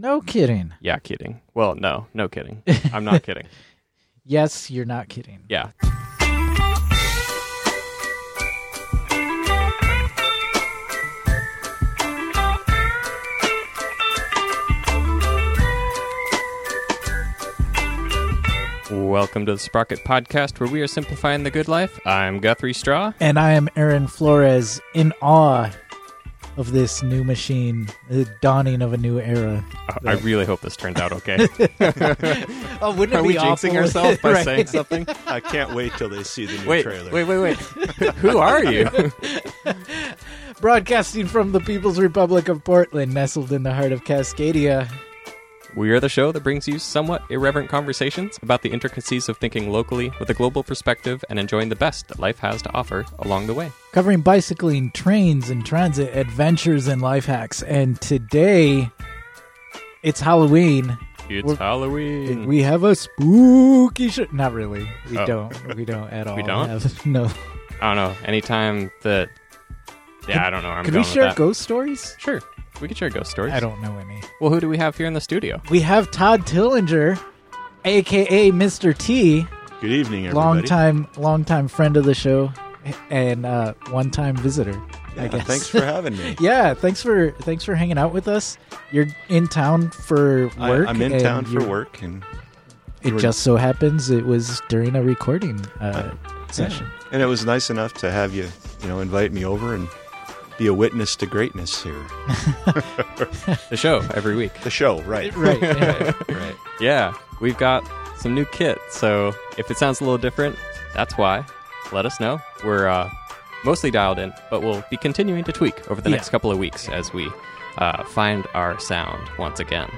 No kidding. Yeah, kidding. Well, no, no kidding. I'm not kidding. Yes, you're not kidding. Yeah. Welcome to the Sprocket Podcast, where we are simplifying the good life. I'm Guthrie Straw. And I am Aaron Flores in awe of this new machine, the dawning of a new era. I really hope this turns out okay. Oh, wouldn't Are we jinxing ourselves by Right. saying something? I can't wait till they see the new Wait, trailer. wait, wait, wait. Who are you? Broadcasting from the People's Republic of Portland, nestled in the heart of Cascadia. We are the show that brings you somewhat irreverent conversations about the intricacies of thinking locally with a global perspective and enjoying the best that life has to offer along the way. covering bicycling, trains, and transit adventures and life hacks. And today, it's Halloween. It's We're- Halloween. We have a spooky show. Not really. We Oh. don't. We don't at all. We don't? have- no. I don't know. Anytime that. Yeah, I don't know. where I'm Can going we with share that. ghost stories? Sure. We could share ghost stories. I don't know any. Well, who do we have here in the studio? We have Todd Tillinger, aka Mr. T, Good evening, everybody. long time, long time friend of the show, and uh, one time visitor. Yeah, I guess. Thanks for having me. Yeah, thanks for thanks for hanging out with us. You're in town for work. I'm in and town for you're- work, and It We're- just so happens it was during a recording uh, session. and it was nice enough to have you, you know, invite me over and be a witness to greatness here. The show every week. The show, right? Right. yeah. right. Yeah, we've got some new kit. So if it sounds a little different, that's why. Let us know. We're uh, mostly dialed in, but we'll be continuing to tweak over the Yeah. next couple of weeks as we uh, find our sound once again.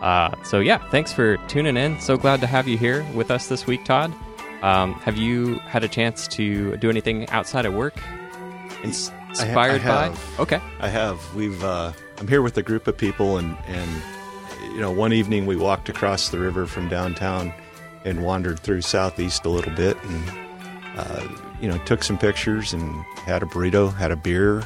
Uh, so yeah, thanks for tuning in. So glad to have you here with us this week, Todd. Um, have you had a chance to do anything outside of work? Ins- I ha- Inspired I by? have. Okay. I have. We've. Uh, I'm here with a group of people, and and you know, one evening we walked across the river from downtown and wandered through southeast a little bit, and uh, you know, took some pictures and had a burrito, had a beer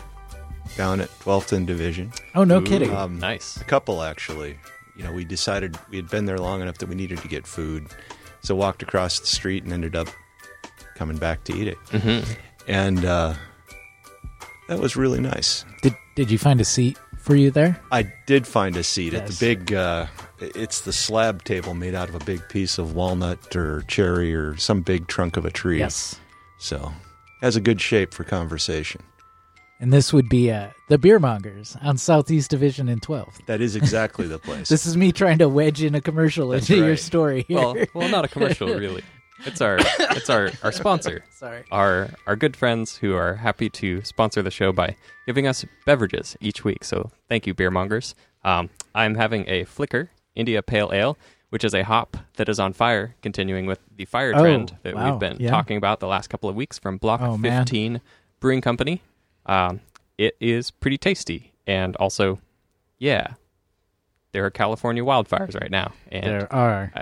down at 12th and Division. Oh no, Ooh, kidding. Um, Nice. A couple actually. You know, we decided we had been there long enough that we needed to get food, so walked across the street and ended up coming back to eat it, hmm and uh, that was really nice. did did you find a seat for you there? I did find a seat at the big. Uh, it's the slab table made out of a big piece of walnut or cherry or some big trunk of a tree. Yes. So has a good shape for conversation. And this would be uh, the Beer Mongers on Southeast Division and 12th. That is exactly the place. This is me trying to wedge in a commercial That's into your story. Here. Well, well, not a commercial, really. It's our it's our, our sponsor. sorry. our our good friends who are happy to sponsor the show by giving us beverages each week. So thank you, beer mongers. Um, I'm having a Flicker India Pale Ale, which is a hop that is on fire, continuing with the fire Oh, trend that wow, we've been yeah. talking about the last couple of weeks from Block Oh, man. 15 Brewing Company. Um, it is pretty tasty, and also, yeah, there are California wildfires right now, and There are.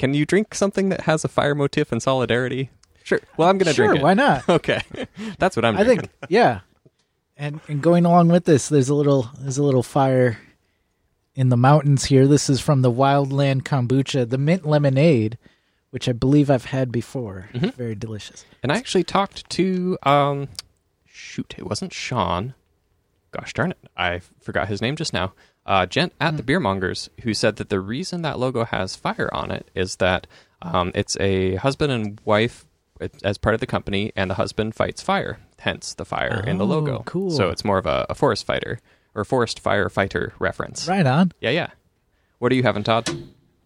Can you drink something that has a fire motif and solidarity? Sure. Well, I'm gonna Sure, drink it. Sure, why not? Okay, that's what I'm. Doing. I Drinking. think yeah. And and going along with this, there's a little there's a little fire in the mountains here. This is from the Wildland Kombucha, the mint lemonade, which I believe I've had before. Mm-hmm. Very delicious. And I actually talked to um, shoot, it wasn't Sean. Gosh darn it, I forgot his name just now. Uh, gent at the Beermongers who said that the reason that logo has fire on it is that um, it's a husband and wife as part of the company, and the husband fights fire, hence the fire in the Oh, logo. cool. So it's more of a, a forest fighter or forest firefighter reference. Right on. Yeah, yeah. What are you having, Todd?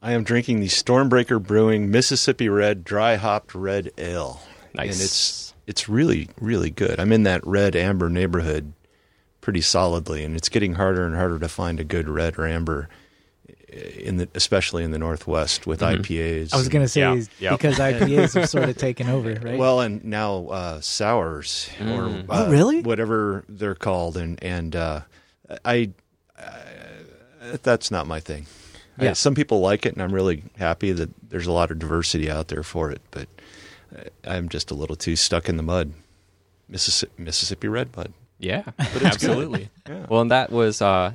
I am drinking the Stormbreaker Brewing Mississippi Red Dry Hopped Red Ale. Nice. And it's it's really really good. I'm in that red amber neighborhood pretty solidly and it's getting harder and harder to find a good red or amber in the especially in the northwest with IPAs. I was going to say Yeah, yeah. because IPAs have sort of taken over, right? Well, and now uh, sours or Mm. uh, Oh, really? whatever they're called, and and uh, I, uh, that's not my thing. I- Yeah. some people like it, and I'm really happy that there's a lot of diversity out there for it. But uh, I'm just a little too stuck in the mud. Mississippi, Mississippi red mud. Yeah, it's absolutely. Yeah. Well, and that was uh,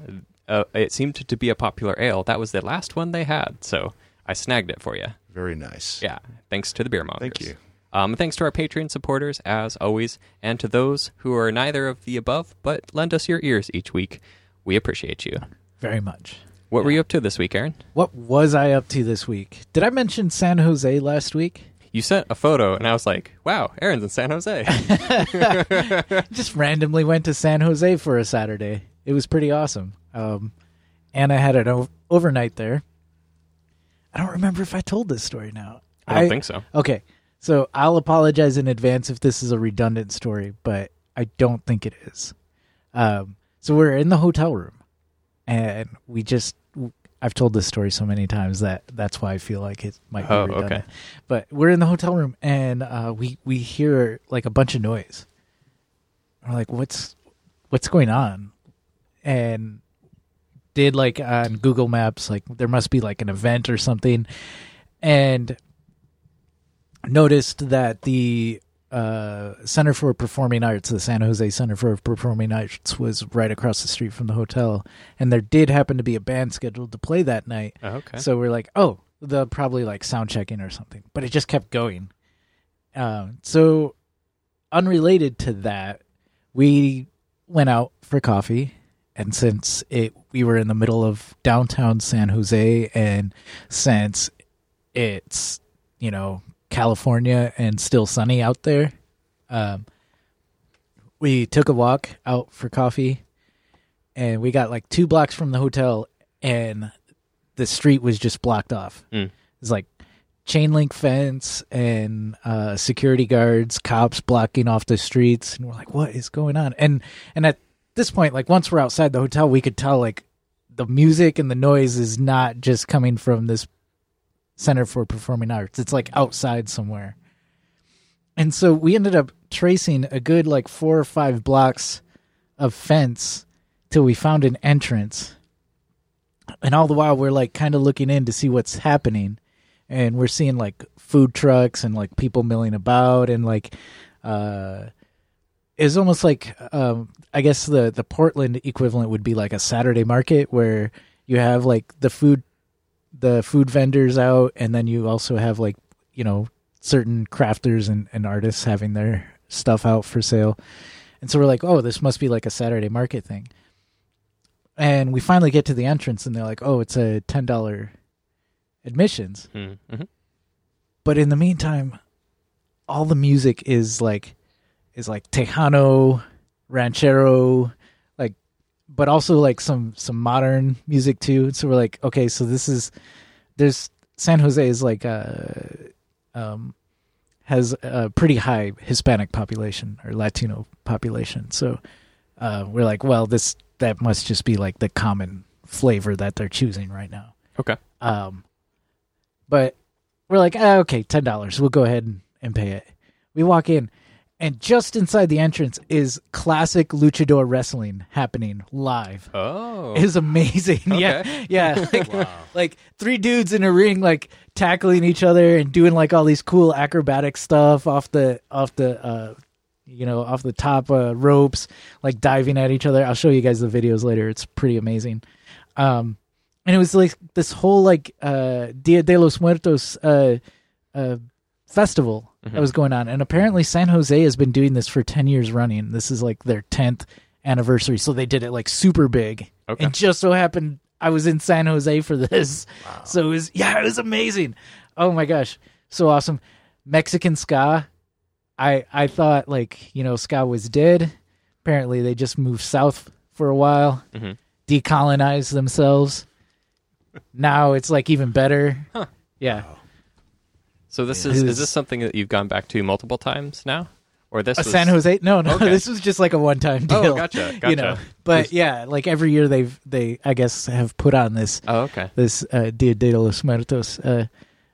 uh, it seemed to be a popular ale. That was the last one they had, so I snagged it for you. Very nice. Yeah, thanks to the beer mongers. Thank you. Um, thanks to our Patreon supporters, as always, and to those who are neither of the above but lend us your ears each week. We appreciate you. Very much. What were you up to this week, Aaron? What was I up to this week? Did I mention San Jose last week? You sent a photo, and I was like, "Wow, Aaron's in San Jose." Just randomly went to San Jose for a Saturday. It was pretty awesome. Um, and I had an o- overnight there. I don't remember if I told this story now. I don't think so. Okay, so I'll apologize in advance if this is a redundant story, but I don't think it is. Um, so we're in the hotel room, and we just. I've told this story so many times that that's why I feel like it might be Oh, redundant. okay. But we're in the hotel room, and uh, we we hear like a bunch of noise. We're like, "What's what's going on?" And did like on Google Maps, like there must be like an event or something, and noticed that the uh, Center for Performing Arts, the San Jose Center for Performing Arts, was right across the street from the hotel, and there did happen to be a band scheduled to play that night. Oh, okay. So we're like, oh, they'll probably like sound checking or something, but it just kept going. Um, so unrelated to that, we went out for coffee, and since it we were in the middle of downtown San Jose, and since it's you know California and still sunny out there, um, we took a walk out for coffee, and we got like two blocks from the hotel, and the street was just blocked off. Mm. It's like chain link fence and uh, security guards, cops blocking off the streets, and we're like, "What is going on?" And and at this point, like once we're outside the hotel, we could tell like the music and the noise is not just coming from this Center for Performing Arts. It's like outside somewhere. And so we ended up tracing a good like four or five blocks of fence till we found an entrance. And all the while we're like kind of looking in to see what's happening. And we're seeing like food trucks and like people milling about and like uh it's almost like um I guess the the Portland equivalent would be like a Saturday market where you have like the food the food vendors out and then you also have like you know certain crafters and, and artists having their stuff out for sale. And so we're like oh this must be like a saturday market thing. And we finally get to the entrance and they're like oh it's a $10 admissions. Mm-hmm. but in the meantime all the music is like is like tejano ranchero but also like some some modern music too so we're like okay so this is there's san jose is like uh um has a pretty high hispanic population or latino population so uh we're like well this that must just be like the common flavor that they're choosing right now Okay. um, but we're like, ah, okay, ten dollars. We'll go ahead and, and pay it. We walk in, and just inside the entrance is classic luchador wrestling happening live. Oh. It's amazing. Yeah, Okay. yeah. Like, like three dudes in a ring, like tackling each other and doing like all these cool acrobatic stuff off the off the uh, you know off the top uh, ropes, like diving at each other. I'll show you guys the videos later. It's pretty amazing. Um, and it was like this whole like uh Dia de los Muertos uh uh festival that was going on and apparently San Jose has been doing this for 10 years running. This is like their 10th anniversary so they did it like super big. Okay. And just so happened I was in San Jose for this. So it was yeah, it was amazing. Oh my gosh. So awesome. Mexican ska. I I thought like, you know, ska was dead. Apparently they just moved south for a while Mhm. decolonize themselves. now it's like even better. Yeah. So this is is is- this something that you've gone back to multiple times now, or this A was San Jose? No, no. Okay. This was just like a one-time deal. Oh, deal. gotcha, You know, but This- yeah, like every year they've they I guess have put on this Oh, okay. this uh, Dia de los Muertos uh,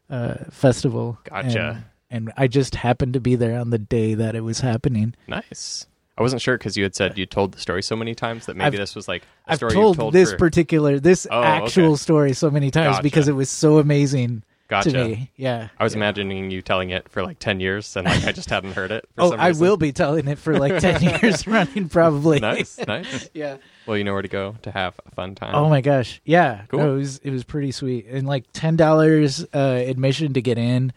uh, festival. Gotcha. And, and I just happened to be there on the day that it was happening. Nice. I wasn't sure because you had said you told the story so many times that maybe I've- this was like a I've story told, told this for... particular this Oh, actual okay. story so many times Gotcha. because it was so amazing Gotcha. to me. Yeah. I was yeah. imagining you telling it for like 10 years and like I just hadn't heard it. For Oh, I will be telling it for like ten years running, probably. Nice, nice. Yeah. Well, you know where to go to have a fun time. Oh my gosh. Yeah. Cool. No, it was it was pretty sweet. And like ten dollars uh admission to get in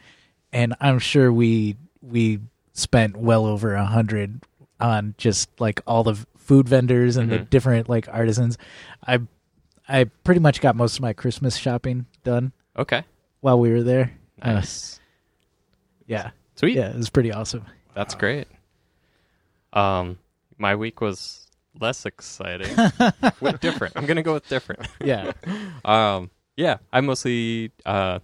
and I'm sure we we spent well over a hundred on just like all the food vendors and the Mhm. different like artisans. I I pretty much got most of my Christmas shopping done Okay. While we were there. Uh, Nice. yeah. Sweet. Yeah, it was pretty awesome. That's great. Um, my week was less exciting. with different. I'm gonna go with different. Yeah. Um, yeah, I mostly uh,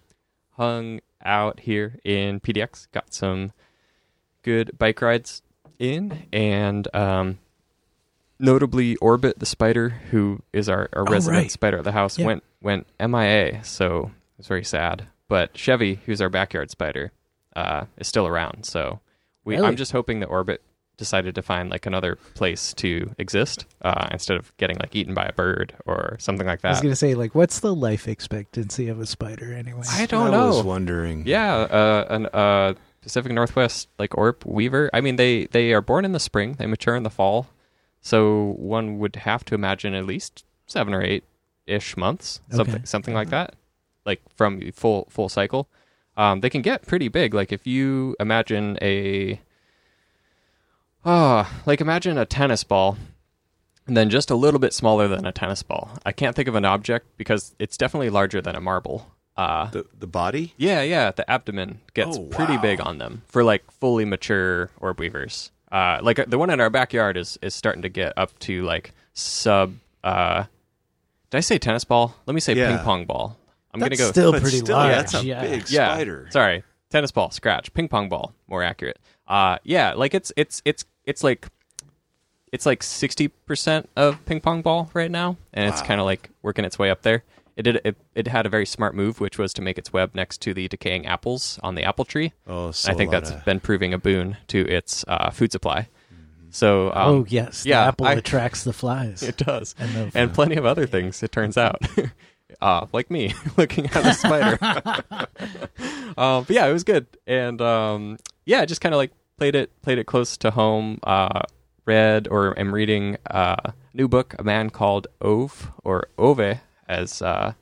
hung out here in PDX. Got some good bike rides in, and um, notably Orbit the spider, who is our, our Oh, resident right. spider at the house, Yeah. went went MIA. So it was very sad. But Chevy, who's our backyard spider, uh, is still around. So we, Really? I'm just hoping that Orbit decided to find like another place to exist uh, instead of getting like eaten by a bird or something like that. I was gonna say, like, what's the life expectancy of a spider anyway? I don't I know. was wondering. Yeah, uh, an uh, Pacific Northwest like Orb Weaver. I mean, they they are born in the spring. They mature in the fall. So one would have to imagine at least seven or eight ish months, something something like that, like from full full cycle. Um, they can get pretty big. Like if you imagine a, ah, like imagine a tennis ball, and then just a little bit smaller than a tennis ball. I can't think of an object because it's definitely larger than a marble. Uh, The the body. yeah, yeah. The abdomen gets Oh, pretty wow. big on them for like fully mature orb weavers. Uh, like the one in our backyard is is starting to get up to like sub. Uh, did I say tennis ball? Let me say Yeah. ping pong ball. I'm gonna go. still But pretty still, large. that's a yeah. big yeah, spider. sorry, tennis ball, scratch, ping pong ball, more accurate. Uh, yeah, like it's it's it's it's like it's like sixty percent of ping pong ball right now, and it's kind of like working its way up there. It did it, it had a very smart move, which was to make its web next to the decaying apples on the apple tree. Oh, so I think a lot that's of- been proving a boon to its uh, food supply. So, um, oh yes, the yeah, apple I- attracts the flies. it does, And the- and plenty of other things. It turns out, uh, like me looking at a spider. um, but yeah, it was good, and um, yeah, I just kind of like played it, played it close to home. Uh, read or am reading uh, a new book, a man called Ove or Ove, as uh,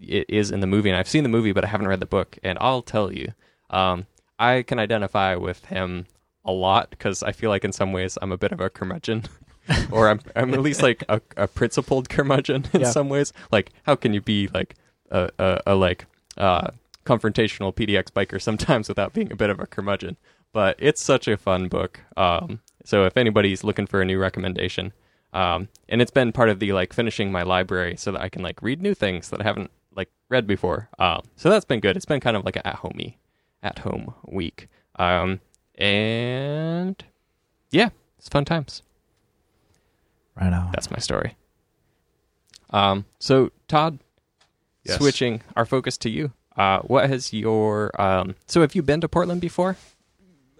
it is in the movie, and I've seen the movie, but I haven't read the book. And I'll tell you, um, I can identify with him a lot because I feel like in some ways I'm a bit of a curmudgeon, or I'm I'm at least like a, a principled curmudgeon in Yeah. some ways. Like, how can you be like a a, a like uh, confrontational PDX biker sometimes without being a bit of a curmudgeon? But it's such a fun book. Um, so if anybody's looking for a new recommendation, um, and it's been part of the like finishing my library so that I can like read new things that I haven't like read before. Um, so that's been good. It's been kind of like an at homey, at home week. Um, and yeah, it's fun times. Right on. That's my story. Um, so Todd, Yes. switching our focus to you. Uh, what has your um? So have you been to Portland before?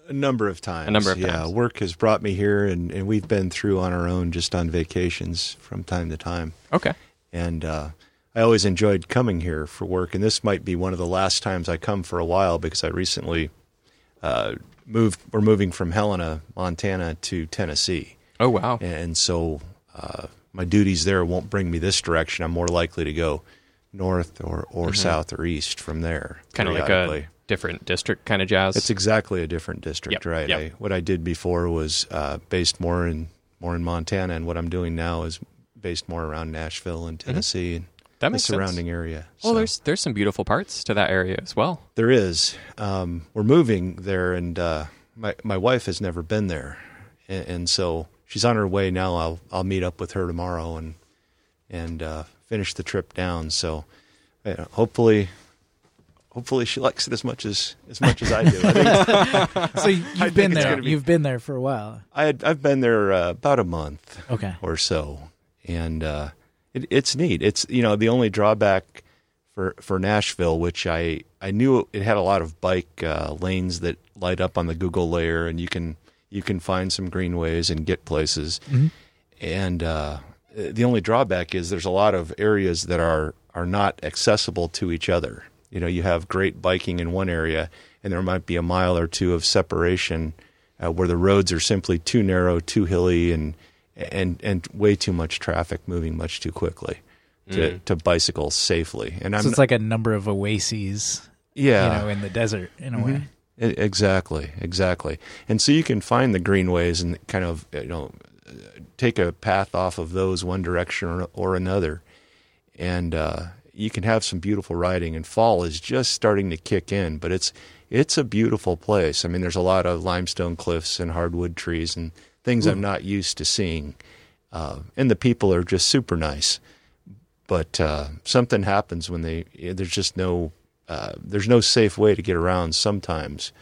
A number of times. A number of yeah, times. work has brought me here, and, and we've been through on our own just on vacations from time to time. Okay. And uh, I always enjoyed coming here for work, and this might be one of the last times I come for a while because I recently uh, moved. We're moving from Helena, Montana, to Tennessee, Oh wow. and so uh, my duties there won't bring me this direction. I'm more likely to go north or, or south or east from there. Kind of like a different district kind of jazz. It's exactly a different district, Yep, right? yep. I, what I did before was uh, based more in more in Montana, and what I'm doing now is based more around Nashville and Tennessee and Mm-hmm. That the makes sense. surrounding area. well, So there's there's some beautiful parts to that area as well. there is. Um, we're moving there, and uh, my my wife has never been there, and, and so she's on her way now. I'll I'll meet up with her tomorrow and and uh, finish the trip down. So uh, hopefully. Hopefully she likes it as much as as much as I do. I think So you've been there. be- You've been there for a while. I had, I've been there uh, about a month. Okay. or so, and uh, it, it's neat. It's you know the only drawback for for Nashville, which I I knew it had a lot of bike uh, lanes that light up on the Google layer, and you can you can find some greenways and get places. And uh, the only drawback is there's a lot of areas that are are not accessible to each other. You know, you have great biking in one area, and there might be a mile or two of separation uh, where the roads are simply too narrow, too hilly, and and and way too much traffic moving much too quickly to, to bicycle safely. And I'm it's like a number of oases, yeah, you know, in the desert in a Mm-hmm. way. Exactly, exactly. And so you can find the greenways and kind of you know take a path off of those one direction or, or another, and uh, you can have some beautiful riding. And fall is just starting to kick in, but it's it's a beautiful place. I mean, there's a lot of limestone cliffs and hardwood trees and things I'm not used to seeing, uh, and the people are just super nice. But uh, something happens when they there's just no uh, there's no safe way to get around sometimes,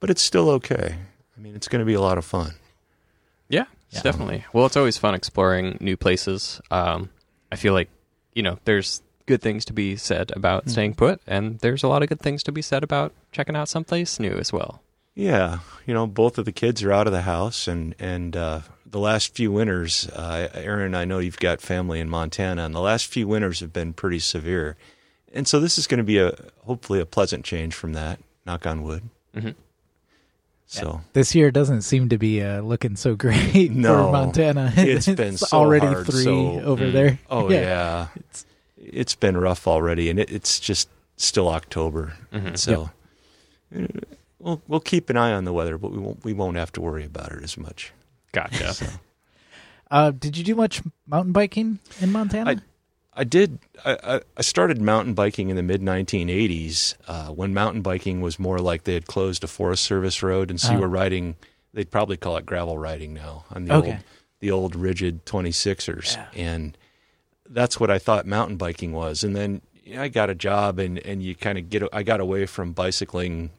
but it's still okay. I mean, it's going to be a lot of fun. Yeah, Yeah. definitely. Well, it's always fun exploring new places. Um, I feel like you know there's good things to be said about Mm-hmm. staying put, and there's a lot of good things to be said about checking out someplace new as well. Yeah, you know, both of the kids are out of the house, and and uh, the last few winters, uh, Aaron, I know you've got family in Montana, and the last few winters have been pretty severe, and so this is going to be a hopefully a pleasant change from that. Knock on wood. Mhm. So This year doesn't seem to be uh, looking so great No. for Montana. It's been so already hard, three so- over Mm. there. oh yeah, It's- it's been rough already, and it, it's just still October. Mhm. So uh, we'll we'll keep an eye on the weather, but we won't we won't have to worry about it as much. Gotcha. Uh, did you do much mountain biking in Montana? I did. I, I- I started mountain biking in the mid 1980s uh, when mountain biking was more like they had closed a Forest Service road, and so you Oh. were riding. They'd probably call it gravel riding now on the Okay. old the old rigid 26ers, Yeah. and that's what I thought mountain biking was. And then you know, I got a job, and and you kind of get. I got away from bicycling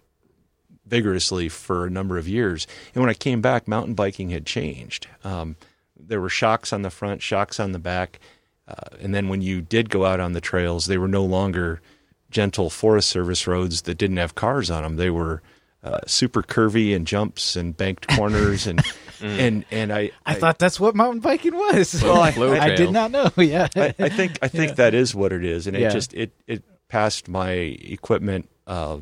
vigorously for a number of years, and when I came back, mountain biking had changed. Um, there were shocks on the front, shocks on the back. Uh, and then when you did go out on the trails, they were no longer gentle Forest Service roads that didn't have cars on them. They were uh, super curvy and jumps and banked corners and and and I I thought that's what mountain biking was. Well, I- I did not know. Yeah. I, I think I think that is what it is, and it Yeah. just it it passed my equipment uh,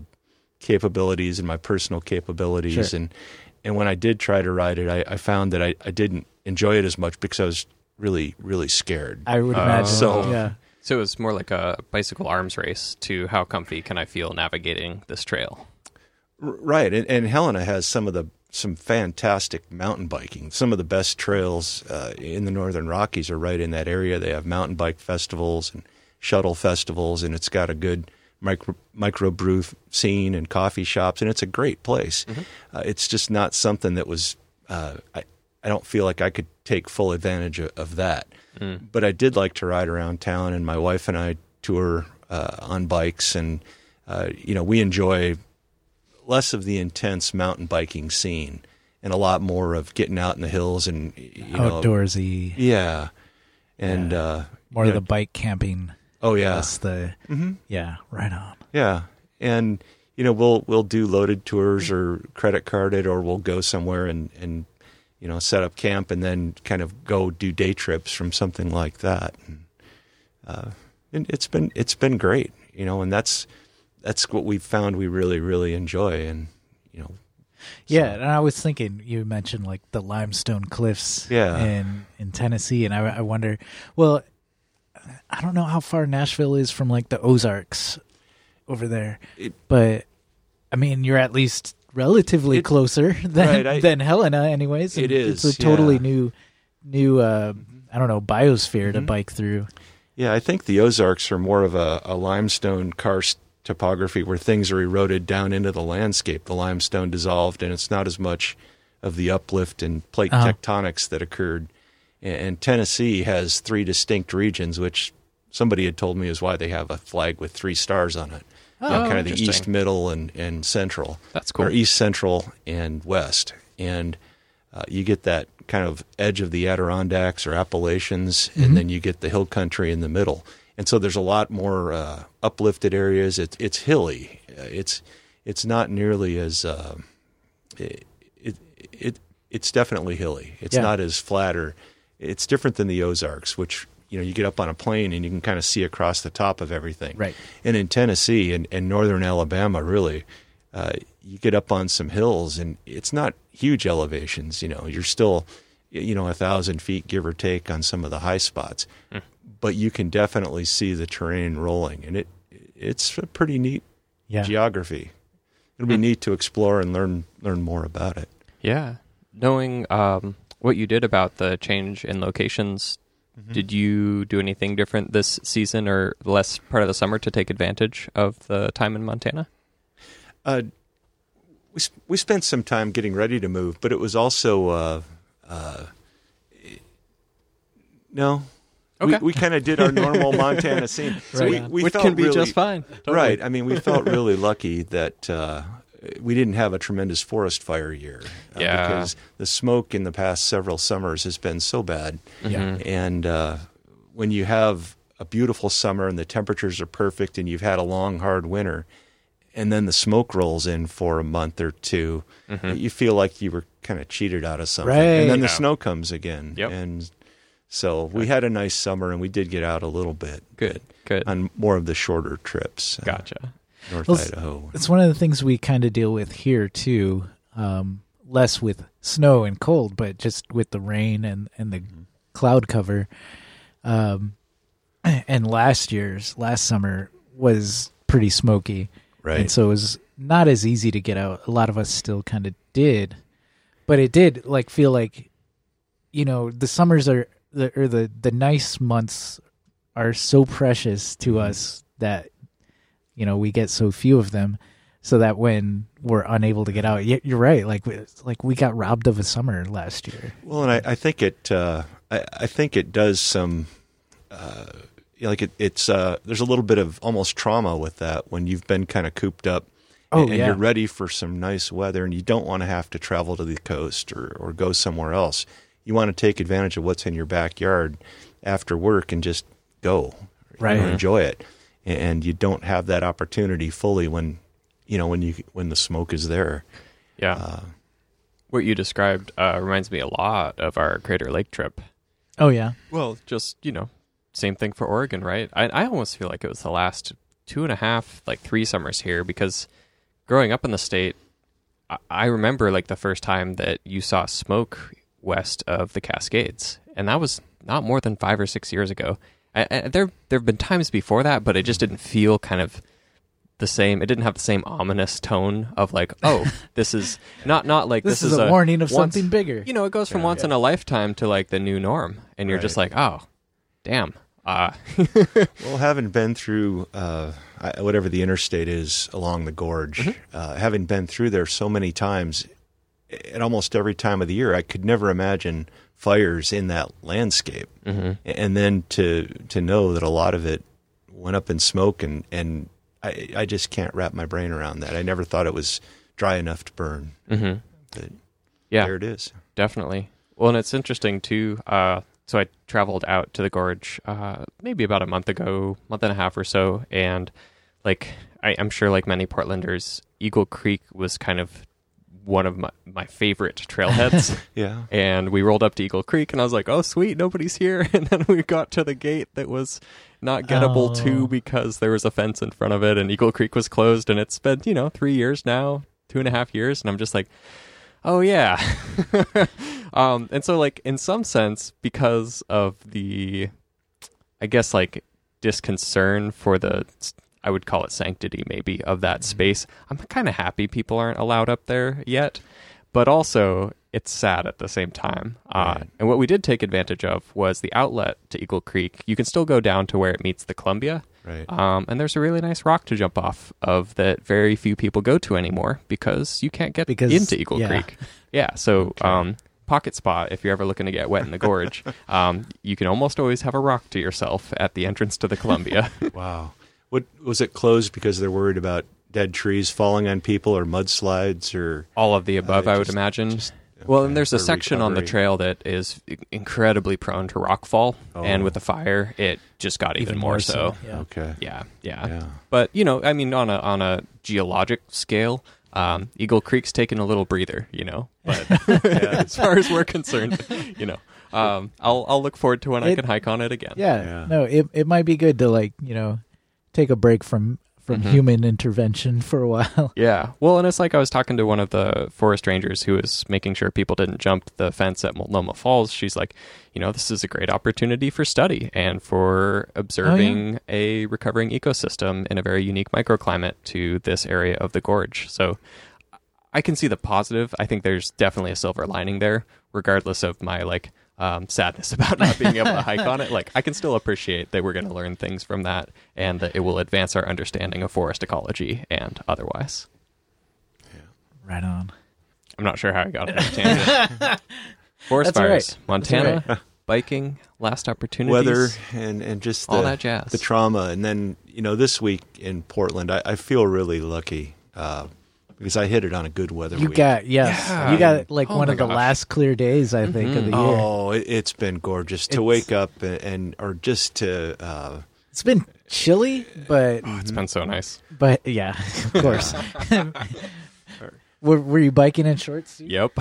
capabilities and my personal capabilities, Sure. and and when I did try to ride it, I, I found that I, I didn't enjoy it as much because I was really really scared. I would Uh, imagine. so- yeah. so it was more like a bicycle arms race to how comfy can I feel navigating this trail. R- Right, and, and Helena has some of the some fantastic mountain biking. Some of the best trails uh, in the Northern Rockies are right in that area. They have mountain bike festivals and shuttle festivals, and it's got a good micro microbrew scene and coffee shops, and it's a great place. Uh, it's just not something that was. Uh, I I don't feel like I could take full advantage of, of that. But I did like to ride around town, and my wife and I tour uh, on bikes, and uh, you know we enjoy less of the intense mountain biking scene and a lot more of getting out in the hills and you know Outdoorsy. yeah and uh More of know, the bike camping. oh yeah That's the. hmm Yeah. Right on. yeah and you know we'll we'll do loaded tours or credit carded or we'll go somewhere and and you know set up camp and then kind of go do day trips from something like that and, uh, and it's been it's been great you know and that's that's what we've found we really really enjoy and you know Yeah, and I was thinking you mentioned like the limestone cliffs Yeah. in in Tennessee, and I, I wonder, well, I don't know how far Nashville is from like the Ozarks over there, It- but I mean you're at least relatively It- closer than Right, I- than Helena, anyways. It and is, It's a totally yeah. new new uh, I don't know biosphere to Mhm. bike through. Yeah, I think the Ozarks are more of a, a limestone karst topography where things are eroded down into the landscape. The limestone dissolved, and it's not as much of the uplift and plate Uh-huh. tectonics that occurred. And, and Tennessee has three distinct regions, which somebody had told me is why they have a flag with three stars on it. Oh, kind of the east, middle, and, and central. That's cool. Or east, central, and west. And uh, you get that kind of edge of the Adirondacks or Appalachians, Mhm. and then you get the hill country in the middle. And so there's a lot more uh, uplifted areas. It's it's hilly. Uh, It's it's not nearly as uh, it, it it it's definitely hilly. It's Yeah. not as flat or it's different than the Ozarks, which you know you get up on a plane and you can kind of see across the top of everything. Right. And in Tennessee and, and northern Alabama, really, uh, you get up on some hills and it's not huge elevations. You know, you're still you know a thousand feet give or take on some of the high spots, but you can definitely see the terrain rolling, and it it's a pretty neat Yeah. geography. It'll be neat to explore and learn learn more about it. Yeah. Knowing um, what you did about the change in locations, Mm-hmm. did you do anything different this season or less part of the summer to take advantage of the time in Montana? Uh, we sp- we spent some time getting ready to move, but it was also uh, uh, no. Okay. We, we kind of did our normal Montana scene, so Right we, we Which felt can be really- just fine. Totally. Right. I mean, we felt really lucky that uh, we didn't have a tremendous forest fire year. uh, Yeah. Because the smoke in the past several summers has been so bad. Yeah. And uh, when you have a beautiful summer and the temperatures are perfect and you've had a long, hard winter, and then the smoke rolls in for a month or 2 you feel like you were kind of cheated out of something. And then the Right. snow comes again. Yep. And so we had a nice summer and we did get out a little bit. Good. Good. On more of the shorter trips. Gotcha. North Well, Idaho. It's one of the things we kind of deal with here too. Um, less with snow and cold, but just with the rain and and the cloud cover. Um, and last year's last summer was pretty smoky, Right. and so it was not as easy to get out. A lot of us still kind of did, but it did like feel like, you know, the summers are the or the the nice months are so precious to us that you know we get so few of them so that when we're unable to get out you're right like we- like we got robbed of a summer last year Well, and I, I think it. Uh, I, I think it does some. Uh, like it, it's uh, there's a little bit of almost trauma with that when you've been kind of cooped up. Oh, and, and yeah. you're ready for some nice weather, and you don't want to have to travel to the coast or, or go somewhere else. You want to take advantage of what's in your backyard after work and just go, Right. enjoy it. And you don't have that opportunity fully when, you know, when you when the smoke is there. Yeah. Uh, what you described uh, reminds me a lot of our Crater Lake trip. oh yeah Well, just you know, same thing for Oregon, right? I, I almost feel like it was the last two and a half, like three summers here, because growing up in the state, I, I remember like the first time that you saw smoke west of the Cascades, and that was not more than five or six years ago. I, I, there, there have been times before that, but it just didn't feel kind of the same. It didn't have the same ominous tone of like, oh, this is not not like this, this, is, a, warning of once- something bigger you know, it goes from Yeah. once in a lifetime to like the new norm, and you're just like, oh, damn. Uh, Well, having been through uh, whatever the interstate is along the gorge, uh, having been through there so many times, at almost every time of the year, I could never imagine fires in that landscape. And then to to know that a lot of it went up in smoke, and and I, I just can't wrap my brain around that. I never thought it was dry enough to burn. mhm. But Yeah, there it is. definitely. Well, and it's interesting too. Uh, so I traveled out to the gorge uh, maybe about a month ago, month and a half or so, and like I, I'm sure, like many Portlanders, Eagle Creek was kind of one of my, my favorite trailheads. Yeah. and we rolled up to Eagle Creek, and I was like, "Oh, sweet, nobody's here." And then we got to the gate that was not gettable Oh. to because there was a fence in front of it, and Eagle Creek was closed. And it's been, you know, three years now, two and a half years, and I'm just like, "Oh yeah." um, and so, like, in some sense, because of the, I guess, like disconcern for the. I would call it sanctity, maybe, of that space. I'm kind of happy people aren't allowed up there yet but also it's sad at the same time. Uh, Right. and what we did take advantage of was the outlet to Eagle Creek. You can still go down to where it meets the Columbia, Right. um, and there's a really nice rock to jump off of that very few people go to anymore because you can't get Because- into Eagle yeah. Creek. Yeah, so um, pocket spot if you're ever looking to get wet in the gorge. um, you can almost always have a rock to yourself at the entrance to the Columbia. Wow. What was it closed because they're worried about dead trees falling on people or mudslides or All of the above, Uh, I would imagine. just- well, and there's a for section on the trail that is incredibly prone to rockfall, and Oh. with the fire, it just got even, Even more, more so. so, yeah. okay. Yeah, yeah, Yeah. But you know, I mean, on a on a geologic scale, um, Eagle Creek's taking a little breather, you know. But as far as we're concerned, you know, um, I'll I'll look forward to when I can hike on it again. Yeah, Yeah. no, it it might be good to like you know take a break from from Mhm. human intervention for a while. Yeah. Well, and it's like I was talking to one of the forest rangers who was making sure people didn't jump the fence at Multnomah Falls. She's like, you know, this is a great opportunity for study and for observing a recovering ecosystem in a very unique microclimate to this area of the gorge. So I can see the positive. I think there's definitely a silver lining there, regardless of my like um, sadness about not being able to hike on it. Like I can still appreciate that we're going to learn things from that, and that it will advance our understanding of forest ecology and otherwise. Right on. I'm not sure how I got on that tangent. Forest That's fires, right. Montana, biking, last opportunities, Weather and and just the, all that jazz. the trauma, and then you know this week in Portland, I, I feel really lucky uh, because I hit it on a good weather You week. got yes, Yeah. you got like Oh one my of the last clear days I think of the year. Oh, it, it's been gorgeous to wake up and, and or just to uh, It's been chilly, but Oh, it's been so nice. but yeah, of course. were, were you biking in shorts? Yep.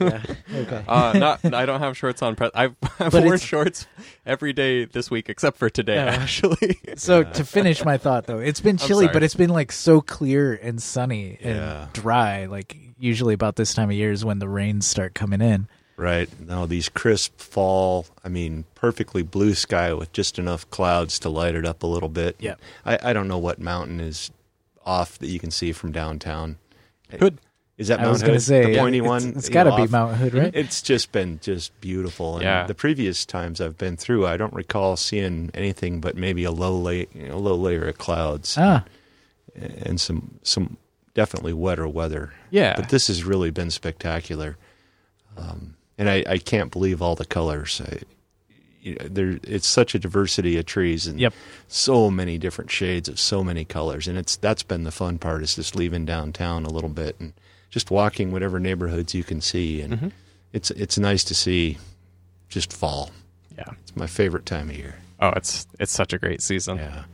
Yeah. Okay. Uh, not, I don't have shorts on. Pre- I've, I've But worn shorts every day this week except for today. Yeah. Actually, So to finish my thought though, it's been chilly, but it's been like so clear and sunny and Yeah. dry. Like usually about this time of year is when the rains start coming in. right now these crisp fall. I mean, perfectly blue sky with just enough clouds to light it up a little bit. Yeah. I, I don't know what mountain is off that you can see from downtown. Hood. Is that I Mount was going Hood? to say the pointy it's, one. It's you got to be off- Mount Hood, right? It's just been just beautiful. And Yeah. the previous times I've been through, I don't recall seeing anything but maybe a low layer, you know, low layer of clouds ah, and some some definitely wetter weather. Yeah. But this has really been spectacular, um, and I, I can't believe all the colors. I, you know, there, it's such a diversity of trees and Yep. so many different shades of so many colors, and it's that's been the fun part is just leaving downtown a little bit and just walking whatever neighborhoods you can see, and Mm-hmm. it's it's nice to see just fall. yeah. It's my favorite time of year. Oh, it's it's such a great season. Yeah,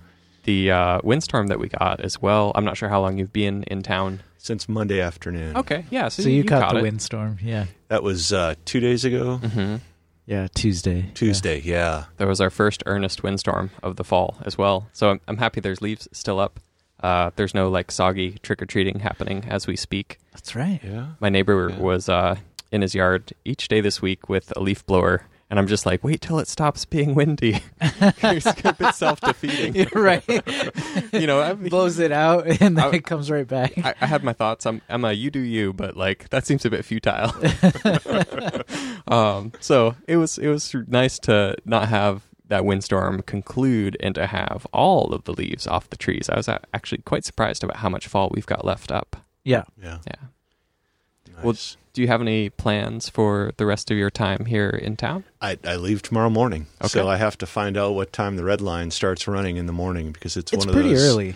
The uh, windstorm that we got as well. I'm not sure how long you've been in town. since Monday afternoon. Okay. Yeah. So, so you, caught, caught the it. windstorm, yeah, that was uh, two days ago. hmm yeah, Tuesday, Tuesday, yeah. There was our first earnest windstorm of the fall as well. So I'm, I'm happy there's leaves still up. Uh, there's no like soggy trick or treating happening as we speak. That's right. Yeah. My neighbor Yeah. was uh, in his yard each day this week with a leaf blower, and I'm just like, wait till it stops being windy. it's a bit self defeating. You're right. you know, I, mean, Blows it out and then I- it comes right back. I, I had my thoughts. I'm Emma, you do you, but like that seems a bit futile. um, so it was it was nice to not have that windstorm conclude and to have all of the leaves off the trees. I was actually quite surprised about how much fall we've got left up. yeah. Yeah. Yeah. Nice. Well, Do you have any plans for the rest of your time here in town? I, I leave tomorrow morning, so Okay. I have to find out what time the red line starts running in the morning because it's, It's one of pretty those. early.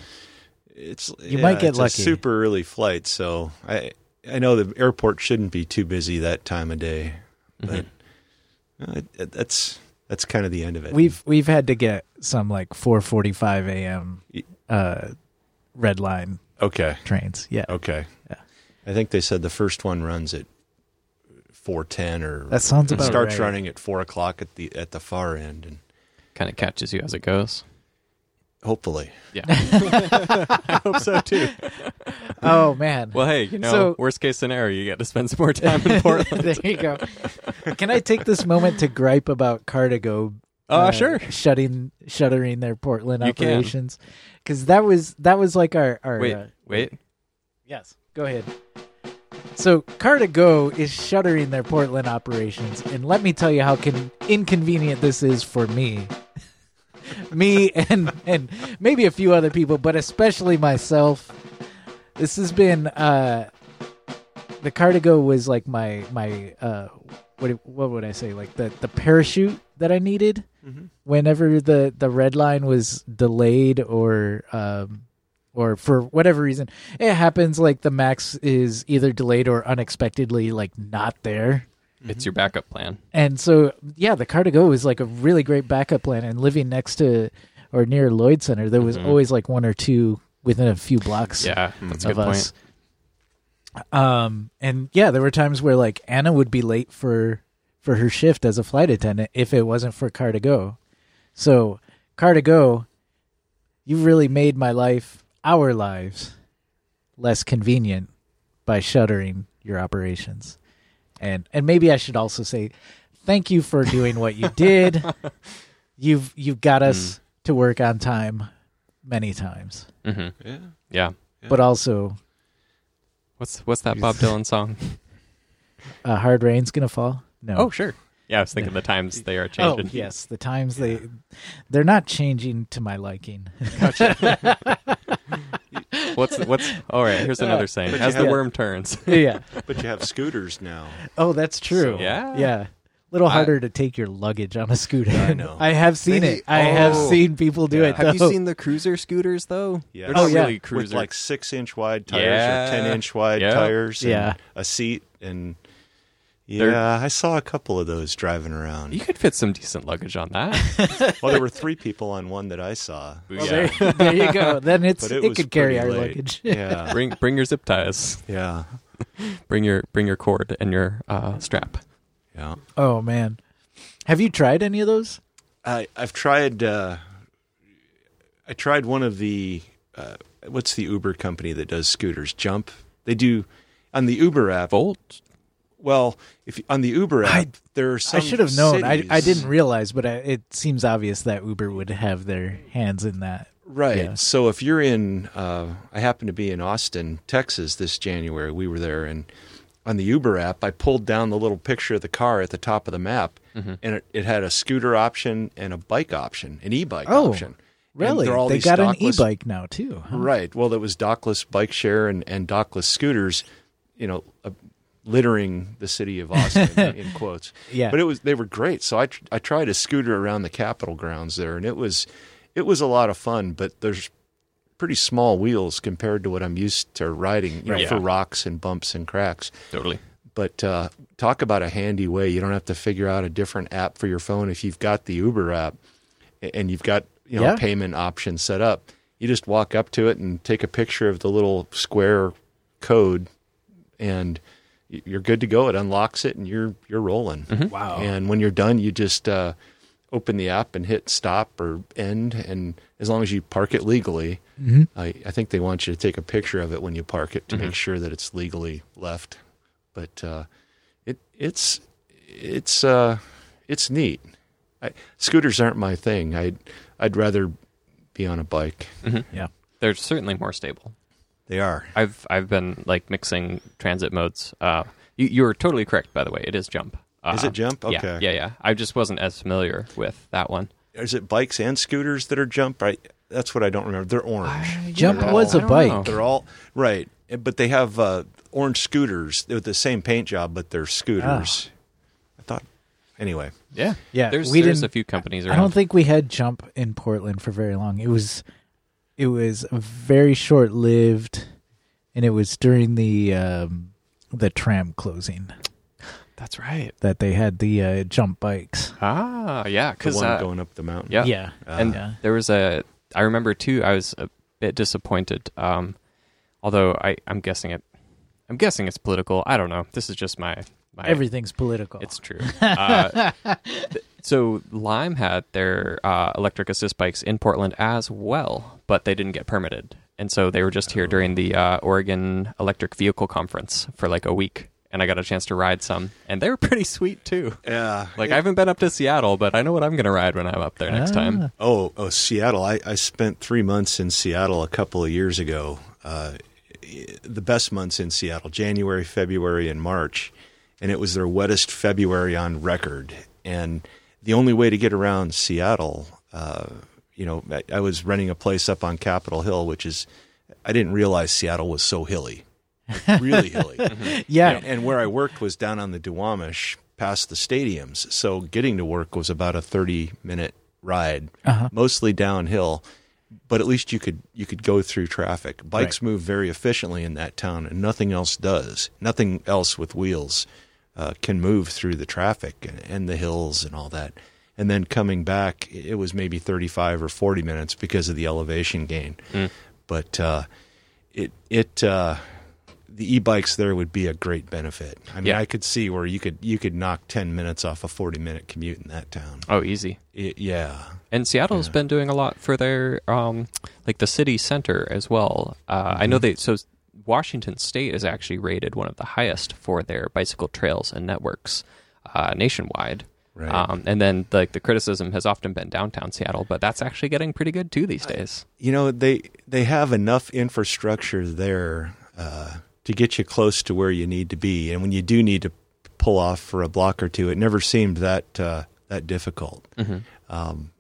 It's You yeah, might get it's lucky. A super early flight, so I I know the airport shouldn't be too busy that time of day, but Mm-hmm. uh, it, that's that's kind of the end of it. We've we've had to get some like 4:45 a.m. uh red line okay, trains. Yeah. okay. Yeah. I think they said the first one runs at four ten or That sounds about starts right. running at four o'clock at the at the far end, and Kind of catches you as it goes. Hopefully, Yeah, I hope so too. Oh man. Well, hey, you know, So- worst case scenario, you get to spend some more time in Portland. there you go. Can I take this moment to gripe about Car2Go? Uh, sure. Shutting shuttering their Portland You operations because that was that was like our our Wait, uh, wait. Yes, go ahead. So Car2Go is shuttering their Portland operations, and let me tell you how con- inconvenient this is for me, me and and maybe a few other people, but especially myself. This has been uh, the Car2Go was like my my uh, what what would I say? Like the the parachute that I needed whenever the the red line was delayed or um or for whatever reason it happens like the max is either delayed or unexpectedly like not there It's your backup plan. and so yeah the Car2Go is like a really great backup plan and living next to or near lloyd center there was Mhm. always like one or two within a few blocks Yeah, that's a of good point. um and yeah there were times where like anna would be late for for her shift as a flight attendant if it wasn't for Car2Go. So, Car2Go, you really made my life, our lives, less convenient by shuttering your operations. And and maybe I should also say thank you for doing what you did. you've you've got us to work on time many times. hmm Yeah. Yeah. But also What's what's that Bob Dylan song? uh, hard rain's going to fall. No. Oh, sure. Yeah, I was thinking the times they are changing. Oh changing. yes, the times they they're not changing to my liking. What's what's? All right. Here's uh, another saying: But As you the have- worm turns. yeah. But you have scooters now. Oh, that's true. So- Yeah. Yeah. A little I- harder to take your luggage on a scooter. I know. I have seen They- it. I have oh. seen people do Yeah. it. Have you though. seen the cruiser scooters though? Yeah. They're Oh, not yeah. really With cruisers. like six inch wide tires Yeah. or ten inch wide Yeah. tires and Yeah. a seat and They're- yeah, I saw a couple of those driving around. you could fit some decent luggage on that. well, there were three people on one that I saw. Well, Booyah. there, there you go. Then it's But it, it, could carry our late. luggage. Yeah, bring bring your zip ties. yeah, Bring your bring your cord and your uh, strap. yeah. Oh man, have you tried any of those? I I've tried. Uh, I tried one of the uh, what's the Uber company that does scooters? Jump. They do on the Uber app. Volt. Well, if on the Uber app, I- there are some. I should have known. I I didn't realize, but I, it seems obvious that Uber would have their hands in that. Right. Yeah. So if you're in, uh, I happen to be in Austin, Texas this January. We were there, and on the Uber app, I pulled down the little picture of the car at the top of the map, Mm-hmm. and it, it had a scooter option and a bike option, an e-bike Oh, option. Really, they got an e-bike now too. huh? Right. Well, there was dockless bike share and, and dockless scooters, you know, littering the city of Austin in quotes. Yeah. But it was they were great. So I tr- I tried a scooter around the Capitol grounds there, and it was it was a lot of fun. But there's pretty small wheels compared to what I'm used to riding you know, Right. for rocks and bumps and cracks. Totally. But uh, talk about a handy way. You don't have to figure out a different app for your phone if you've got the Uber app and you've got you know Yeah. a payment option set up. You just walk up to it and take a picture of the little square code, and y- you're good to go. It unlocks it, and you're you're rolling. Wow. And when you're done, you just uh, open the app and hit stop or end. And as long as you park it legally, I, I think they want you to take a picture of it when you park it to make sure that it's legally left. But uh, it it's it's uh, it's neat. I, scooters aren't my thing. I'd I'd rather be on a bike. Yeah. They're certainly more stable. They are. I've I've been like mixing transit modes. Uh, you you're totally correct, by the way. It is jump. Uh, Is it jump? Yeah, Okay. yeah, yeah. I just wasn't as familiar with that one. Is it bikes and scooters that are jump? Right. That's what I don't remember. They're orange. Jump They're was all- a I don't bike. They're all right, but they have uh, orange scooters. They're the same paint job, but they're scooters. I thought. Anyway, Yeah, Yeah, There's we there's didn't- a few companies I don't think we had jump in Portland for very long. It was it was very short lived, and it was during the um, the tram closing that's right. that they had the uh, jump bikes. Ah, yeah, because one uh, going up the mountain. yeah, Yeah, and yeah. there was a. I remember too. I was a bit disappointed. Um, although I I'm guessing it. I'm guessing it's political. I don't know. This is just my my Everything's political. It's true. Uh, th- so Lime had their uh, electric assist bikes in Portland as well, but they didn't get permitted, and so they were just here during the uh, Oregon Electric Vehicle Conference for like a week, and I got a chance to ride some, and they were pretty sweet too. Yeah. Like I haven't been up to Seattle, but I know what I'm gonna ride when I'm up there next Ah. time. Oh, oh, Seattle. I, I spent three months in Seattle a couple of years ago. Uh, the best months in Seattle, January, February, and March. And it was their wettest February on record. And the only way to get around Seattle, uh, you know, I, I was renting a place up on Capitol Hill, which is, I didn't realize Seattle was so hilly. Really hilly. yeah. And, and where I worked was down on the Duwamish past the stadiums. So getting to work was about a 30 minute ride, Uh-huh. mostly downhill. But at least you could you could go through traffic. Bikes move very efficiently in that town, and nothing else does. Nothing else with wheels uh, can move through the traffic and, and the hills and all that. And then coming back, it was maybe 35 or 40 minutes because of the elevation gain. But uh, it it uh, the e-bikes there would be a great benefit. I mean, Yeah. I could see where you could you could knock ten minutes off a forty minute commute in that town. Oh, easy. It, yeah, And Seattle's Yeah. been doing a lot for their um, like the city center as well. Uh, I Mm-hmm. know they so Washington State is actually rated one of the highest for their bicycle trails and networks uh, nationwide. Right. Um, and then like the criticism has often been downtown Seattle, but that's actually getting pretty good too these days. you know they they have enough infrastructure there uh, to get you close to where you need to be, and when you do need to pull off for a block or two, it never seemed that uh, that difficult. Um,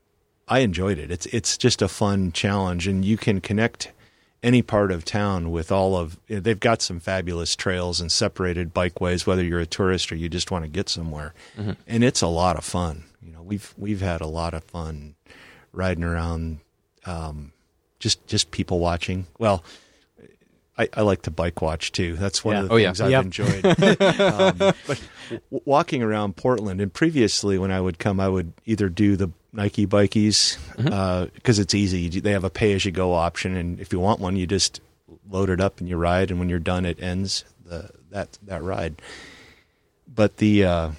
I enjoyed it. It's it's just a fun challenge, and you can connect any part of town with all of. They've got some fabulous trails and separated bikeways, whether you're a tourist or you just want to get somewhere, and it's a lot of fun. You know, we've we've had a lot of fun riding around. Um, just just people watching. Well, I, I like to bike watch too. That's one Yeah. of the Oh, yeah. things I've Yep. enjoyed. um, but w- walking around Portland, and previously when I would come, I would either do the Nike bikies because it's easy. They have a pay as you go option, and if you want one, you just load it up and you ride, and when you're done, it ends the that that ride. But the uh,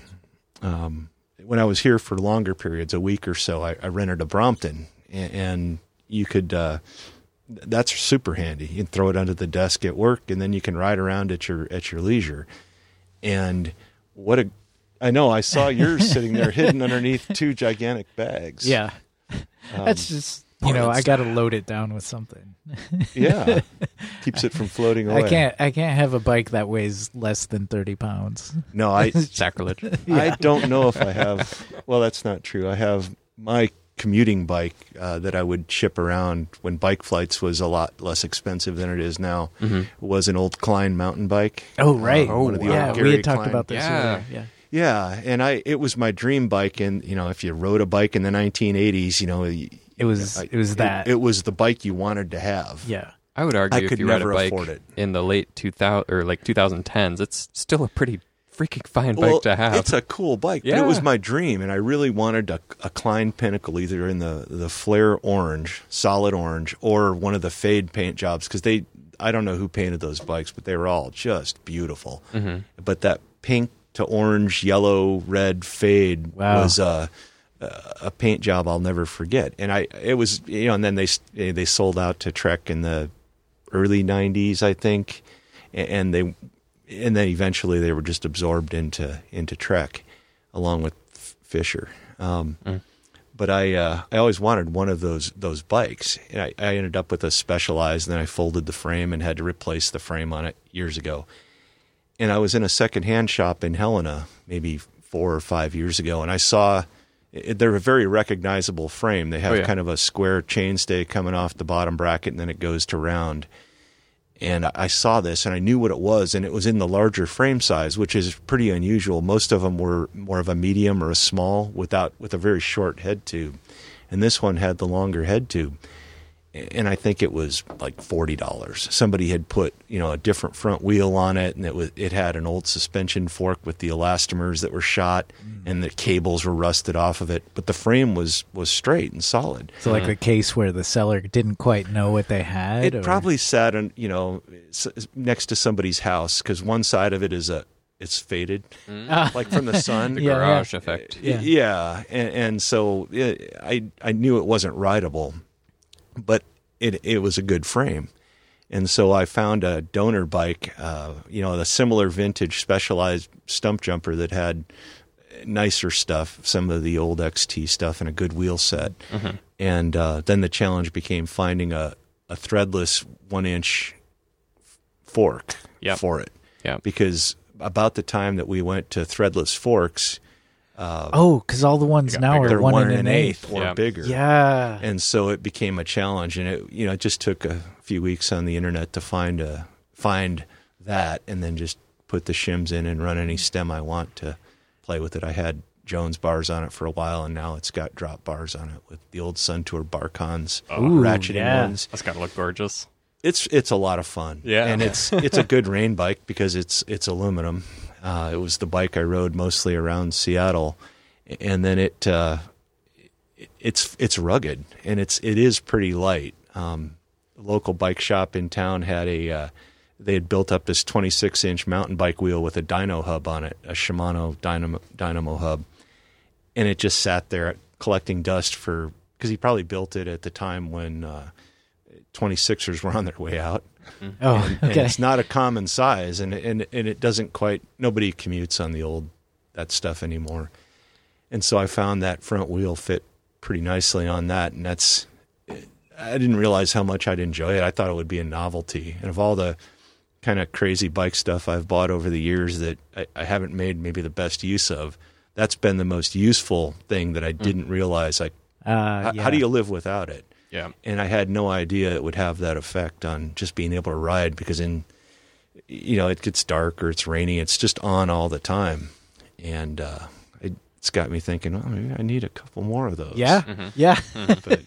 um, when I was here for longer periods, a week or so, I, I rented a Brompton, and, and you could. Uh, that's super handy. You can throw it under the desk at work, and then you can ride around at your at your leisure. And what a I know I saw yours sitting there hidden underneath two gigantic bags. Yeah. Um, That's just you know, I got to load it down with something. yeah, keeps it from floating away. I can't I can't have a bike that weighs less than 30 pounds. No, I Sacrilege. I don't know if I have. Well, that's not true. I have my commuting bike uh, that I would ship around when bike flights was a lot less expensive than it is now. Was an old Klein mountain bike. Oh right. Uh, one of the yeah, old we Gary had talked Klein- about this Yeah. earlier. Yeah. Yeah, and I it was my dream bike, and you know, if you rode a bike in the 1980s, you know, It was I- it was that. It, was the bike you wanted to have. yeah. I would argue I if could you ride a never bike afford it. in the late 2000 or like 2010s, it's still a pretty freaking fine bike Well, to have. it's a cool bike, but Yeah. it was my dream, and I really wanted a, a Klein Pinnacle either in the the flare orange, solid orange, or one of the fade paint jobs because they. I don't know who painted those bikes, but they were all just beautiful. Mm-hmm. But that pink to orange, yellow, red fade Wow. was a a paint job I'll never forget. And I it was you know, and then they they sold out to Trek in the early '90s, I think, and they and then eventually they were just absorbed into into Trek, along with Fisher. Um, But I uh, I always wanted one of those those bikes, and I, I ended up with a Specialized. And then I folded the frame and had to replace the frame on it years ago. And I was in a secondhand shop in Helena maybe four or five years ago, and I saw it, they're a very recognizable frame. They have Oh, yeah. kind of a square chainstay coming off the bottom bracket, and then it goes to round and I- I saw this and I knew what it was, and it was in the larger frame size, which is pretty unusual. Most of them were more of a medium or a small, without with a very short head tube, and this one had the longer head tube, and I think it was like forty dollars. Somebody had put you know a different front wheel on it, and it was it had an old suspension fork with the elastomers that were shot, mm. and the cables were rusted off of it, but the frame was was straight and solid. So like the uh-huh. case where the seller didn't quite know what they had. It or- probably sat on you know next to somebody's house because one side of it is a it's faded mm. Ah. like from the sun. the Yeah, garage yeah. effect. Y- yeah, and, and so it, I I knew it wasn't rideable, but it it was a good frame, and so I found a donor bike, uh, you know, a similar vintage specialized stump jumper that had nicer stuff, some of the old XT stuff, and a good wheel set. And uh, then the challenge became finding a a threadless one inch fork Yep. for it Yeah. because about the time that we went to threadless forks, Um, oh, because all the ones now bigger. are one, one and and an an eighth. eighth or Yeah. bigger. Yeah. And so it became a challenge, and it you know it just took a few weeks on the internet to find a find that, and then just put the shims in and run any stem I want to play with it. I had Jones bars on it for a while, and now it's got drop bars on it with the old SunTour Barcons oh. Ooh, ratcheting yeah. ones. That's got to look gorgeous. It's it's a lot of fun. Yeah. and it's it's a good rain bike because it's it's aluminum. Uh, it was the bike I rode mostly around Seattle, and then it uh, it's it's rugged and it's it is pretty light. Um, local bike shop in town had a uh, they had built up this 26 inch mountain bike wheel with a dyno hub on it, a Shimano dynamo, dynamo hub, and it just sat there collecting dust for because he probably built it at the time when uh, 26ers were on their way out. Oh, And okay. it's not a common size, and and and it doesn't quite. Nobody commutes on the old that stuff anymore, and so I found that front wheel fit pretty nicely on that, and that's. I didn't realize how much I'd enjoy it. I thought it would be a novelty, and of all the kind of crazy bike stuff I've bought over the years that I, I haven't made maybe the best use of, that's been the most useful thing that I didn't realize. Like, Uh, yeah. how do you live without it? Yeah. and I had no idea it would have that effect on just being able to ride because in you know it gets dark or it's rainy it's just on all the time and uh it, it's got me thinking well maybe I need a couple more of those Yeah, Mhm. yeah. but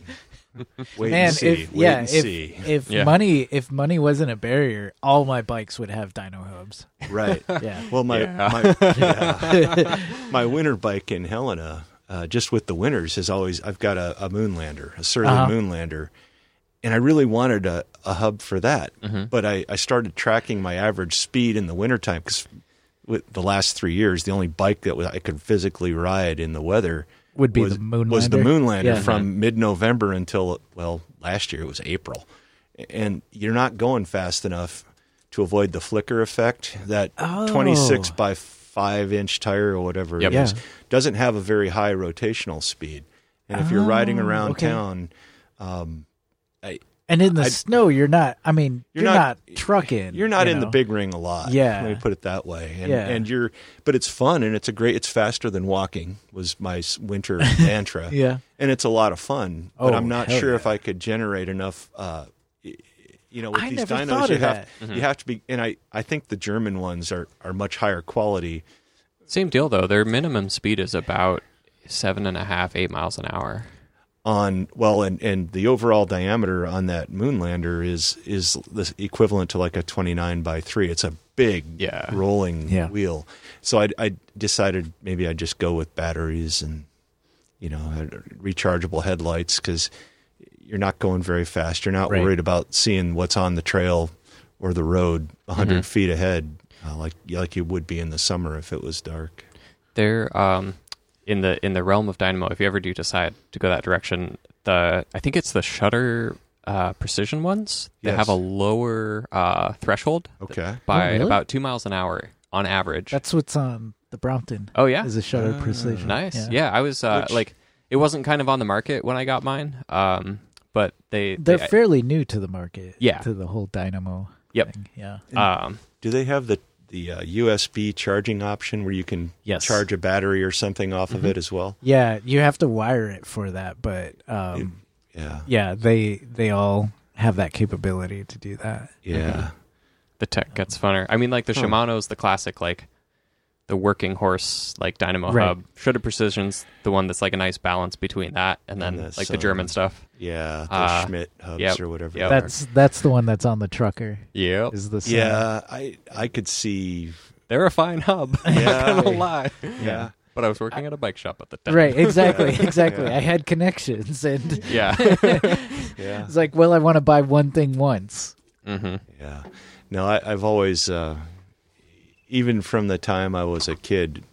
wait Man, and see if wait yeah, and if see if Yeah. money if money wasn't a barrier, all my bikes would have dyno hubs. right Yeah. well my Yeah. my, yeah. my winter bike in Helena uh, just with the winters is always I've got a, a Moonlander a Surly Uh-huh. Moonlander and I really wanted a, a hub for that. Mm-hmm. But I, I started tracking my average speed in the wintertime because with the last three years, the only bike that I could physically ride in the weather Would be was, the Moonlander. was the Moonlander Yeah. from mid November until, well, last year it was April. And you're not going fast enough to avoid the flicker effect. That Oh. 26 by 5 inch tire or whatever Yep. it is Yeah. doesn't have a very high rotational speed. And if you're riding Oh, around okay. town, um, I, And in the I- snow, you're not. I mean, you're, You're not, not- trucking. You're not you in the big ring a lot. Yeah. Let me put it that way. And, Yeah. and you're, but it's fun and it's a great, it's faster than walking was my winter mantra. Yeah. And it's a lot of fun, Oh, but Oh, I'm not sure yeah. if I could generate enough, uh, you know, with I these never dynos, you have. Mm-hmm. you have to be, and I, I think the German ones are, are much higher quality. Same deal though. Their minimum speed is about seven and a half, eight miles an hour. on well and and the overall diameter on that moonlander is is the equivalent to like a 29 by 3 it's a big Yeah. rolling Yeah. wheel so I, I decided maybe i'd just go with batteries and you know rechargeable headlights because you're not going very fast you're not Right. worried about seeing what's on the trail or the road 100 feet ahead uh, like like you would be in the summer if it was dark They're um, in the in the realm of Dynamo. If you ever do decide to go that direction, the I think it's the shutter uh, precision ones. They Yes. have a lower uh, threshold okay by Oh, really? about two miles an hour on average. That's what's on the Brompton. oh yeah, Is a shutter Ah. precision. nice. Yeah, I was uh, Which- like, it wasn't kind of on the market when I got mine. Um, but they, They're they fairly new to the market. Yeah. To the whole dynamo. Yep. Thing. Yeah. um, Do they have the the uh, USB charging option where you can Yes. charge a battery or something off of it as well? Yeah. You have to wire it for that, but um, Yeah, yeah, they they all have that capability to do that. yeah, the tech gets funner. I mean, like the Huh. Shimano's the classic, like the working horse, like Dynamo Right. Hub. Shutter Precision's the one that's like a nice balance between that and then And the like the German stuff. Yeah. The Uh, Schmidt hubs yep, or whatever. yep. That's that's the one that's on the trucker. Yeah, Is the Sun. yeah. I I could see. They're a fine hub. I'm Yeah. not gonna lie. Yeah, But I was working at a bike shop at the time. Right, exactly, exactly. Yeah. I had connections, and Yeah. yeah, it's like, well, I want to buy one thing once. hmm yeah. No, I, I've always, uh, even from the time I was a kid, th-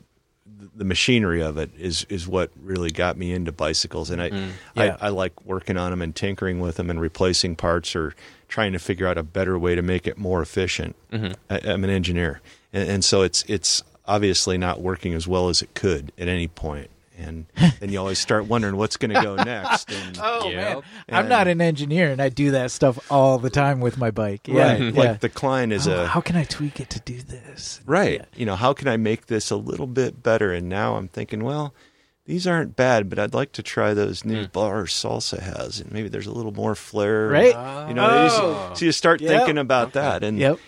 the machinery of it is is what really got me into bicycles, and I, Mm. Yeah. I I like working on them and tinkering with them and replacing parts or trying to figure out a better way to make it more efficient. hmm I, I'm an engineer, and, and so it's it's obviously not working as well as it could at any point. And then you always start wondering what's going to go next. And, Oh Yep. man, I'm not an engineer, and I do that stuff all the time with my bike. Yeah, right, yeah. like the Klein is Oh, a how can I tweak it to do this? right. Yeah. You know, how can I make this a little bit better? And now I'm thinking, well, these aren't bad, but I'd like to try those new Mm. bars salsa has, and maybe there's a little more flair. Right? You know, Oh. s- so you start Yep. thinking about Okay. that, and Yep.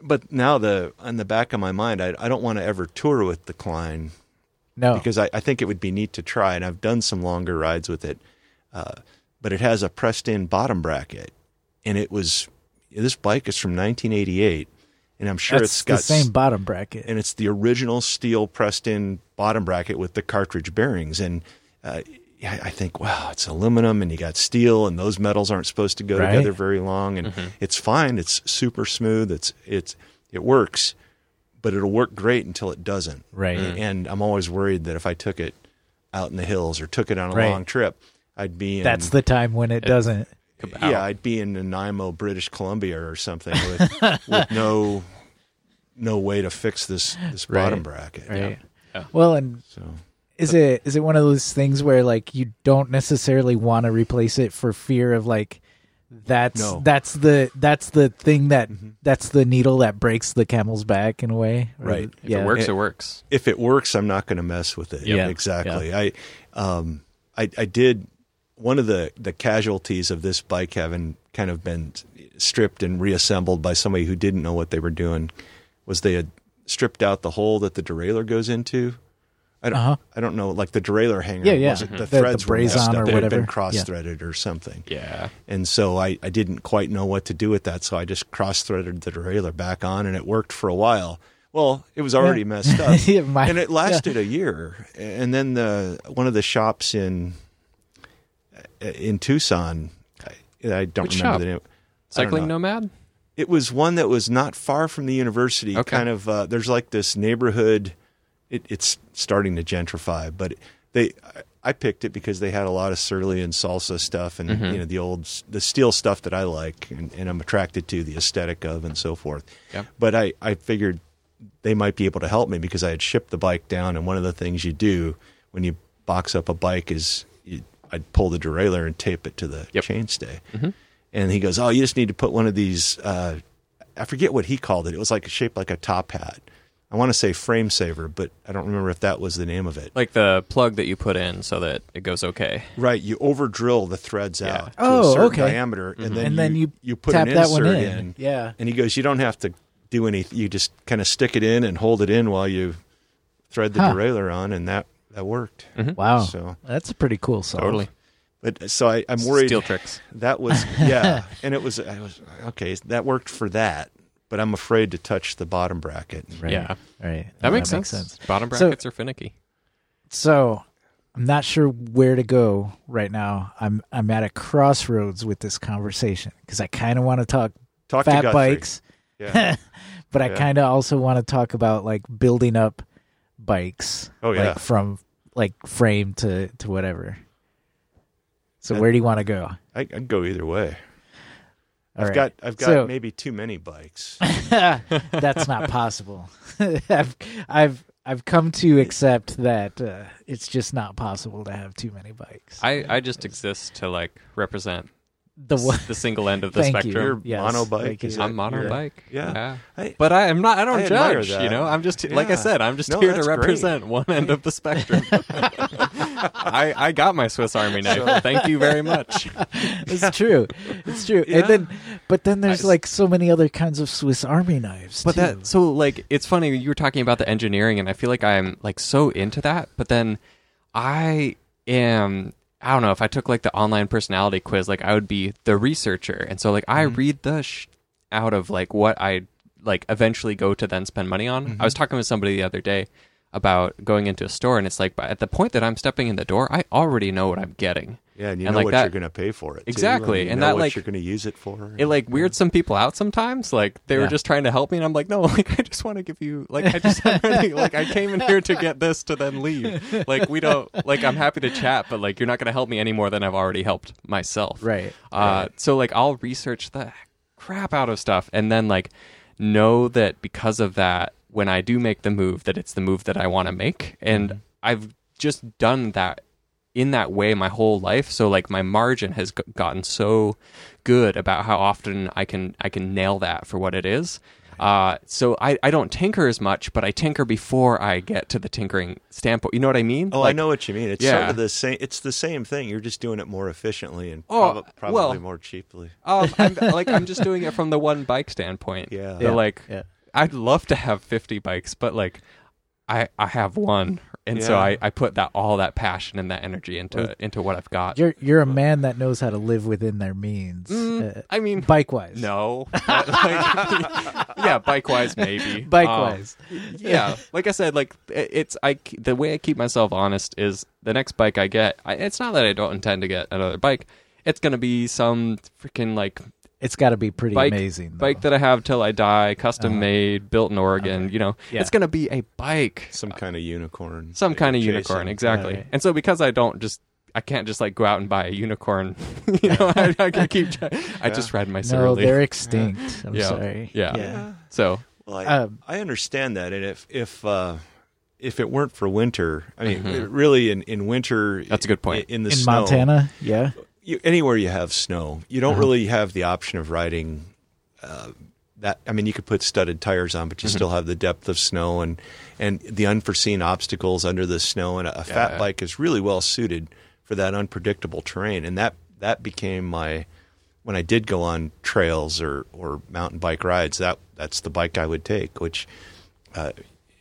but now the on the back of my mind, I, I don't want to ever tour with the Klein No. because I, I think it would be neat to try, and I've done some longer rides with it. Uh, but it has a pressed-in bottom bracket, and it was this bike is from 1988, and I'm sure That's it's got the same bottom bracket. and it's the original steel pressed-in bottom bracket with the cartridge bearings, and uh, yeah, I think, wow, it's aluminum and you got steel and those metals aren't supposed to go Right. together very long and Mm-hmm. it's fine. It's super smooth. It's it's it works, but it'll work great until it doesn't. Right. Mm. And I'm always worried that if I took it out in the hills or took it on a Right. long trip, I'd be in That's the time when it doesn't. Kabow. yeah, I'd be in Nanaimo, British Columbia or something with with no no way to fix this this Right. bottom bracket. Right. Yeah. Well, and So is it is it one of those things where like you don't necessarily want to replace it for fear of like that's No. that's the that's the thing that Mm-hmm. that's the needle that breaks the camel's back in a way. Right. If If yeah. it works, It- it works. if it works, I'm not going to mess with it. Yeah. exactly. I, um, I, I did one of the the casualties of this bike having kind of been stripped and reassembled by somebody who didn't know what they were doing was they had stripped out the hole that the derailleur goes into. I don't, Uh-huh. I don't know, like the derailleur hanger. Yeah, yeah. wasn't- The The- the threads were messed braze-on up. or They had been cross threaded or something. Yeah. And so I, I didn't quite know what to do with that, so I just cross threaded the derailleur back on, and it worked for a while. Well, it was already Yeah. messed up, Yeah, my- and it lasted a year. And then the one of the shops in in Tucson, I, I don't Which remember shop? the name. Cycling. Nomad? It was one that was not far from the university. Okay. Kind of, uh, there's like this neighborhood. It, it's starting to gentrify, but they. I picked it because they had a lot of surly and salsa stuff, and Mm-hmm. you know the old the steel stuff that I like, and, and I'm attracted to the aesthetic of, and so forth. But I, I figured they might be able to help me because I had shipped the bike down, and one of the things you do when you box up a bike is you, I'd pull the derailleur and tape it to the Yep. chainstay. And he goes, "Oh, you just need to put one of these. Uh, I forget what he called it. It was like shaped like a top hat. I want to say frame saver, but I don't remember if that was the name of it. Like the plug that you put in so that it goes okay. Right, you over drill the threads Yeah. out to Oh, a certain okay. diameter, and mm-hmm. then And you, then you you put tap an that insert one in. Yeah. And he goes, you don't have to do anything. You just kind of stick it in and hold it in while you thread the Huh. derailleur on, and that that worked. Mm-hmm. Wow. So- That's a pretty cool song. Totally. But so I, I'm worried. Steel tricks. That was yeah, and it was I was okay. That worked for that, but I'm afraid to touch the bottom bracket. Right. Yeah. Right. That, No, makes, sense. Bottom So- brackets are finicky. So I'm not sure where to go right now. I'm I'm at a crossroads with this conversation because I kind of want to talk Talk fat Guthrie. bikes, Yeah. but I Yeah. kind of also want to talk about like building up bikes. Oh, yeah. like from like frame to to whatever. So That- where do you want to go? I, I'd go either way. All I've right. got I've got So- maybe too many bikes. That's not possible. I've I've I've come to accept that uh, it's just not possible to have too many bikes. I, I just exist to like represent the one, the single end of the Thank spectrum. Your Yes, mono bike thank you. I'm mono your- bike. Yeah. I- But I am not. I don't I judge. You know, I'm just like I said. I'm just No, here to that's great. represent one end of the spectrum. I I got my Swiss Army knife. Thank you very much. it's true. It's true. Yeah. And then, but then there's I- like so many other kinds of Swiss Army knives. But too. that so like it's funny you were talking about the engineering and I feel like I'm like so into that, but then I am I don't know if I took like the online personality quiz like I would be the researcher and so like I mm-hmm. read the sh- out of like what I like eventually go to then spend money on. I mm-hmm. was talking with somebody the other day about going into a store and it's like but at the point that I'm stepping in the door, I already know what I'm getting. yeah, and you And know like what that- you're going to pay for it. too, Exactly, and know that, what like- you're going to use it for. it like weirds some people out sometimes. Like they were just trying to help me, and I'm like, no, like I just want to give you, like I just I'm like I came in here to get this to then leave. Like we don't, like I'm happy to chat, but like you're not going to help me any more than I've already helped myself. right. Uh, so like I'll research the crap out of stuff, and then like know that because of that, when I do make the move, that it's the move that I want to make, and I've just done that in that way my whole life. So like my margin has g- gotten so good about how often I can I can nail that for what it is. Uh, so I, I don't tinker as much, but I tinker before I get to the tinkering standpoint. You know what I mean? Oh, I know what you mean. It's sort of the same. It's the same thing. You're just doing it more efficiently and Oh, prob- probably well- more cheaply. Um, I'm, like I'm just doing it from the one bike standpoint. Yeah. The, Yeah, like yeah. I'd love to have 50 bikes, but like I I have one, and so I, I put that all that passion and that energy into into what I've got. You're you're a man that knows how to live within their means. Mm, uh, I mean, bike wise. no, like, yeah, bike wise maybe. Bike Um, wise. yeah, like I said, like it's I the way I keep myself honest is the next bike I get. I, it's not that I don't intend to get another bike. It's gonna be some freaking like it's got to be pretty bike amazing. Though. bike that I have till I die, custom Uh-huh. made, built in Oregon. Okay. You know, Yeah. it's gonna be a bike, Some kind of unicorn. some that kind of you're unicorn, chasing. exactly. Right. And so because I don't just. I can't just like go out and buy a unicorn. you know, I, I can keep. I just ride my no, Surly. they're extinct. I'm Yeah. sorry. Yeah. yeah. So Well, I, Um, I understand that, and if if uh, if it weren't for winter, I mean, Mhm. really, in, in winter, That's a good point. In the In snow, Montana, yeah. You, anywhere you have snow, you don't Uh-huh. really have the option of riding. Uh, that I mean, you could put studded tires on, but you Mhm. still have the depth of snow and and the unforeseen obstacles under the snow. And a, a fat Yeah. bike is really well suited for that unpredictable terrain. And that that became my when I did go on trails or or mountain bike rides. That that's the bike I would take, which. Uh,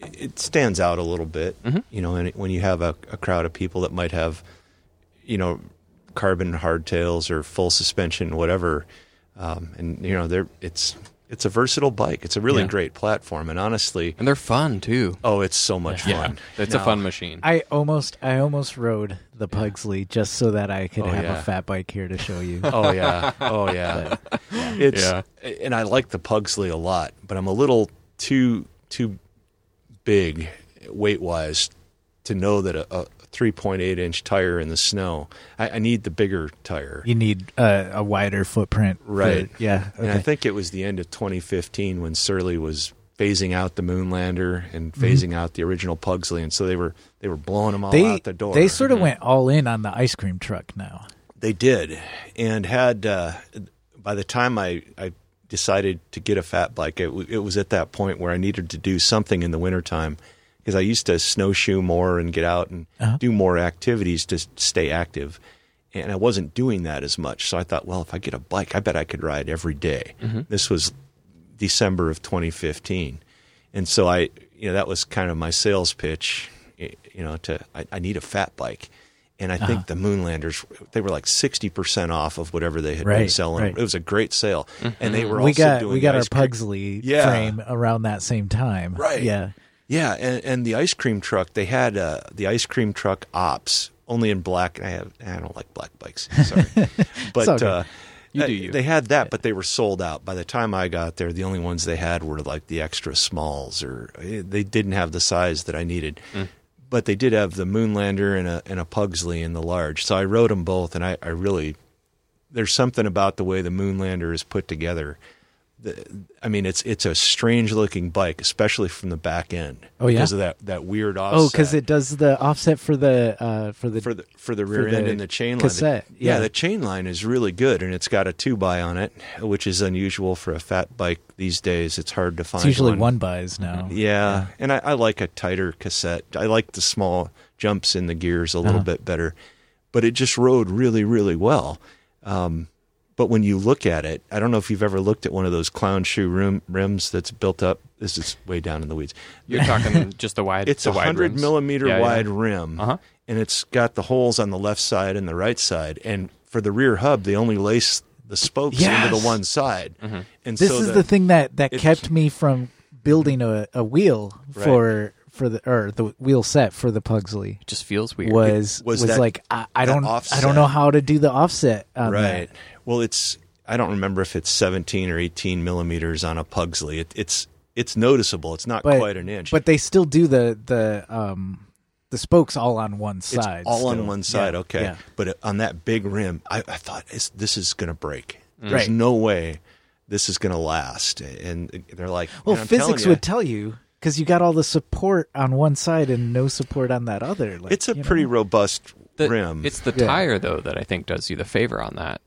it stands out a little bit, Mhm. you know, and when you have a, a crowd of people that might have, you know, carbon hardtails or full suspension, whatever, um, and you know, they're it's it's a versatile bike. It's a really Yeah. great platform, and honestly, and they're fun too. oh, it's so much Yeah, fun. it's a fun machine. I almost I almost rode the Pugsley just so that I could Oh, have yeah. a fat bike here to show you. Oh yeah, oh yeah. It's Yeah. and I like the Pugsley a lot, but I'm a little too too big weight wise to know that a, a 3.8 inch tire in the snow. I, I need the bigger tire. You need uh, a wider footprint. for- Right. yeah. And I think it was the end of 2015 when Surly was phasing out the Moonlander and Mm-hmm. phasing out the original Pugsley, and so they were they were blowing them all they out the door. they sort of went all in on the ice cream truck now. They did, and had uh, by the time I, I decided to get a fat bike, it, it was at that point where I needed to do something in the wintertime because I used to snowshoe more and get out and Uh-huh. do more activities to stay active, and I wasn't doing that as much. So I thought, well, if I get a bike, I bet I could ride every day. This was December of 2015, and so I, you know, that was kind of my sales pitch, you know, to I, I need a fat bike. And I Uh-huh. think the Moonlanders, they were like sixty percent off of whatever they had been selling. right. It was a great sale, and they were we also got doing we got our Pugsley Yeah. frame around that same time. Right. Yeah. Yeah, and, and the ice cream truck, they had uh, the ice cream truck ops only in black. I have I don't like black bikes, sorry, but all uh, You uh, do you. They had that, but they were sold out. By the time I got there, the only ones they had were like the extra smalls, or eh, they didn't have the size that I needed. Mm. But they did have the Moonlander and a and a Pugsley in the large. So I rode them both, and I, I really there's something about the way the Moonlander is put together. The, I mean, it's it's a strange looking bike, especially from the back end. Oh, yeah? because of that that weird offset. Oh, because it does the offset for the uh, for the for the for the rear for end the and the chain line. cassette, yeah. yeah. the chain line is really good, and it's got a two by on it, which is unusual for a fat bike these days. It's hard to find. it's usually one. one buys now. Yeah, and I, I like a tighter cassette. I like the small jumps in the gears a little Uh-huh. bit better, but it just rode really, really well. Um, but when you look at it, I don't know if you've ever looked at one of those clown shoe rim, rims that's built up. This is way down in the weeds. You're talking just the wide. It's a wide hundred millimeter Yeah, yeah. wide rim, Uh-huh. and it's got the holes on the left side and the right side. And for the rear hub, they only lace the spokes into the one side. Mm-hmm. And This so is the, thing that that kept me from building a, a wheel Right. for for the or the wheel set for the Pugsley. It just feels weird. Was Was was, that- like I, I don't offset. I don't know how to do the offset on right. that. Well, it's I don't remember if it's seventeen or eighteen millimeters on a Pugsley. It, it's it's noticeable. It's not But quite an inch. but they still do the the um the spokes all on one it's side. all on one side. Yeah, okay, yeah. but on that big rim, I, I thought it's, this is going to break. There's Right. no way this is going to last. And they're like, Well, "Man, I'm telling physics ya, would tell you because you got all the support on one side and no support on that other. Like, it's a you know? pretty robust The- rim. It's the Yeah. tire though that I think does you the favor on that.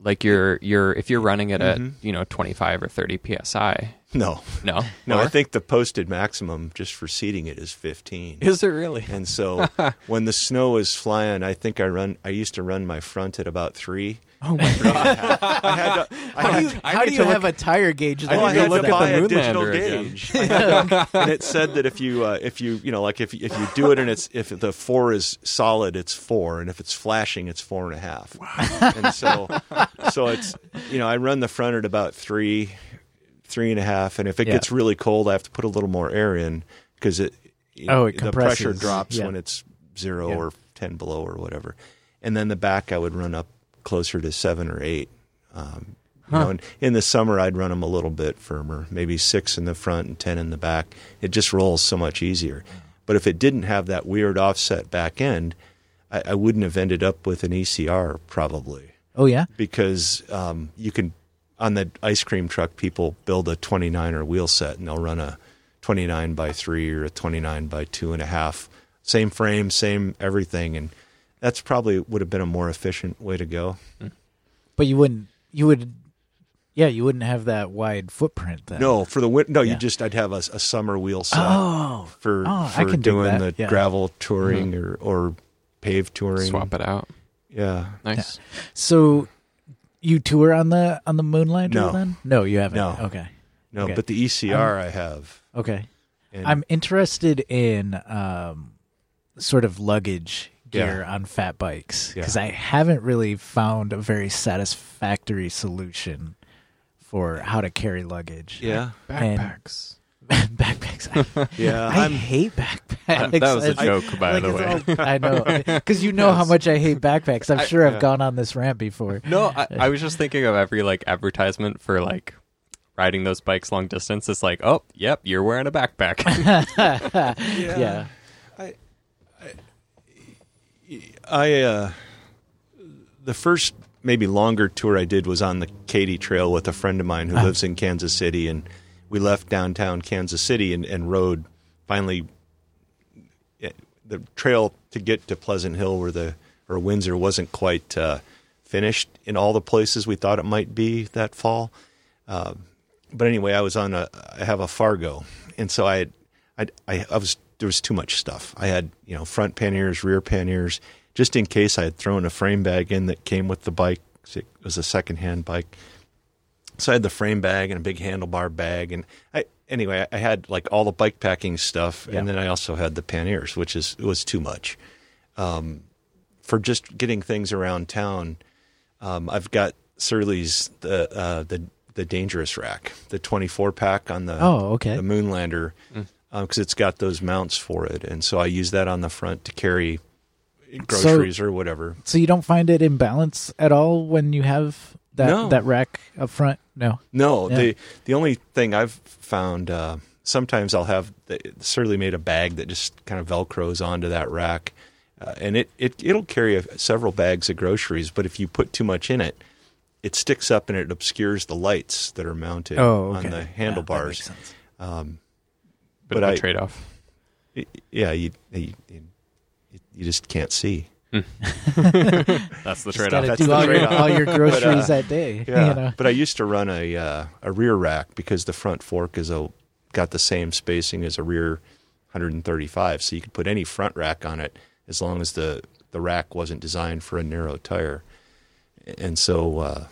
Like you're you're if you're running it at Mm-hmm. you know 25 or 30 psi, No, No, no. I think the posted maximum just for seating it is 15. Is it really? And so when the snow is flying, I think I run. I used to run my front at about three. Oh my god! I had to. I How do you, how do you look- have a tire gauge? I that I need to had look to at the buy a Moonlander digital gauge, to- and it said that if you uh, if you you know like if if you do it and it's if the four is solid, it's four, and if it's flashing, it's four and a half. Wow. And so so it's you know I run the front at about three, three and a half, and if it Yeah. gets really cold, I have to put a little more air in because it know, Oh, it the pressure drops Yeah. when it's zero Yeah. or ten below or whatever, and then the back I would run up closer to seven or eight. Um, you know, and in the summer, I'd run them a little bit firmer, maybe six in the front and ten in the back. It just rolls so much easier. But if it didn't have that weird offset back end, I, I wouldn't have ended up with an ECR probably Oh yeah. because um, you can on the ice cream truck people build a 29er wheel set and they'll run a 29 by 3 or a 29 by two and a half same frame same everything and that's probably would have been a more efficient way to go But you wouldn't. You would. Yeah, you wouldn't have that wide footprint then. no for the win- no Yeah. you just i'd have a, a summer wheel set Oh. for, Oh, I can dig doing that, the yeah. gravel touring mm-hmm. or, or paved touring Swap it out. yeah Nice. So, you tour on the on the Moonlander No. then? No, you haven't. No. Okay. no Okay. but the ecr i have Okay. and I'm interested in um, sort of luggage gear Yeah. on fat bikes Yeah. because I haven't really found a very satisfactory solution for how to carry luggage. yeah And- Backpacks. backpacks. I, yeah I I'm, hate backpacks. That was a It's- joke, by like, the way. all- I know because you know how much I hate backpacks. I'm sure I've yeah. gone on this rant before. No, I, I was just thinking of every like advertisement for like riding those bikes long distance. It's like, oh, yep, you're wearing a backpack. Yeah. I uh, the first maybe longer tour I did was on the Katy Trail with a friend of mine who lives in Kansas City, and we left downtown Kansas City and, and rode finally eh, the trail to get to Pleasant Hill where the or Windsor wasn't quite uh, finished in all the places we thought it might be that fall. Uh, but anyway, I was on a I have a Fargo, and so I had, I I, I was there was too much stuff. I had you know front panniers, rear panniers, just in case I had thrown a frame bag in that came with the bike. It was a secondhand bike, so I had the frame bag and a big handlebar bag, and I anyway I had like all the bike packing stuff, Yeah. and then I also had the panniers, which is was too much. Um, for just getting things around town, um, I've got Surly's the uh, the the dangerous rack, the 24 pack on the Oh, okay. the Moonlander, because it's got those mounts for it, and so I use that on the front to carry groceries or whatever. So you don't find it imbalance at all when you have that No. that rack up front? No. No, Yeah. the the only thing I've found uh, sometimes I'll have the, Surly made a bag that just kind of velcros onto that rack, uh, and it it it'll carry a, several bags of groceries. But if you put too much in it, it sticks up and it obscures the lights that are mounted Oh, okay. on the Yeah, that handlebars. makes sense. um, Bit But of a I- trade off. yeah, you, you you you just can't see. That's the Just trade got off. to That's do the all your, trade-off. all your groceries uh, that day. Yeah, You know? but I used to run a uh, a rear rack because the front fork is a got the same spacing as a rear 135, so you could put any front rack on it as long as the the rack wasn't designed for a narrow tire. And so uh,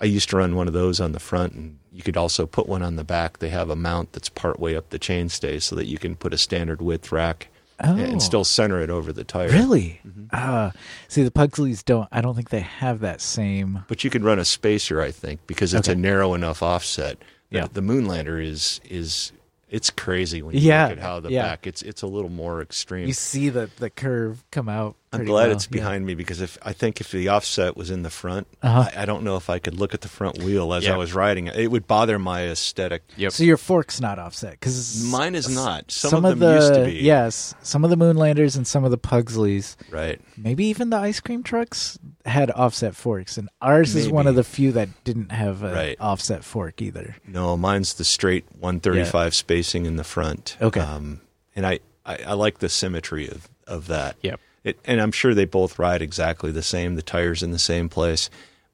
I used to run one of those on the front, and you could also put one on the back. They have a mount that's part way up the chainstay, so that you can put a standard width rack Oh. and still center it over the tire. Really? Mm-hmm. Ah, see, the Pugsleys don't. I don't think they have that same. But you could run a spacer, I think, because it's Okay. a narrow enough offset. The, Yeah. the Moonlander is is it's crazy when you Yeah, look at how the yeah. back. It's it's a little more extreme. You see the the curve come out. I'm glad well, it's yeah. behind me because if I think if the offset was in the front, Uh-huh. I, I don't know if I could look at the front wheel as Yeah. I was riding it. It would bother my aesthetic. Yep. So your fork's not offset because Mine is not. Some, of them the used to be. yes, some of the Moonlanders and some of the Pugsleys, Right. maybe even the ice cream trucks had offset forks, and ours is one of the few that didn't have an Right. offset fork either. No, mine's the straight 135 spacing in the front. Okay. Um, and I, I, I like the symmetry of, of that. Yep. It, and I'm sure they both ride exactly the same. The tires in the same place,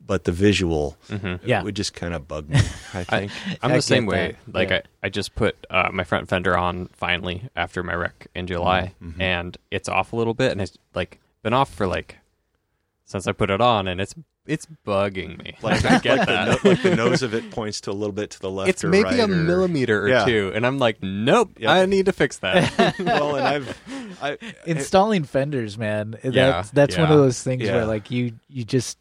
but the visual Yeah. would just kind of bug me. I I, think. I'm I the same way. that. Like Yeah. I, I just put uh, my front fender on finally after my wreck in July, Mm-hmm. and it's off a little bit, and it's like been off for like since I put it on, and it's it's bugging me. Like I get like, that. the, no- like the nose of it points to a little bit to the left it's or maybe right a or- millimeter or Yeah. two, and I'm like, nope, Yep. I need to fix that. well, and I've I, installing fenders man Yeah, that's that's one of those things Yeah. where like you you just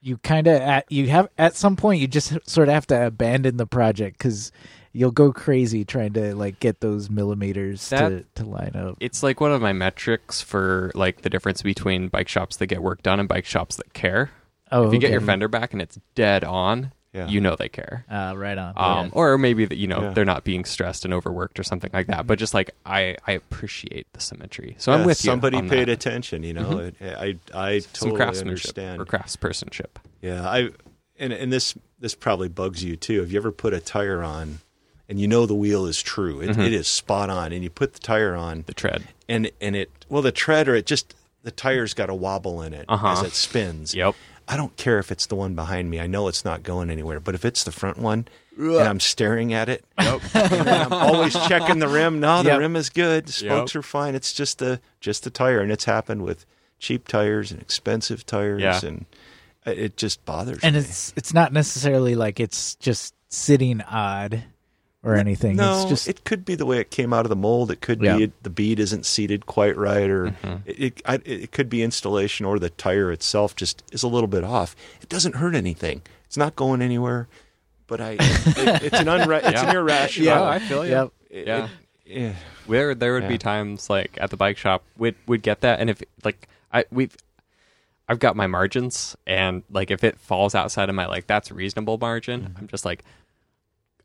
you kind of at you have at some point you just sort of have to abandon the project because you'll go crazy trying to like get those millimeters to, to line up it's like one of my metrics for like the difference between bike shops that get work done and bike shops that care. Oh if you get okay. your fender back and it's dead on, Yeah. you know they care. uh, right on um, Yeah. or maybe that you know Yeah. they're not being stressed and overworked or something like that. But just like I, I appreciate the symmetry. So yeah, I'm with you. somebody paid that. attention. You know, It- I I Some totally craftsmanship understand. or craftspersonship. Yeah, I and and this this probably bugs you too. Have you ever put a tire on, and you know the wheel is true, it, it is spot on, and you put the tire on, The tread. and and it well the tread or it just the tire's got a wobble in it Uh-huh. as it spins. Yep. I don't care if it's the one behind me. I know it's not going anywhere. But if it's the front one and I'm staring at it, and I'm always checking the rim. No, the Yep. rim is good. The spokes Yep. are fine. It's just the just the tire, and it's happened with cheap tires and expensive tires, Yeah. and it- it just bothers me. and me. it's it's not necessarily like it's just sitting odd or anything No, it's just it could be the way it came out of the mold. It could Yeah. be it, the bead isn't seated quite right, or Mm-hmm. it it, I, it could be installation, or the tire itself just is a little bit off. It doesn't hurt anything. It's not going anywhere. But I, it, it's an unra- it's an irrational. Yeah, I feel you. Yep. It- Yeah. it- yeah. There, there would Yeah. be times like at the bike shop we'd would get that, and if like I we've. I've got my margins, and like if it falls outside of my like that's reasonable margin, Mm-hmm. I'm just like,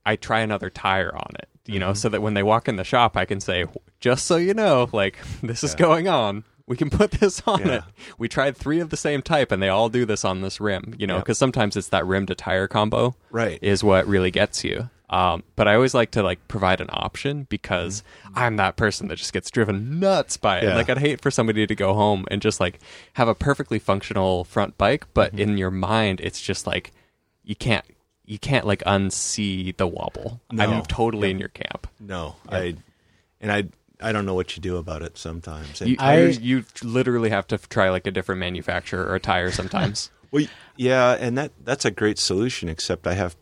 I try another tire on it, you Mm-hmm. know, so that when they walk in the shop, I can say, just so you know, like this is going on. We can put this on Yeah. it. We tried three of the same type, and they all do this on this rim, you know, Yeah. because sometimes it's that rim to tire combo Right. is what really gets you. Um, but I always like to like provide an option because I'm that person that just gets driven nuts by it. Yeah. Like I'd hate for somebody to go home and just like have a perfectly functional front bike, but in your mind it's just like you can't you can't like unsee the wobble. No. I'm totally in your camp. No, I and I I don't know what you do about it sometimes. And You, I- you you literally have to try like a different manufacturer or a tire sometimes. Well, yeah, and that that's a great solution. Except I have,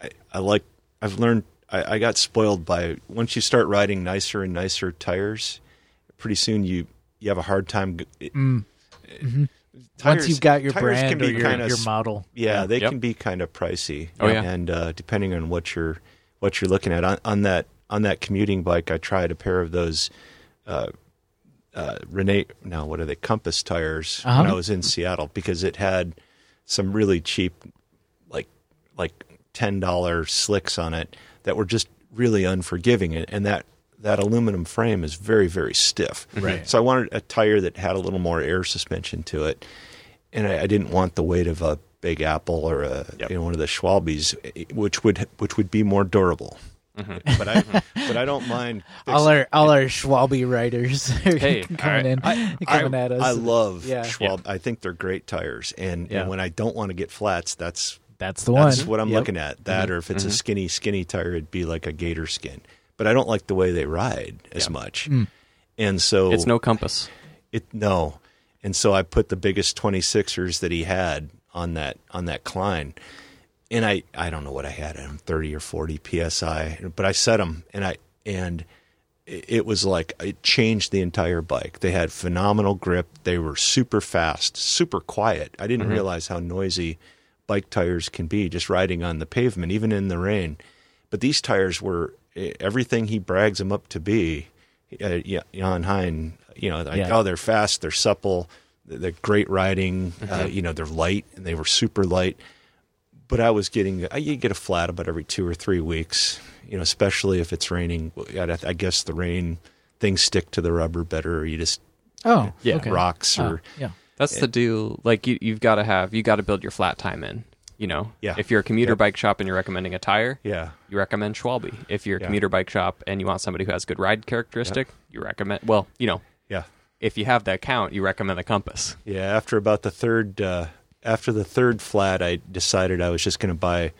I, I like I've learned I, I got spoiled by once you start riding nicer and nicer tires, pretty soon you you have a hard time. g- It, Mm. Tires- once you've got your tires can brand or be your, kinda your model Yeah, they Yep. can be kind of pricey. Oh, yeah. and uh, depending on what you're what you're looking at on, on that on that commuting bike, I tried a pair of those. Uh, uh, Renee, now what are they? Compass tires when Uh-huh. I was in Seattle because it had some really cheap, like like ten dollar slicks on it that were just really unforgiving, and, and that that aluminum frame is very very stiff. Right. So I wanted a tire that had a little more air suspension to it, and I, I didn't want the weight of a Big Apple or a Yep. you know one of the Schwalbes, eh, which would which would be more durable. Mm-hmm. But I but I don't mind. all our all our Schwalbe riders are Hey, coming in I, coming I- at us I love Yeah. Schwalbe. I think they're great tires, and, Yeah. and when I don't want to get flats, that's that's the that's one what I'm Yep. looking at. That, mm-hmm. or if it's a mm-hmm. skinny, skinny tire, it'd be like a gator skin. But I don't like the way they ride as much, hmm. and so It's no compass. it no, and so I put the biggest 26ers that he had on that on that Klein, and I I don't know what I had him 30 or 40 psi, but I set them and I and it it was like it changed the entire bike. They had phenomenal grip. They were super fast, super quiet. I didn't mm-hmm. realize how noisy bike tires can be just riding on the pavement, even in the rain. But these tires were everything he brags them up to be. Uh, yeah, Jan Heine, you know, like, Yeah. oh, they're fast, they're supple, they're great riding. Uh, you know, they're light, and they were super light. But I was getting, I you get a flat about every two or three weeks. You know, especially if it's raining. I I guess the rain things stick to the rubber better. Or you just oh Yeah, okay. rocks Oh, or yeah That's the deal. Like you, you've got to have, you got to build your flat time in. You know, Yeah. If you're a commuter Yep. bike shop and you're recommending a tire, yeah, you recommend Schwalbe. If you're a Yeah. commuter bike shop and you want somebody who has good ride characteristic, you recommend. Well, you know, yeah. if you have that count, you recommend the Compass. Yeah, after about the third uh, after the third flat, I decided I was just going to buy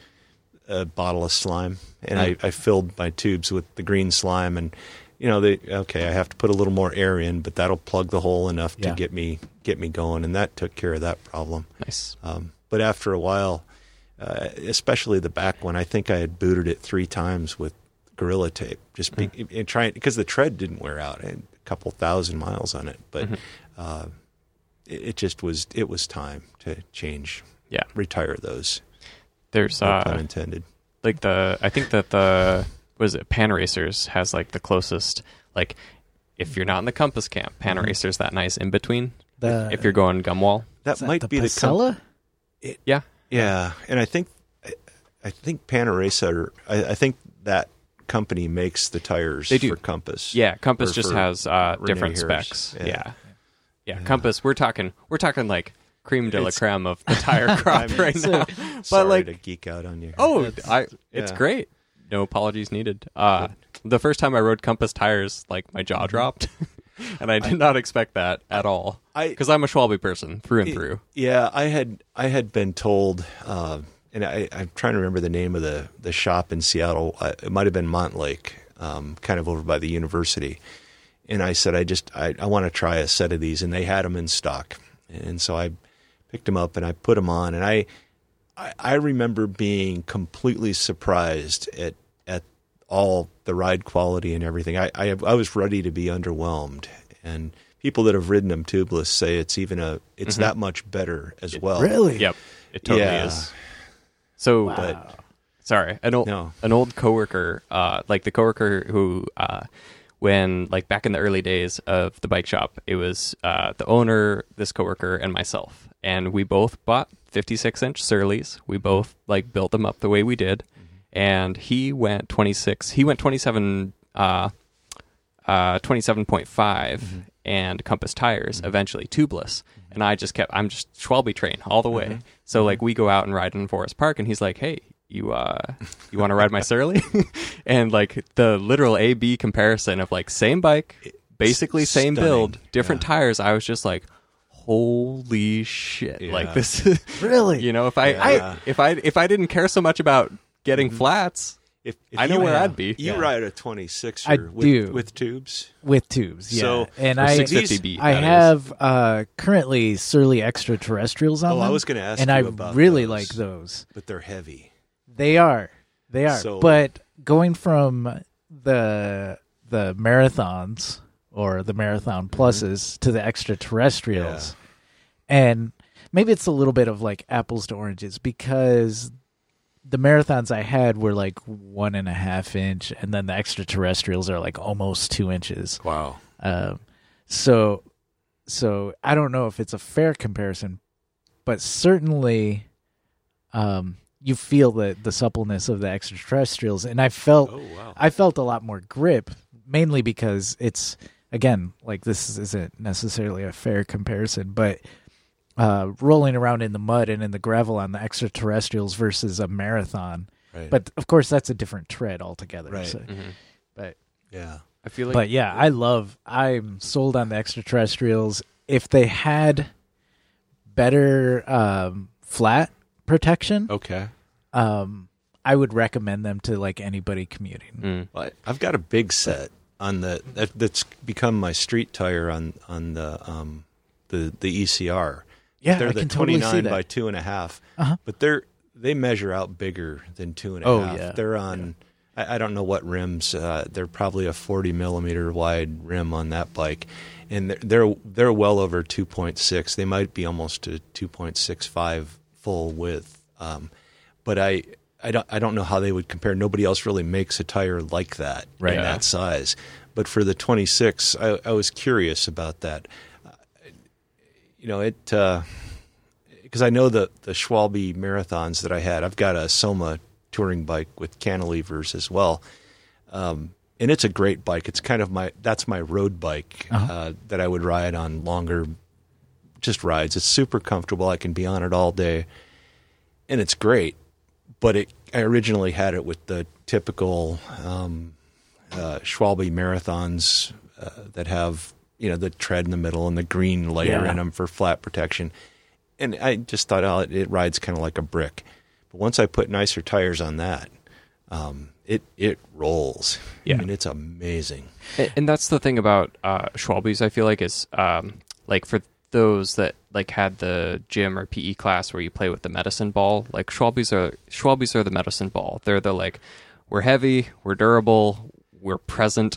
a bottle of slime, and I, I filled my tubes with the green slime, and you know, they okay, I have to put a little more air in, but that'll plug the hole enough to get me get me going, and that took care of that problem. Nice. Um, but after a while, uh, especially the back one, I think I had booted it three times with Gorilla Tape, just be, and trying because the tread didn't wear out. I had a couple thousand miles on it, but uh, it, it just was it was time to change, Yeah. retire those. There's No uh, pun intended. like the I think that the was it Panaracers has like the closest like if you're not in the Compass camp, Pan Racers that nice in between. The, if you're going Gumwall, That is that might the be the com- Pasela? yeah, Yeah, and I think I, I think Panaracer. I, I think that company makes the tires They do. for Compass. yeah. Compass just has uh, different Harris. specs. Yeah. Yeah. yeah, Compass. We're talking we're talking like cream de la creme of the tire crop right now. Sorry but like to geek out on you. Oh, That's- I, it's yeah. great. No apologies needed. Uh, the first time I rode Compass tires, like my jaw dropped, and I did not expect that at all. I- Because I'm a Schwalbe person through and through. Yeah, I had I had been told, uh, and I, I'm trying to remember the name of the the shop in Seattle. It might have been Montlake, um, kind of over by the university. And I said, I just I, I want to try a set of these, and they had them in stock. And so I picked them up and I put them on, and I I, I remember being completely surprised at all the ride quality and everything. I, I I was ready to be underwhelmed, and people that have ridden them tubeless say it's even a it's that much better as well. Really? Yep, it totally Yeah. is. So, Wow. sorry, an old No. an old coworker, uh, like the coworker who, uh, when like back in the early days of the bike shop, it was uh, the owner, this coworker, and myself, and we both bought 56 inch Surlys. We both like built them up the way we did, and he went 26. He went 27. Uh, uh, 27.5 and Compass tires, eventually tubeless. And I just kept, I'm just Schwalbe train all the way. So like we go out and ride in Forest Park and he's like, hey, you, uh, you want to ride my Surly? and like the literal A B comparison of like same bike, basically same stunning. build, different Yeah. tires. I was just like, holy shit. Yeah. Like this, is- Really? you know, if I, Yeah. I, if I, if I didn't care so much about getting flats, If, if I know you- where I'd be. You Yeah. ride a 26 I with, do. with tubes. with tubes. Yeah, So, and I 650B. I that is. have uh, currently Surly extraterrestrials on Oh, I was gonna ask and you I about really those. like those. But they're heavy. They are, they are. So- but going from the the marathons or the marathon Mm-hmm. pluses to the extraterrestrials, and maybe it's a little bit of like apples to oranges because the marathons I had were like one and a half inch, and then the extraterrestrials are like almost two inches. Wow. Um, so, so I don't know if it's a fair comparison, but certainly, um, you feel the the suppleness of the extraterrestrials, and I felt Oh, wow. I felt a lot more grip, mainly because it's again like this isn't necessarily a fair comparison, but uh, rolling around in the mud and in the gravel on the extraterrestrials versus a marathon. Right. But of course, that's a different tread altogether. Right. so- Mhm. But yeah. I feel like, but yeah, I love. I'm sold on the extraterrestrials. If they had better um, flat protection, Okay. um, I would recommend them to like anybody commuting. Mm. Well, I- I've got a big set on the that, that's become my street tire on on the um the the ECR. Yeah, they're I the can totally see 29 that. by two and a half, Uh-huh. but they're they measure out bigger than two and a half. Oh, yeah. They're on. I, I don't know what rims. Uh, they're probably a 40 millimeter wide rim on that bike, and they're they're, they're well over 2.6. They might be almost to 2.65 full width. Um, but I. I don't, I don't know how they would compare. Nobody else really makes a tire like that Right. in Yeah. that size. But for the 26, I, I was curious about that. Uh, you know, it because I know the the Schwalbe marathons that I had. I've got a Soma touring bike with cantilevers as well, um, and it's a great bike. It's kind of my that's my road bike Uh-huh. uh, that I would ride on longer, just rides. It's super comfortable. I can be on it all day, and it's great. But it I originally had it with the typical um, uh, Schwalbe marathons uh, that have you know the tread in the middle and the green layer Yeah. in them for flat protection and I just thought, oh, it, it rides kind of like a brick. But once I put nicer tires on that, um, it it rolls. Yeah. I mean, it's amazing. And, and that's the thing about uh, Schwalbe's. I feel like is um, like for those that like had the gym or PE class where you play with the medicine ball. Like Schwalbe's are Schwalbe's are the medicine ball. They're the like we're heavy, we're durable, we're present,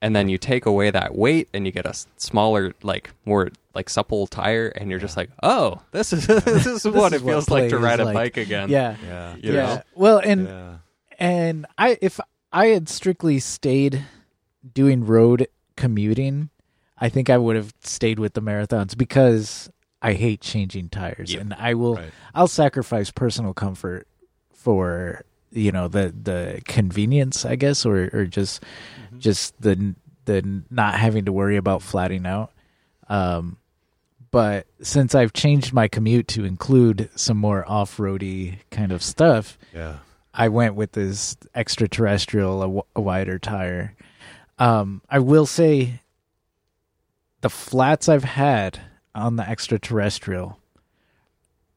and then you take away that weight and you get a smaller, like more like supple tire, and you're just like, oh, this is this is what is it what feels like to ride a like. bike again. Yeah. Yeah. You yeah. know? Well, and yeah. and I if I had strictly stayed doing road commuting, I think I would have stayed with the marathons because I hate changing tires Yeah. and I will Right. I'll sacrifice personal comfort for you know the the convenience I guess or or just just the the not having to worry about flatting out. Um but since I've changed my commute to include some more off-roady kind of stuff, Yeah. I went with this extraterrestrial, a, w- a wider tire. Um, I will say the flats I've had on the extraterrestrial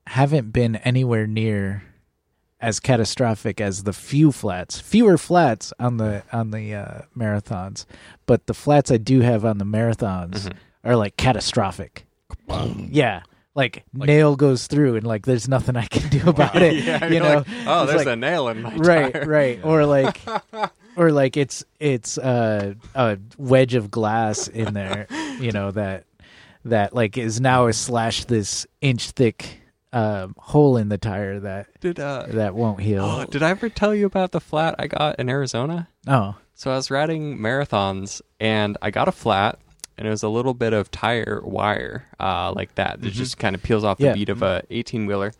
haven't been anywhere near as catastrophic as the few flats, fewer flats on the on the uh, marathons, but the flats I do have on the marathons Mhm. are like catastrophic. Yeah. Like, nail goes through and like there's nothing I can do about it. yeah, you know, like, oh, there's like- a nail in my right tire. right or like or like it's it's uh, a wedge of glass in there you know that that like is now a slash this inch thick um, hole in the tire that Did uh, that won't heal oh, did I ever tell you about the flat I got in Arizona? oh So I was riding marathons and I got a flat and it was a little bit of tire wire uh, like that that just kind of peels off the Yeah. bead of a 18 wheeler.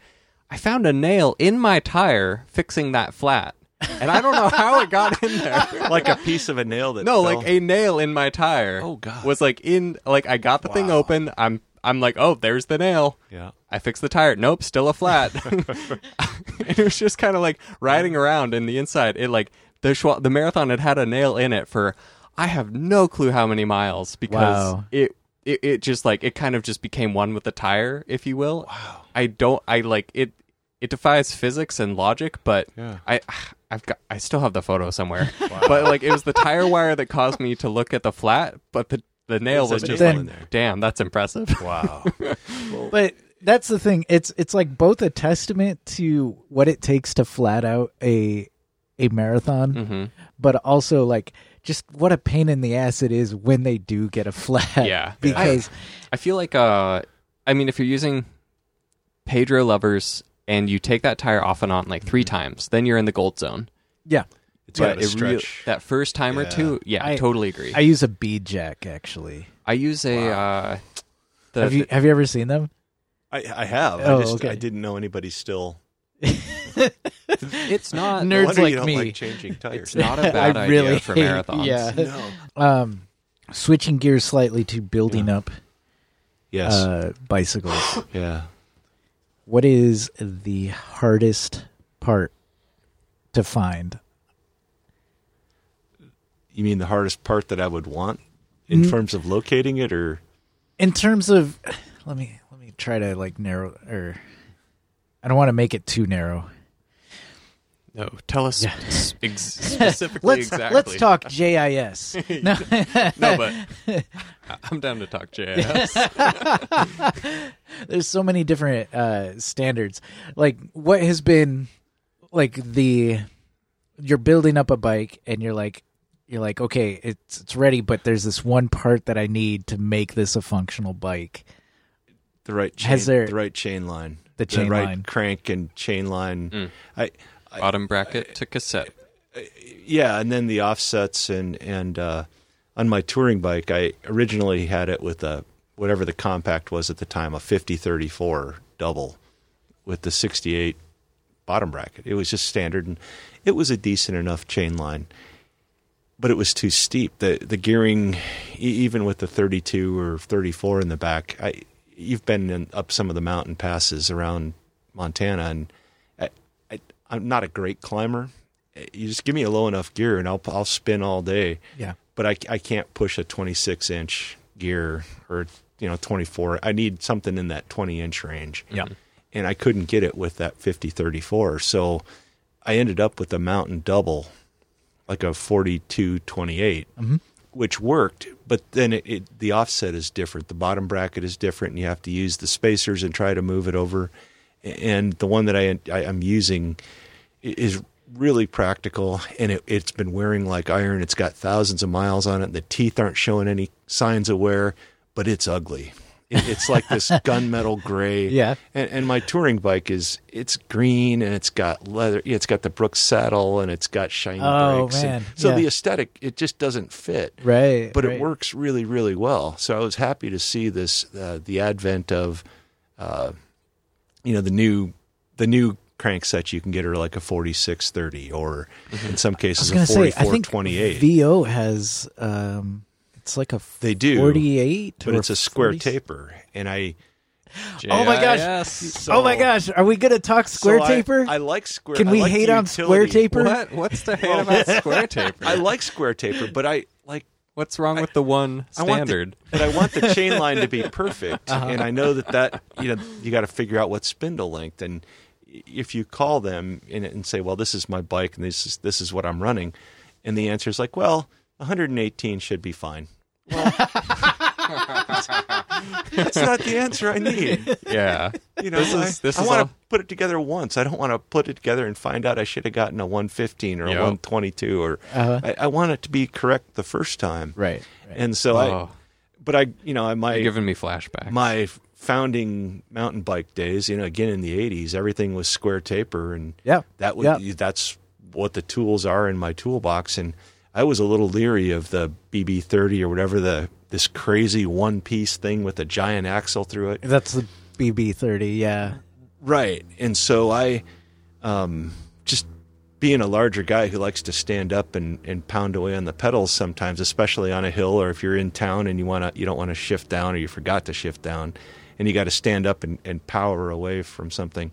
I found a nail in my tire fixing that flat. And I don't know how it got in there. like a piece of a nail that No, fell. like a nail in my tire. Oh, God. Was like in like I got the thing open. I'm I'm like, "Oh, there's the nail." yeah. I fixed the tire. Nope, still a flat. And it was just kind of like riding around in the inside. It like the Schwa- the marathon had had a nail in it for I have no clue how many miles because Wow. it, it it just like it kind of just became one with the tire, if you will. Wow. I don't I like it it defies physics and logic, but Yeah. I I've got I still have the photo somewhere. Wow. But like it was the tire wire that caused me to look at the flat, but the the nail was just like, there. damn, that's impressive. Wow. but that's the thing it's it's like both a testament to what it takes to flat out a a marathon hmm but also like just what a pain in the ass it is when they do get a flat Yeah. because I feel like uh I mean if you're using Pedro lovers and you take that tire off and on like 3 times, then you're in the gold zone. yeah It's got But to it rea- stretch. that first time or Yeah. two, yeah, I I- totally agree. I I, use a bead jack actually. I use a uh the, have you have you ever seen them? I, I have. Oh, I just okay. I didn't know anybody still. it's not Nerds No like you don't me. like changing tires. it's not a bad I idea for hate- marathons. yeah. no. Um, switching gears slightly to building up Yes. uh, bicycles. yeah. what is the hardest part to find? You mean the hardest part that I would want in Mm. terms of locating it, or In terms of, let me try to like narrow or. I don't want to make it too narrow. No, tell us Yeah. ex- specifically Let's exactly. let's talk JIS. no, No, but I'm down to talk JIS. there's so many different uh standards like what has been like the you're building up a bike and you're like you're like okay it's it's ready but there's this one part that i need to make this a functional bike the right chain, Has there- the right chain line, The chain right line. crank and chain line. Mm. I, Bottom bracket to cassette. yeah, and then the offsets and and uh, on my touring bike, I originally had it with a whatever the compact was at the time, a 5034 double with the 68 bottom bracket. It was just standard, and it was a decent enough chain line, but it was too steep. the The gearing, e- even with the 32 or 34 in the back, I you've been in, up some of the mountain passes around Montana, and I, I, I'm not a great climber. You just give me a low enough gear, and I'll I'll spin all day. yeah But I, I can't push a 26 inch gear or you know 24. I need something in that 20 inch range. Yeah. and I couldn't get it with that 50 34. So I ended up with a mountain double, like a 4228, mm-hmm. Which worked. But then it, it, the offset is different. The bottom bracket is different, and you have to use the spacers and try to move it over. And the one that I, I am using is really practical, and it, it's been wearing like iron. It's got thousands of miles on it. And the teeth aren't showing any signs of wear, but it's ugly. It, it's like this gunmetal gray. Yeah. And, and my touring bike is it's green and it's got leather. It's got the Brooks saddle and it's got shiny Oh, brakes. and man. so Yeah. the aesthetic it just doesn't fit. Right. But right. it works really really well. So I was happy to see this uh, the advent of uh, you know the new the new cranksets you can get are like a 4630 or in some cases a say, I 4428. VO has um, it's like a They do, forty-eight, but it's a square 40 taper and I Oh my gosh. JIS. oh my gosh, are we gonna talk square so taper? I, like square Can we like hate the on square utility. taper? What? What's the hate about square taper? I like square taper, but I like What's wrong with the one I the- standard? but I want the chain line to be perfect, Uh-huh. and I know that that you know you got to figure out what spindle length. And if you call them and, and say, "Well, this is my bike, and this is this is what I'm running," and the answer is like, "Well, 118 should be fine." Well, that's not the answer I need. yeah. You know, This I, is- this I is want all- to put it together once. I don't want to put it together and find out I should have gotten a 115 or a Yep. 122 or Uh-huh. I, I want it to be correct the first time. right. right. And so I, Oh, but I, you know, I my you're giving me flashbacks. my founding mountain bike days, you know, again in the 80s, everything was square taper and Yeah. that would Yeah. that's what the tools are in my toolbox and I was a little leery of the BB30 or whatever the this crazy one piece thing with a giant axle through it. That's the BB thirty. Yeah. Right. And so I um just being a larger guy who likes to stand up and, and pound away on the pedals sometimes, especially on a hill or if you're in town and you wanna you don't want to shift down or you forgot to shift down and you got to stand up and, and power away from something.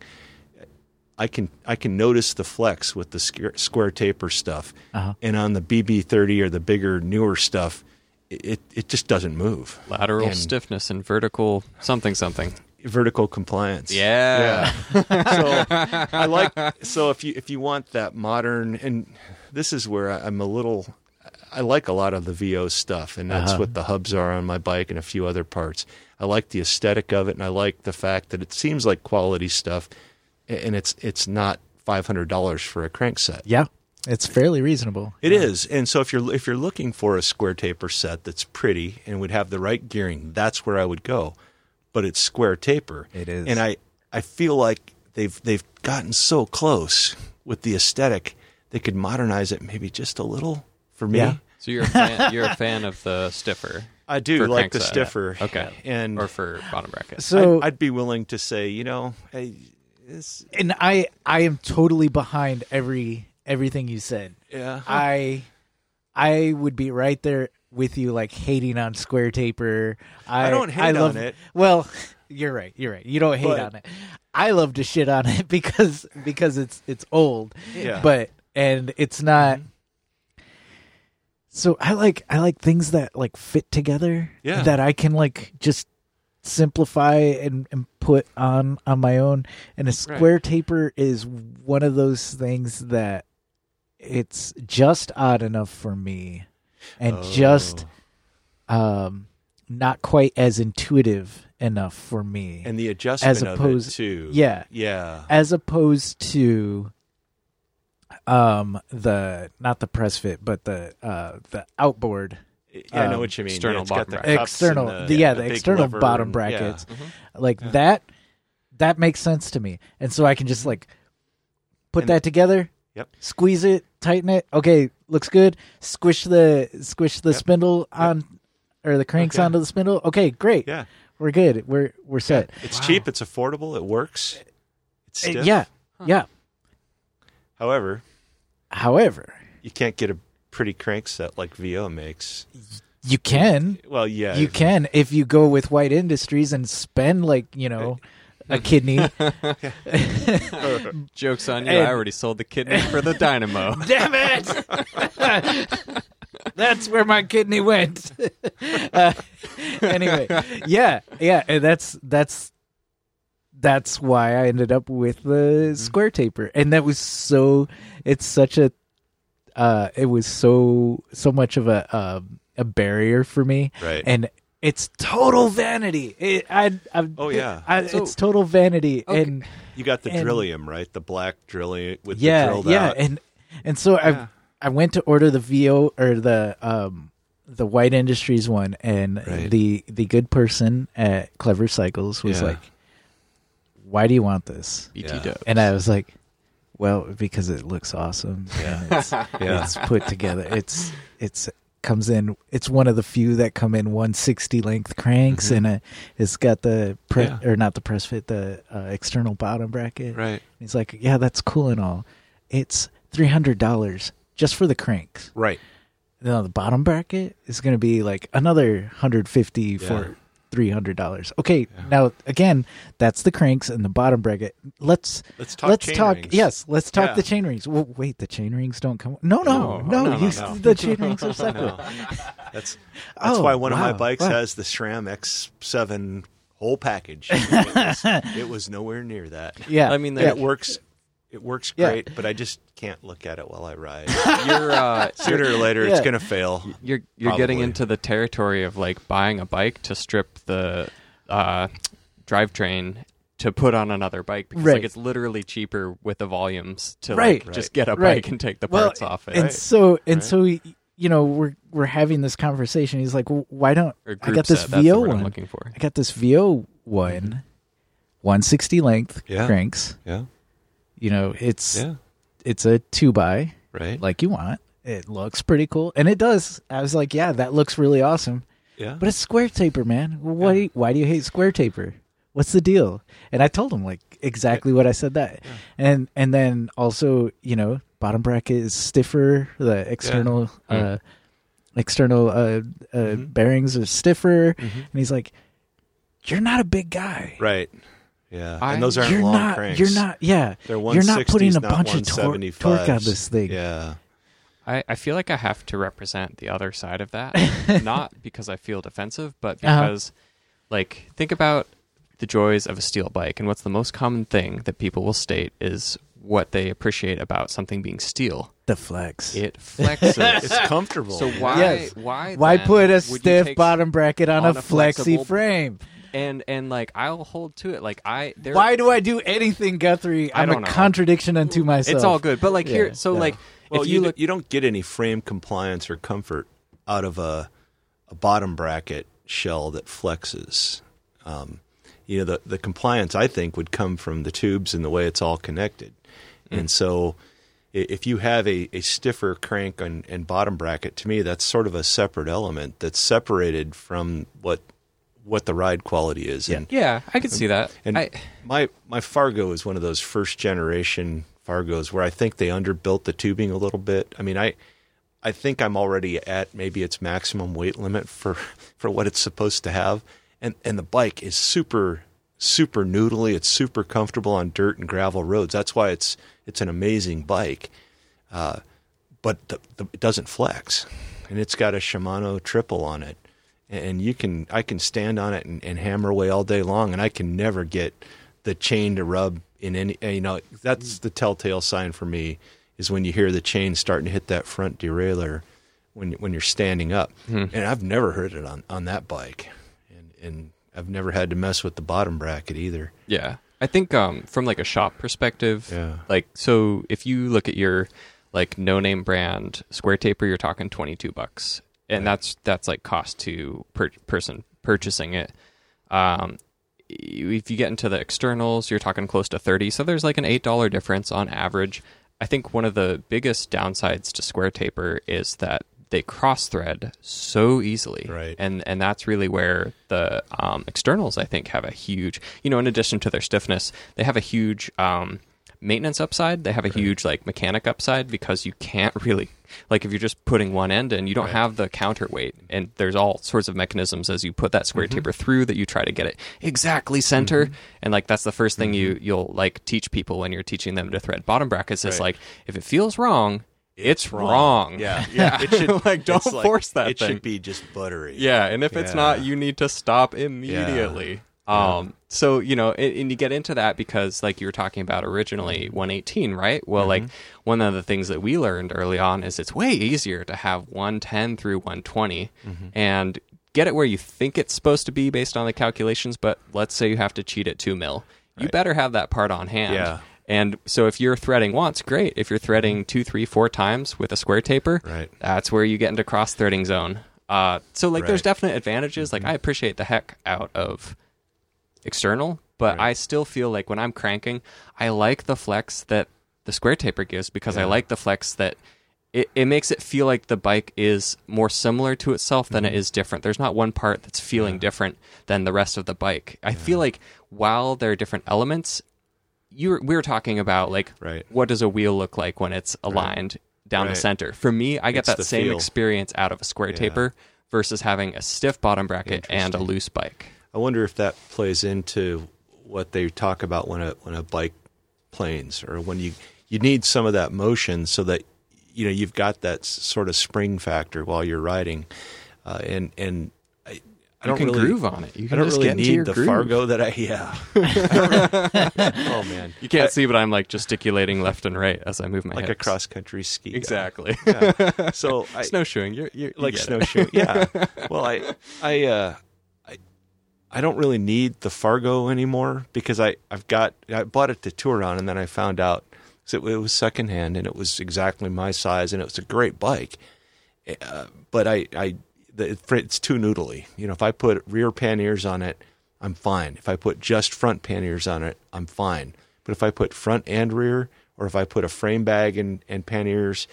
I can I can notice the flex with the square, square taper stuff, Uh-huh. and on the BB30 or the bigger newer stuff, it it just doesn't move. Lateral And stiffness and vertical something something. vertical compliance. Yeah. so I like so if you if you want that modern and this is where I- I'm a little I like a lot of the VO stuff and that's Uh-huh. what the hubs are on my bike and a few other parts. I like the aesthetic of it and I like the fact that it seems like quality stuff a- and it's it's not five hundred dollars for a crankset. Yeah. It's fairly reasonable. It is, and so if you're if you're looking for a square taper set that's pretty and would have the right gearing, that's where I would go. But it's square taper. It is. and I I feel like they've they've gotten so close with the aesthetic they could modernize it maybe just a little for me. Yeah. So you're a fan, you're a fan of the stiffer I do For like the crankset. stiffer. Okay. and or for bottom bracket. So I'd, I'd be willing to say, you know, hey, this, and I I am totally behind every everything you said. yeah, I I would be right there with you, like hating on square taper. I, I don't hate love, on it. Well, you're right. You're right. You don't hate But- on it. I love to shit on it because because it's it's old. Yeah. But and it's not. Mm-hmm. So I like I like things that like fit together. Yeah. That I can like just simplify and, and put on on my own. And a square taper is one of those things that it's just odd enough for me and Oh. just um not quite as intuitive enough for me and the adjustment as of opposed it too. yeah yeah, as opposed to um the not the press fit but the uh the outboard yeah. I know um, what you mean. external yeah, bottom bracket. external and the, yeah the, big external lever bottom and- brackets yeah. like that that makes sense to me and so i can just like put And- that together Yep. squeeze it tighten it okay looks good squish the squish the Yep. spindle on or the cranks Okay. onto the spindle okay great Yeah, we're good we're we're set it's cheap. It's affordable. It works. It's Uh, stiff. yeah yeah However, however you can't get a pretty crank set like VO makes. you can Well, yeah, you can if you go with white industries and spend like you know a kidney Jokes on you. And- I already sold the kidney for the dynamo. Damn it! That's where my kidney went. Uh, anyway, yeah, yeah, and that's that's that's why I ended up with the Mm-hmm. square taper, and that was so. It's such a. Uh, it was so so much of a um, a barrier for me, Right. And it's total vanity. It, I, I, Oh, yeah. I, So- it's total vanity, Okay. and You got the And- drillium, right? The black drillium with yeah, the drilled yeah, out. and and so Yeah. I I went to order the VO or the um the White Industries one, and Right. the the good person at Clever Cycles was Yeah. like, "Why do you want this?" BT Yeah. And I was like, "Well, because it looks awesome. Yeah. it's, Yeah. it's put together. It's it's." comes in it's one of the few that come in 160 length cranks Mhm. and a, it's got the pre- Yeah. or not the press fit the uh, external bottom bracket right. He's like, yeah, that's cool and all. It's three hundred dollars just for the cranks. Right. Now the bottom bracket is going to be like another hundred fifty Yeah. for three hundred dollars. Okay, Yeah. now again, that's the cranks and the bottom bracket. Let's Let's talk let's chain talk. rings. Yes, let's talk Yeah. the chain rings. Well, wait, the chain rings don't come. No, no, No, no. no, no, you, no. The chain rings are separate. No. That's that's Oh, why one of my bikes wow. has the SRAM X7 whole package. It was, it was nowhere near that. Yeah, I mean, And Yeah. it works. It works Yeah. great, but I just can't look at it while I ride. you're uh, Sooner or later, it's Yeah. going to fail. you're you're getting Probably. into the territory of like buying a bike to strip the uh, drivetrain to put on another bike because Right. like it's literally cheaper with the volumes to Right. like just get a Right. bike and take the Well, parts off it. And Right. so and Right. so, you know, we're we're having this conversation. He's like, well, why don't Or I group got this set, that's the VO word I'm one? looking for. I got this VO one, 160 length Yeah. cranks. Yeah. You know, it's Yeah. it's a two by Right. like you want. It looks pretty cool, and it does. I was like, yeah, that looks really awesome. yeah. But it's square taper, man. Why? Yeah. Why do you hate square taper? What's the deal? And I told him like exactly what I said that, and and then also you know bottom bracket is stiffer. The external uh, external uh, uh, Mhm. bearings are stiffer, Mhm. and he's like, "You're not a big guy. Right. Yeah. I- and those aren't You're long not. cranks. You're not. Yeah, They're you're not putting a not bunch of tor- 175s. torque on this thing. Yeah. I, I feel like I have to represent the other side of that, not because I feel defensive, but Uh-huh. because, like, think about the joys of a steel bike, and what's the most common thing that people will state is what they appreciate about something being steel. The flex. It flexes. It's comfortable. so why Yes. why Why put a stiff bottom bracket on, on a, a flexi flexible- frame? And and like I'll hold to it. Like I there, Why do I do anything, Guthrie? I I'm a don't know. contradiction unto myself. It's all good, but like Yeah, here, so yeah. like Well, if you, you d- look, you don't get any frame compliance or comfort out of a, a bottom bracket shell that flexes. Um, you know, the, the compliance, I think, would come from the tubes and the way it's all connected. Mm. And so i- if you have a, a stiffer crank and, and bottom bracket, to me, that's sort of a separate element that's separated from what what the ride quality is. Yeah. And yeah, I could see that. and I, my my Fargo is one of those first generation Fargos where I think they underbuilt the tubing a little bit. I mean, I I think I'm already at maybe its maximum weight limit for for what it's supposed to have, and and the bike is super super noodly. It's super comfortable on dirt and gravel roads. That's why it's it's an amazing bike. Uh, but the, the, it doesn't flex, and it's got a Shimano triple on it, and you can I can stand on it and, and hammer away all day long, and I can never get the chain to rub in any. You know, that's the telltale sign for me is when you hear the chain starting to hit that front derailleur when when you're standing up, and I've never heard it on on that bike, and and I've never had to mess with the bottom bracket either. Yeah. I think um, from like a shop perspective, Yeah. like so if you look at your like no name brand square taper, you're talking twenty two bucks, and that's that's like cost to per person purchasing it. Um, if you get into the externals, you're talking close to thirty. So there's like an eight dollar difference on average. I think one of the biggest downsides to square taper is that they cross thread so easily, Right. And and that's really where the um, externals I think have a huge, you know, in addition to their stiffness, they have a huge um, maintenance upside. They have a huge like mechanic upside because you can't really like if you're just putting one end in, you don't Right. have the counterweight, and there's all sorts of mechanisms as you put that square Mm-hmm. taper through that you try to get it exactly center, and like that's the first thing you you'll like teach people when you're teaching them to thread bottom brackets. Is Mm-hmm. Like if it feels wrong. it's wrong. Yeah, yeah. It should like don't it's like- force that It thing. should be just buttery. Yeah, and if it's not, you need to stop immediately. Um, so you know, and, and you get into that because, like you were talking about originally, 118, right? Well, like one of the things that we learned early on is it's way easier to have 110 through 120, and get it where you think it's supposed to be based on the calculations. But let's say you have to cheat at two mil, you better have that part on hand. Yeah. And so if you're threading once, great. If you're threading two, three, four times with a square taper, Right. that's where you get into cross threading zone. Uh, so like there's definite advantages. Like I appreciate the heck out of external, but Right. I still feel like when I'm cranking, I like the flex that the square taper gives because I like the flex that it, it makes it feel like the bike is more similar to itself than it mm-hmm. is different. There's not one part that's feeling different than the rest of the bike. I feel like while there are different elements, you were, we were talking about like Right. what does a wheel look like when it's aligned down the center. For me, I get It's that same feel. experience out of a square Yeah. taper versus having a stiff bottom bracket and a loose bike. I wonder if that plays into what they talk about when a when a bike planes or when you you need some of that motion so that you know you've got that sort of spring factor while you're riding, uh, and and I, I don't can really groove on it. You I don't just really get need the groove. Fargo that I yeah. Oh man, You can't see, but I'm like gesticulating left and right as I move my like a cross country ski. Exactly. Yeah. So I, Snowshoeing. You're, you're, like get it. snowshoe. yeah. Well, I, I, uh, I, I don't really need the Fargo anymore because I, I've got, I bought it to tour on, and then I found out it, it was secondhand and it was exactly my size, and it was a great bike. Uh, but I, I, the, it's too noodly. You know, if I put rear panniers on it, I'm fine. If I put just front panniers on it, I'm fine. But if I put front and rear, or if I put a frame bag and, and panniers,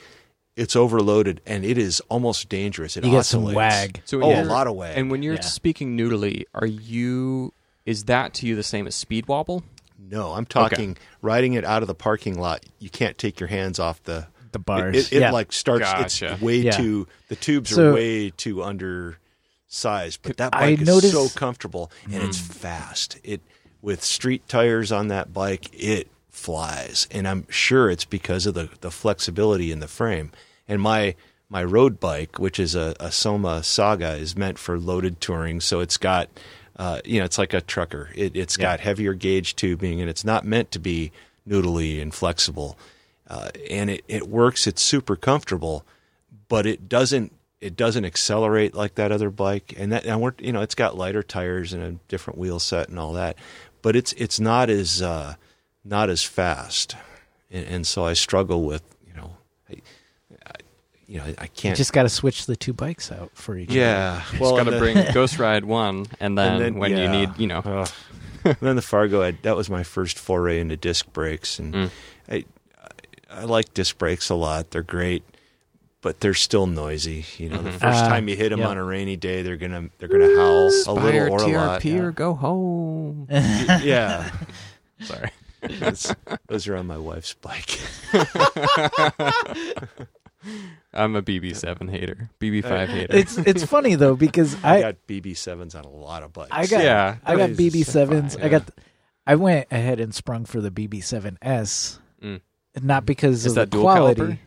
it's overloaded and it is almost dangerous. It You get some wag. So oh, a lot of wag. And when you're Yeah. speaking noodly, are you? Is that to you the same as speed wobble? no, I'm talking riding it out of the parking lot. You can't take your hands off the The bars. It, it, yeah. like starts. Gotcha. It's way Yeah. too. The tubes So- are way too undersized. But that I bike is noticed- so comfortable and it's hmm. fast. It with street tires on that bike, it flies. And I'm sure it's because of the the flexibility in the frame. And my my road bike, which is a, a Soma Saga, is meant for loaded touring. So it's got, uh, you know, it's like a trucker. It, it's got heavier gauge tubing, and it's not meant to be noodly and flexible. Uh, and it, it works. It's super comfortable, but it doesn't it doesn't accelerate like that other bike. And that and we're you know it's got lighter tires and a different wheel set and all that, but it's it's not as uh, not as fast. And, and so I struggle with you know, I, I, you know I can't just got to switch the two bikes out for each. yeah. Well, Well, got to bring Ghost Ride one, and then, and then- when you need, you know, And then the Fargo, I, that was my first foray into disc brakes, and Mm. I, I like disc brakes a lot. They're great, but they're still noisy. You know, the Mhm. first Ah, time you hit them yeah. on a rainy day, they're gonna they're gonna howl a little or a lot. TRP or go home. Yeah, Sorry. Those are on my wife's bike. I'm a BB7 hater, BB5 hater. It's it's funny though because I I got BB sevens on a lot of bikes. I got Yeah, I got BB sevens. fine, I got I went ahead and sprung for the BB7S. Mm. not because Is of that the dual quality, caliper?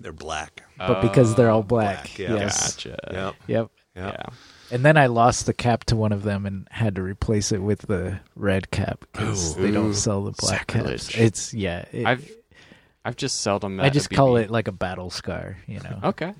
they're black. but because they're all black. black, yeah. Yes. Gotcha. Yep. Yep. Yep. Yeah. And then I lost the cap to one of them and had to replace it with the red cap because they don't sell the black caps. It's yeah. it- I've I've just seldom. Met I a just call BB. it like a battle scar. You know. Okay.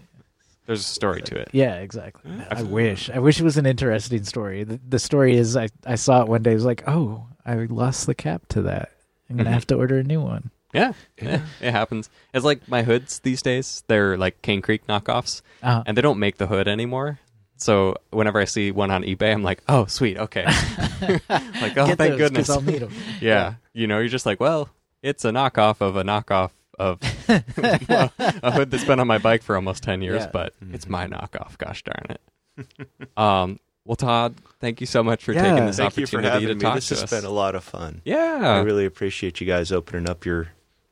There's a story to it. Yeah, exactly. I I've- wish. I wish it was an interesting story. The, the story is I, I saw it one day. It was like, oh, I lost the cap to that. I'm gonna Mhm. have to order a new one. Yeah, yeah, it happens. It's like my hoods these days. They're like Cane Creek knockoffs, Uh, and they don't make the hood anymore. So whenever I see one on eBay, I'm like, oh, sweet, okay. like, oh, get thank those 'cause goodness. I'll need 'em. yeah, you know, you're just like, well, it's a knockoff of a knockoff of well, a hood that's been on my bike for almost ten years, Yeah. but it's my knockoff. Gosh darn it. um. Well, Todd, thank you so much for Yeah. taking this Thank you for opportunity having to me. talk This to has been a lot of fun. Yeah. I really appreciate you guys opening up your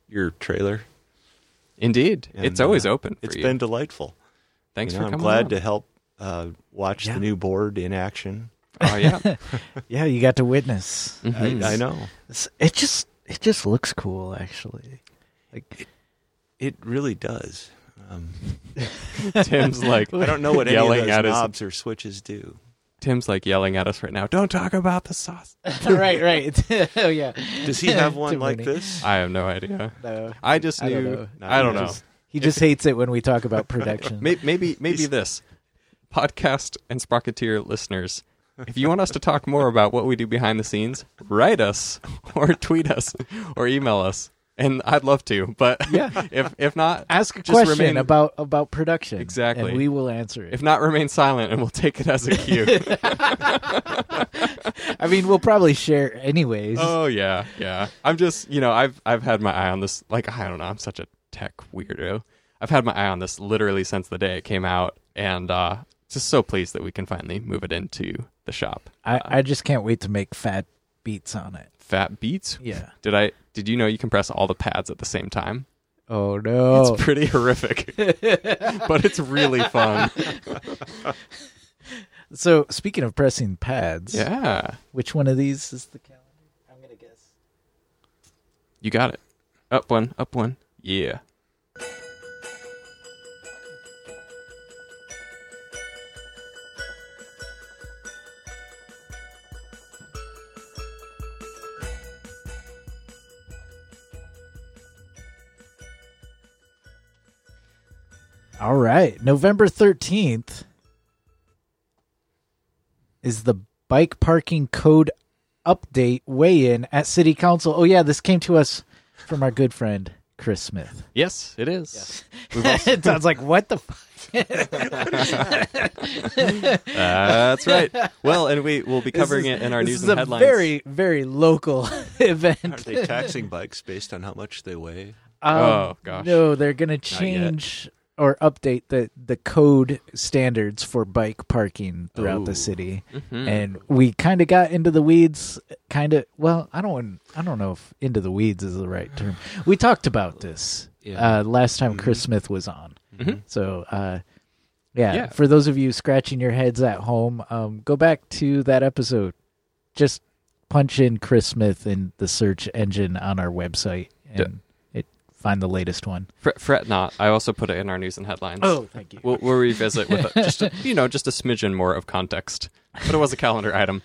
your trailer. indeed. And, it's always uh, open. For It's you. been delightful. Thanks You know, for coming. I'm glad on. to help uh, watch Yeah. the new board in action. Oh yeah. Yeah, you got to witness. Mhm. I, I know It's- It just it just looks cool, actually. Like it really does. Um, Tim's like I don't know what any of yelling those at us. knobs or switches do. Tim's like yelling at us right now. Don't talk about the sauce. right, right. oh yeah. Does he have one like Mooney. this? I have no idea. No. I just I don't knew. know. I don't know. just- He just hates it when we talk about production. Maybe maybe, maybe this podcast and Sprocketeer listeners. If you want us to talk more about what we do behind the scenes, write us or tweet us or email us, and I'd love to. But Yeah. if if not, Ask a just question remain- about about production. Exactly. And we will answer it. if not, remain silent, and we'll take it as a cue. I mean, we'll probably share anyways. oh yeah, yeah. I'm just you know I've I've had my eye on this. Like I don't know, I'm such a tech weirdo. I've had my eye on this literally since the day it came out, and uh, just so pleased that we can finally move it into the shop. I, I just can't wait to make fat beats on it. Fat beats. Yeah. Did I? Did you know you can press all the pads at the same time? Oh no. It's pretty horrific, but it's really fun. so speaking of pressing pads, Yeah, which one of these is the calendar? I'm gonna guess. you got it. Up one, up one. Yeah. All right. November 13th is the bike parking code update weigh in at City Council. Oh, yeah. This came to us from our good friend, Chris Smith. Yes, it is. We've also- it sounds like, what the fuck? that's right. Well, and we will be covering is- it in our this news is and a headlines. very, very local event. Are they taxing bikes based on how much they weigh? Um, Oh, gosh. No, they're going to change or update the, the code standards for bike parking throughout the Oh. city. Mhm. And we kind of got into the weeds kind of well, I don't I don't know if into the weeds is the right term. We talked about this Yeah. uh last time Chris Smith was on. Mhm. So, uh yeah, Yeah. for those of you scratching your heads at home, um go back to that episode. Just punch in Chris Smith in the search engine on our website and find the latest one. Fret, fret not. I also put it in our news and headlines. Oh, thank you. We'll, we'll revisit with a, just a, you know just a smidgen more of context, but it was a calendar item.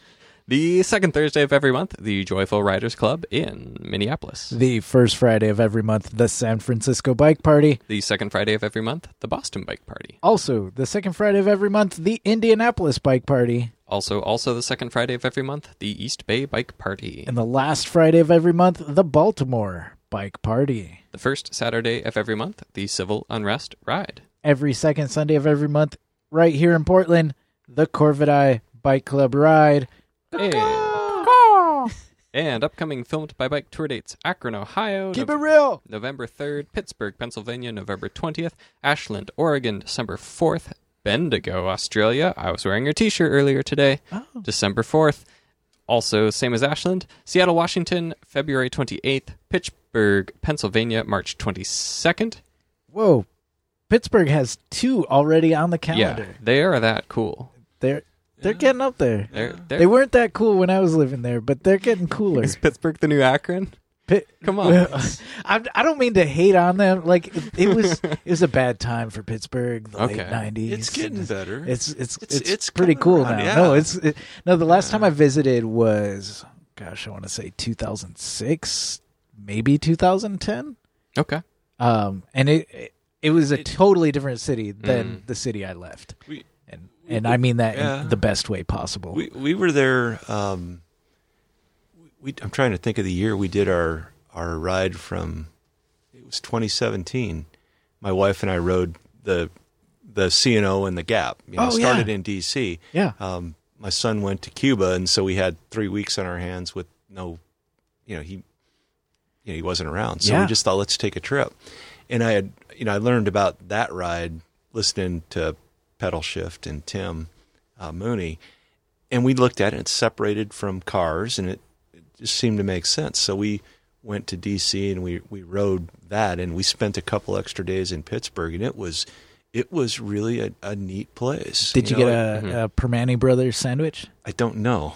The second Thursday of every month, the Joyful Riders Club in Minneapolis. the first Friday of every month, the San Francisco Bike Party. The second Friday of every month, the Boston Bike Party. Also, the second Friday of every month, the Indianapolis Bike Party. Also, also the second Friday of every month, the East Bay Bike Party. And the last Friday of every month, the Baltimore Bike Party. The first Saturday of every month, the Civil Unrest Ride. Every second Sunday of every month, right here in Portland, the Corvidae Bike Club Ride. Hey. And upcoming filmed by bike tour dates: Akron, Ohio, Keep Nov- it real. November 3rd, Pittsburgh, Pennsylvania, November 20th, Ashland, Oregon, December 4th, Bendigo, Australia. I was wearing your t shirt earlier today, Oh. December 4th. Also, same as Ashland, Seattle, Washington, February 28th, Pittsburgh, Pennsylvania, March 22nd. Whoa. Pittsburgh has two already on the calendar. Yeah, they are that cool. They're they're getting up there. They're, they're, They weren't that cool when I was living there, but they're getting cooler. is Pittsburgh the new Akron? Pi- Come on. I, I don't mean to hate on them. Like it, it was, it was a bad time for Pittsburgh. The Okay. late nineties. It's getting better. It's it's it's, It's- it's pretty cool around, now. yeah. No, it's it, no. The last time I visited was, gosh, I want to say 2006, maybe 2010. okay. Um, and it it, it was a It- totally different city than Mm. the city I left, we, and and I mean that Yeah. in the best way possible. we we were there. Um, we I'm trying to think of the year we did our our ride from. It was 2017. My wife and I rode the the C&O and the Gap. You know, Oh, yeah. started in D.C. yeah, Um, my son went to Cuba, and so we had three weeks on our hands with no, you know, he, you know, he wasn't around. So Yeah. we just thought, let's take a trip. And I had, you know, I learned about that ride listening to Pedalshift and Tim uh, Mooney, and we looked at it. It's separated from cars, and it, it just seemed to make sense. So we went to D.C. and we we rode that, and we spent a couple extra days in Pittsburgh, and it was. It was really a, a neat place. did you, know, get a, a Primanti Brothers sandwich? I don't know.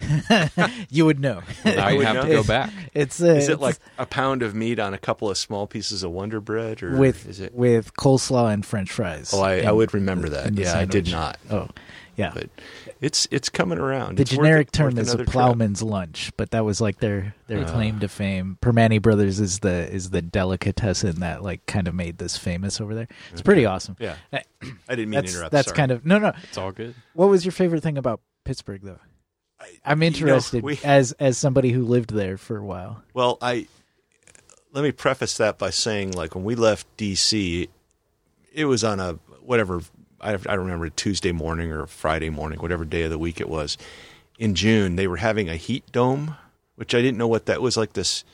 you would know. Now you would have know. to go back. it's uh, Is it it's like a pound of meat on a couple of small pieces of Wonder Bread, or with is it? with coleslaw and French fries? Oh, I, I would remember that. in the Yeah, I did not. Oh, yeah. But it's it's coming around. the It's generic it- term worth is a another trip. plowman's lunch, but that was like their their Uh. claim to fame. Primanti Brothers is the is the delicatessen that like kind of made this famous over there. It's pretty awesome. Yeah, Uh, I didn't mean That's to interrupt. that's sorry. kind of no no. It's all good. What was your favorite thing about Pittsburgh though? I'm you know, interested we- as as somebody who lived there for a while. Well, I let me preface that by saying, like, when we left DC, it was on a whatever I, I don't remember Tuesday morning or Friday morning, whatever day of the week it was. In June, they were having a heat dome, which I didn't know what that was. Like this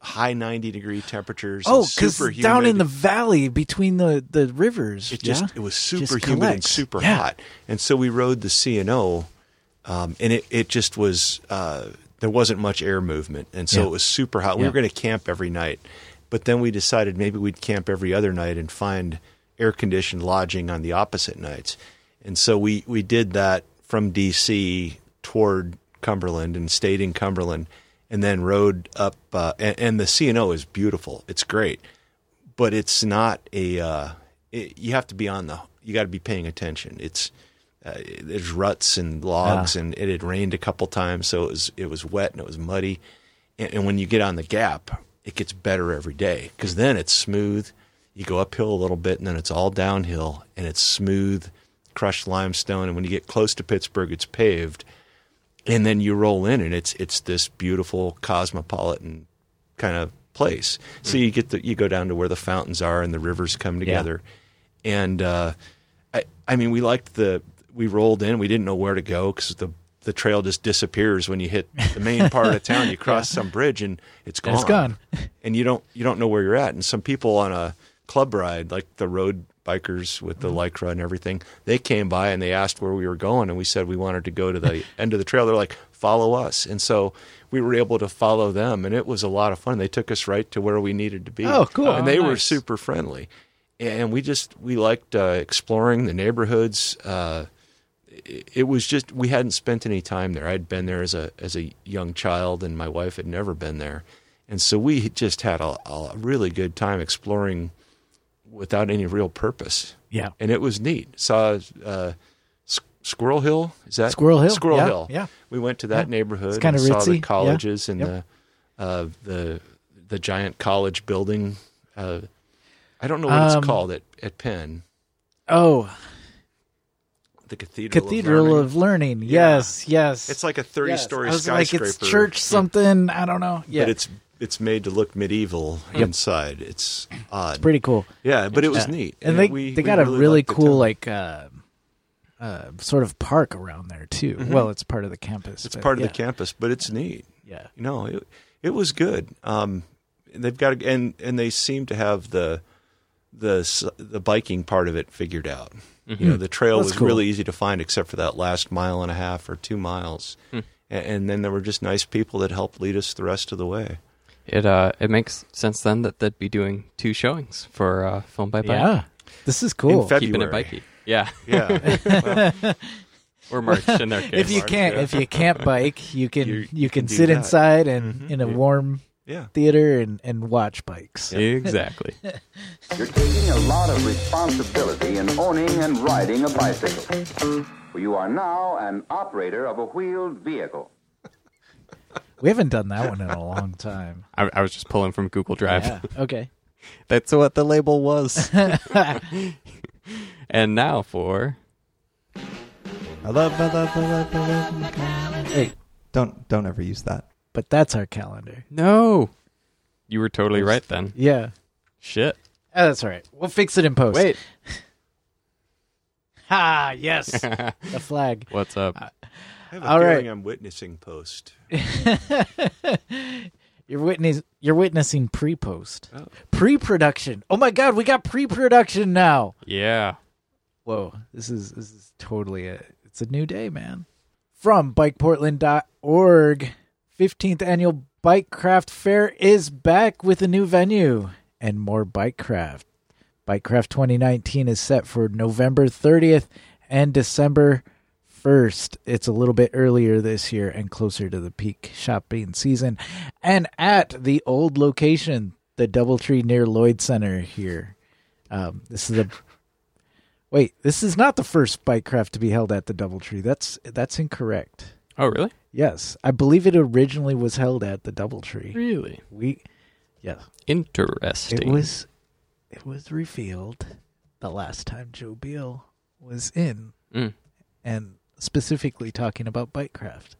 high ninety degree temperatures. Oh, because down in the valley between the the rivers, it just yeah? it was Just super humid and super Yeah. hot and so we rode the c and o um, and it, it just was uh, there wasn't much air movement and so Yeah. it was super hot we Yeah. were going to camp every night but then we decided maybe we'd camp every other night and find air conditioned lodging on the opposite nights and so we, we did that from dc toward cumberland and stayed in cumberland and then rode up uh, and, and the C&O is beautiful it's great but it's not a. Uh, it, you have to be on the. You got to be paying attention. It's uh, there's ruts and logs, Ah. and it had rained a couple times, so it was it was wet and it was muddy. And, and when you get on the gap, it gets better every day because then it's smooth. You go uphill a little bit, and then it's all downhill, and it's smooth, crushed limestone. And when you get close to Pittsburgh, it's paved. And then you roll in, and it's it's this beautiful cosmopolitan kind of place. So you get the you go down to where the fountains are and the rivers come together. And uh, I I mean we liked the we rolled in. We didn't know where to go because the the trail just disappears when you hit the main part of town. You cross some bridge and it's gone. It's gone. and you don't you don't know where you're at. And some people on a club ride, like the road bikers with the lycra and everything, they came by and they asked where we were going, and we said we wanted to go to the end of the trail. They're like, "Follow us," and so we were able to follow them, and it was a lot of fun. They took us right to where we needed to be. Oh, cool. And they Oh, were super friendly, and we just we liked uh, exploring the neighborhoods. Uh, it was just we hadn't spent any time there. I'd been there as a as a young child, and my wife had never been there, and so we just had a, a really good time exploring without any real purpose, Yeah. and it was neat. Saw uh, S- Squirrel Hill. Is that Squirrel Hill, Squirrel yeah, Hill. yeah. we went to that Yeah. neighborhood. It's kinda saw the yeah. colleges and Yep. the uh, the the giant college building. Uh, I don't know what Um, it's called at at Penn. Oh, The Cathedral. Cathedral Learning. of Learning. Yeah. Yes, yes. It's like a Yes. thirty-story was skyscraper. like it's church something. I don't know. Yeah, but it's it's made to look medieval inside. It's odd. It's pretty cool. yeah, but it was Yeah. neat. And they we- they got a really cool like uh, uh, sort of park around there too. Well, it's part of the campus. Mm-hmm. It's but part of yeah. the campus, but it's neat. Yeah. You know, it, it was good. Um, they've got and and they seem to have the the the biking part of it figured out. You know, the trail That's was cool. really easy to find except for that last mile and a half or two miles, A- and, then there were just nice people that helped lead us the rest of the way. It uh, it makes sense then that they'd be doing two showings for uh, film by bike. Yeah. This is cool. In fact- keeping it February. bikey. Yeah, Yeah, or merch in their case. if you can't if you can't bike, you can You- you, can can sit that. inside and Mhm. in a warm yeah. theater and, and watch bikes. exactly. You're taking a lot of responsibility in owning and riding a bicycle. You are now an operator of a wheeled vehicle. We haven't done that one in a long time. I, I was just pulling from Google Drive. Yeah. Okay. That's what the label was. and now for I love, I love, I love, I love. Hey, Don't don't ever use that. But that's our calendar. no. You were totally right then. Yeah. Shit. Oh, that's all right. We'll fix it in post. Wait. Ha! Yes, the flag. What's up? Uh, I have a All feeling right. I'm witnessing post. You're witness. You're witnessing pre-post, Oh. pre-production. Oh my God, we got pre-production now. Yeah. Whoa, this is this is totally a. It's a new day, man. From BikePortland.org, 15th annual Bikecraft Fair is back with a new venue and more Bikecraft. Bikecraft 2019 is set for November 30th and December 1st. It's a little bit earlier this year and closer to the peak shopping season. And at the old location, the Doubletree near Lloyd Center here. Um, this is a Wait, this is not the first bike craft to be held at the Doubletree. That's that's incorrect. Oh, really? Yes, I believe it originally was held at the Doubletree. Really? We yes, Interesting. it was it was revealed the last time Joe Beal was in Mm. and specifically talking about Bikecraft.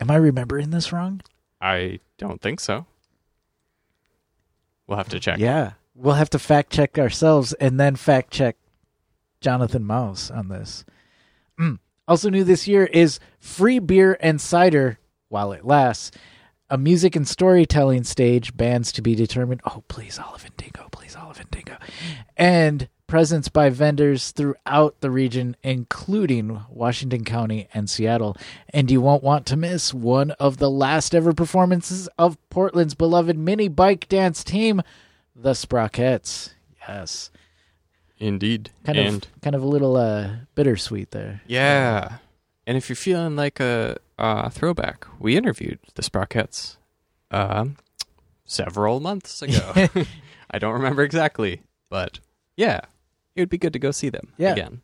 Am I remembering this wrong? I don't think so. We'll have to check. Yeah. We'll have to fact check ourselves and then fact check Jonathan Maus on this. Mm. Also new this year is free beer and cider while it lasts. A music and storytelling stage, bands to be determined. Oh, please, Olive and Dingo, please, Olive and Dingo. And presence by vendors throughout the region, including Washington County and Seattle. And you won't want to miss one of the last ever performances of Portland's beloved mini bike dance team, the Sprockets. Yes. Indeed. Kind and of kind of a little uh bittersweet there. yeah. And if you're feeling like a uh, throwback, we interviewed the Sprockets um, several months ago. I don't remember exactly, but yeah, it would be good to go see them Yeah. again.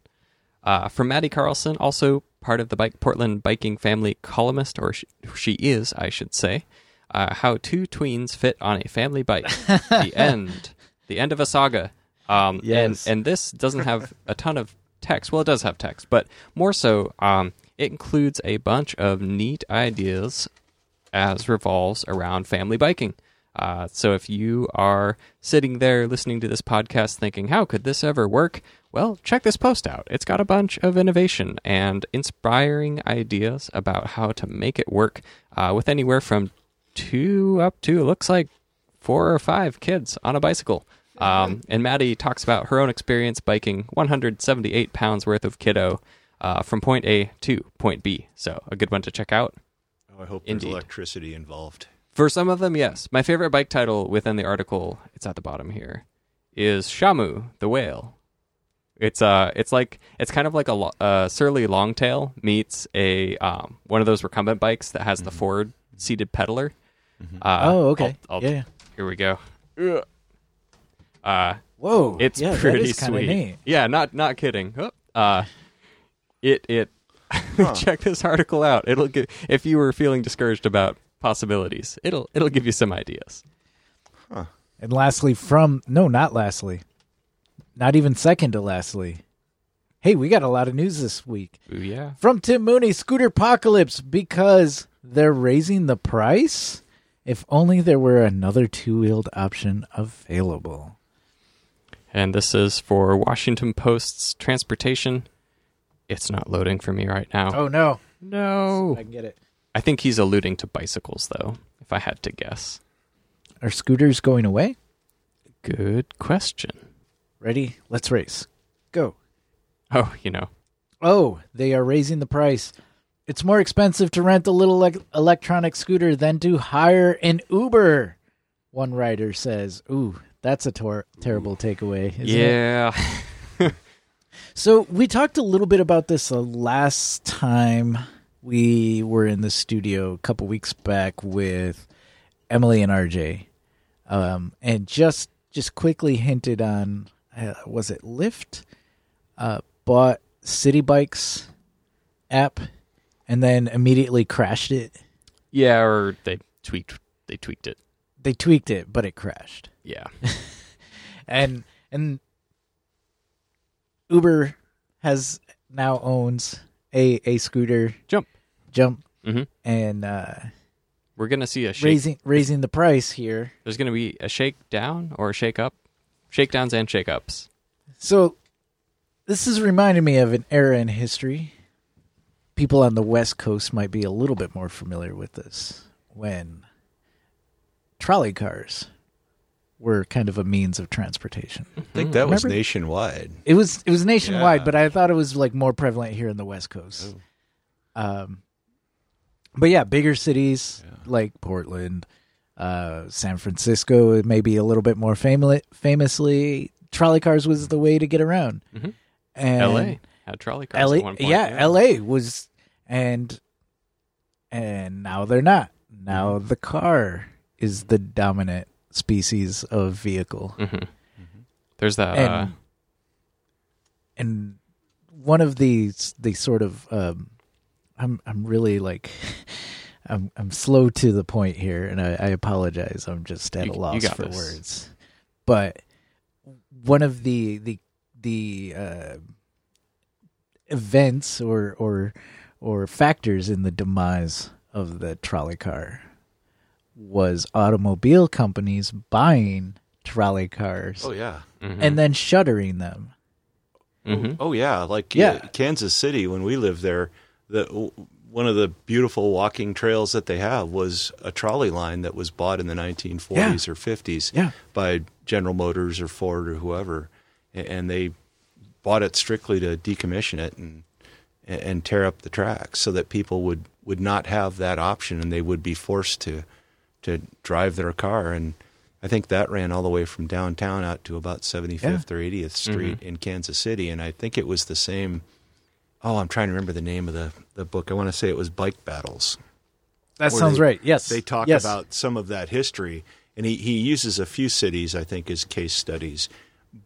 Uh, from Madi Carlson, also part of the Bike Portland biking family columnist, or she, she is, I should say. Uh, how two tweens fit on a family bike. the end. The end of a saga. Um, Yes. and, and this doesn't have a ton of text. Well, it does have text, but more so, um, it includes a bunch of neat ideas as revolves around family biking. Uh, so if you are sitting there listening to this podcast thinking, how could this ever work? Well, check this post out. It's got a bunch of innovation and inspiring ideas about how to make it work uh, with anywhere from two up to, it looks like, four or five kids on a bicycle. Um, and Madi talks about her own experience biking 178 pounds worth of kiddo uh, from point A to point B. So a good one to check out. Oh, I hope there's Indeed. electricity involved. For some of them, yes. My favorite bike title within the article, it's at the bottom here, is Shamu the whale. It's uh, it's like it's kind of like a lo- uh, surly longtail meets a um, one of those recumbent bikes that has the forward seated pedaler. Uh, Oh, okay. I'll- I'll- yeah. Here we go. Ugh. Uh, Whoa. it's yeah, pretty is sweet. neat. Yeah, not not kidding. Oh, Uh, it it check this article out. It'll give if you were feeling discouraged about possibilities. It'll it'll give you some ideas. And lastly, from no, not lastly, not even second to lastly. Hey, we got a lot of news this week Ooh, yeah. from Tim Mooney, Scooter Apocalypse, because they're raising the price. If only there were another two-wheeled option available. And this is for Washington Post's transportation. It's not loading for me right now. Oh no, no. I can get it. I think he's alluding to bicycles though, if I had to guess. Are scooters going away? Good question. Ready? Let's race. Go. Oh, you know. Oh, they are raising the price. It's more expensive to rent a little elec electronic scooter than to hire an Uber. One rider says, "Ooh, that's a tor- terrible takeaway." Isn't it? yeah. So we talked a little bit about this uh, last time we were in the studio a couple weeks back with Emily and RJ, um, and just just quickly hinted on uh, was it Lyft uh, bought City Bikes app and then immediately crashed it. Yeah, or they tweaked they tweaked it. They tweaked it, but it crashed. Yeah. and and Uber has now owns a a scooter Jump. jump hmm and uh We're gonna see a shake. raising raising the price here. There's gonna be a shake down or a shake up, shakedowns and shake ups. So this is reminding me of an era in history. People on the West Coast might be a little bit more familiar with this when trolley cars were kind of a means of transportation. I think that was nationwide. It was it was nationwide, Yeah. but I thought it was like more prevalent here in the West Coast. Um, but yeah, bigger cities like Portland, uh, San Francisco, maybe a little bit more famous. Famously, trolley cars was the way to get around. Mhm. And L.A. had trolley cars LA, at one point. yeah, LA was, and and now they're not. Now Mm-hmm. the car is the dominant species of vehicle, hmm There's that. and uh, and one of these the sort of um, I'm I'm really like. I'm I'm slow to the point here, and I, I apologize. I'm just at You- a loss for this. words. But one of the the the uh, events or or or factors in the demise of the trolley car was automobile companies buying trolley cars Oh yeah. mhm, and then shuttering them. mhm. Oh yeah, like Yeah. uh, Kansas City when we lived there, the one of the beautiful walking trails that they have was a trolley line that was bought in the 1940s or 50s Yeah. by General Motors or Ford or whoever, A- and they bought it strictly to decommission it and and tear up the tracks so that people would would not have that option and they would be forced to to drive their car and I think that ran all the way from downtown out to about 75th or 80th Street in Kansas City and I think it was the same oh I'm trying to remember the name of the the book I want to say it was Bike Battles That sounds they- right. Yes, They talk Yes. about some of that history, and he, he uses a few cities, I think, as case studies.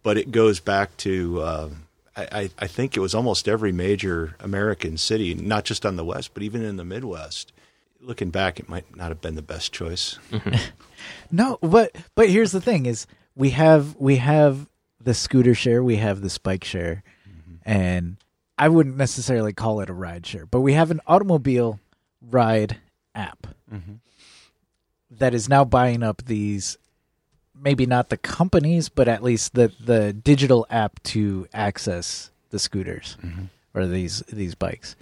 But it goes back to, uh, I, I think it was almost every major American city, not just on the West, but even in the Midwest. Looking back, it might not have been the best choice. No, but but here's the thing: is we have we have the scooter share, we have the bike share, mm-hmm. and I wouldn't necessarily call it a ride share, but we have an automobile ride app mm-hmm. that is now buying up these. Maybe not the companies, but at least the the digital app to access the scooters mm-hmm. or these these bikes,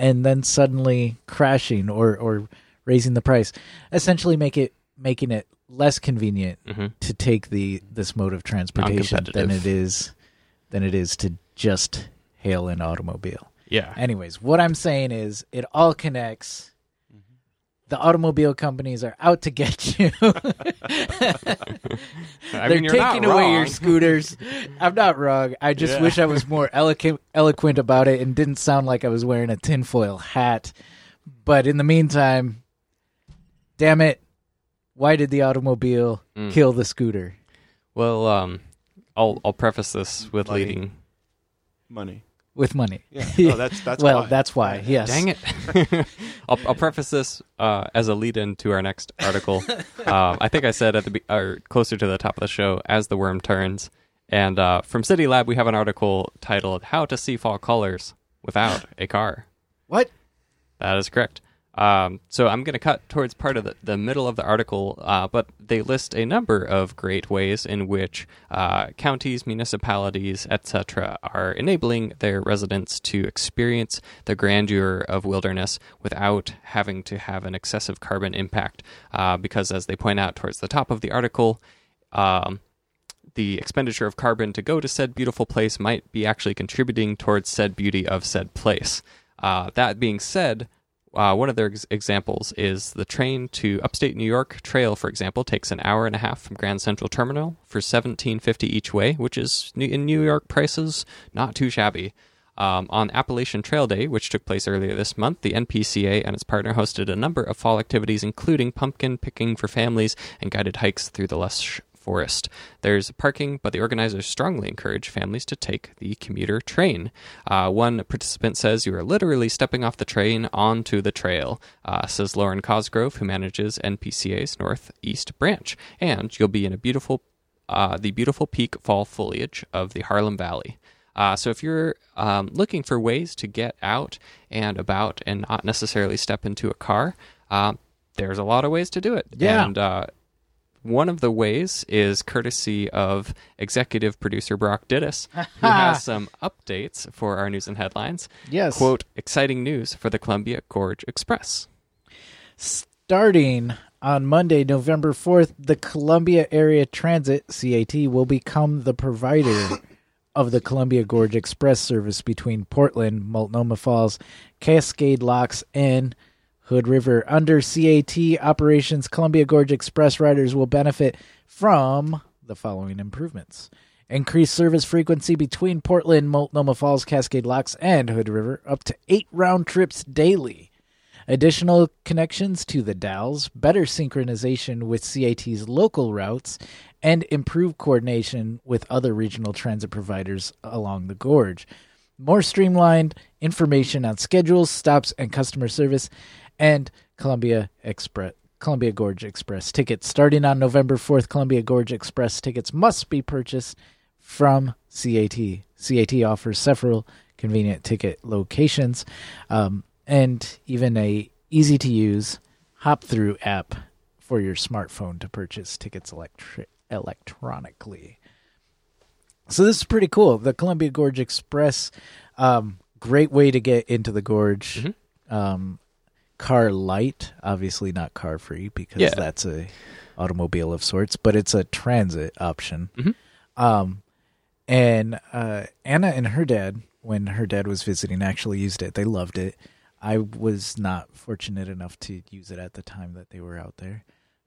and then suddenly crashing or or raising the price, essentially make it making it less convenient Mhm. to take the this mode of transportation than it is than it is to just hail an automobile. Yeah. Anyways, what I'm saying is it all connects. The automobile companies are out to get you. They're mean, taking away your scooters. I'm not wrong. I just Yeah. wish I was more eloquent, eloquent about it and didn't sound like I was wearing a tinfoil hat. But in the meantime, damn it, why did the automobile Mm. kill the scooter? Well, um, I'll I'll preface this with Money. leading. Money. With money. Yeah. No, that's that's well, why. that's why. Yes. Dang it! I'll, I'll preface this uh, as a lead-in to our next article. um, I think I said at the be- or closer to the top of the show, as the worm turns. And uh, from City Lab, we have an article titled "How to See Fall Colors Without a Car." What? That is correct. Um, so I'm going to cut towards part of the, the middle of the article, uh, but they list a number of great ways in which uh, counties, municipalities, etc., are enabling their residents to experience the grandeur of wilderness without having to have an excessive carbon impact. Uh, because, as they point out towards the top of the article, um, the expenditure of carbon to go to said beautiful place might be actually contributing towards said beauty of said place. Uh, that being said, uh, one of their ex- examples is the train to upstate New York Trail, for example, takes an hour and a half from Grand Central Terminal for seventeen fifty each way, which is in New York prices not too shabby. Um, on Appalachian Trail Day, which took place earlier this month, the NPCA and its partner hosted a number of fall activities, including pumpkin picking for families and guided hikes through the lush forest. There's parking, but the organizers strongly encourage families to take the commuter train. Uh, one participant says you are literally stepping off the train onto the trail, uh, says Lauren Cosgrove, who manages NPCA's Northeast branch, and you'll be in a beautiful, uh, the beautiful peak fall foliage of the Harlem Valley. Uh, so if you're um, looking for ways to get out and about and not necessarily step into a car, uh, there's a lot of ways to do it. Yeah. And uh, one of the ways is courtesy of executive producer Brock Dittus, who has some updates for our news and headlines. Yes. Quote, exciting news for the Columbia Gorge Express. Starting on Monday, November 4th, the Columbia Area Transit, CAT, will become the provider of the Columbia Gorge Express service between Portland, Multnomah Falls, Cascade Locks, and Hood River. Under CAT operations, Columbia Gorge Express riders will benefit from the following improvements Increased service frequency between Portland, Multnomah Falls, Cascade Locks, and Hood River up to eight round trips daily. Additional connections to the Dalles, better synchronization with CAT's local routes, and improved coordination with other regional transit providers along the gorge. More streamlined information on schedules, stops, and customer service, and Columbia Express. Columbia Gorge Express tickets starting on November 4th. Columbia Gorge Express tickets must be purchased from CAT. CAT offers several convenient ticket locations um, and even a easy to use Hopthru app for your smartphone to purchase tickets electri- electronically. So this is pretty cool. The Columbia Gorge Express, um, great way to get into the gorge. Um, car light, obviously not car free because Yeah. that's a automobile of sorts, but it's a transit option. Mhm. Um, and uh, Anna and her dad, when her dad was visiting, actually used it. They loved it. I was not fortunate enough to use it at the time that they were out there.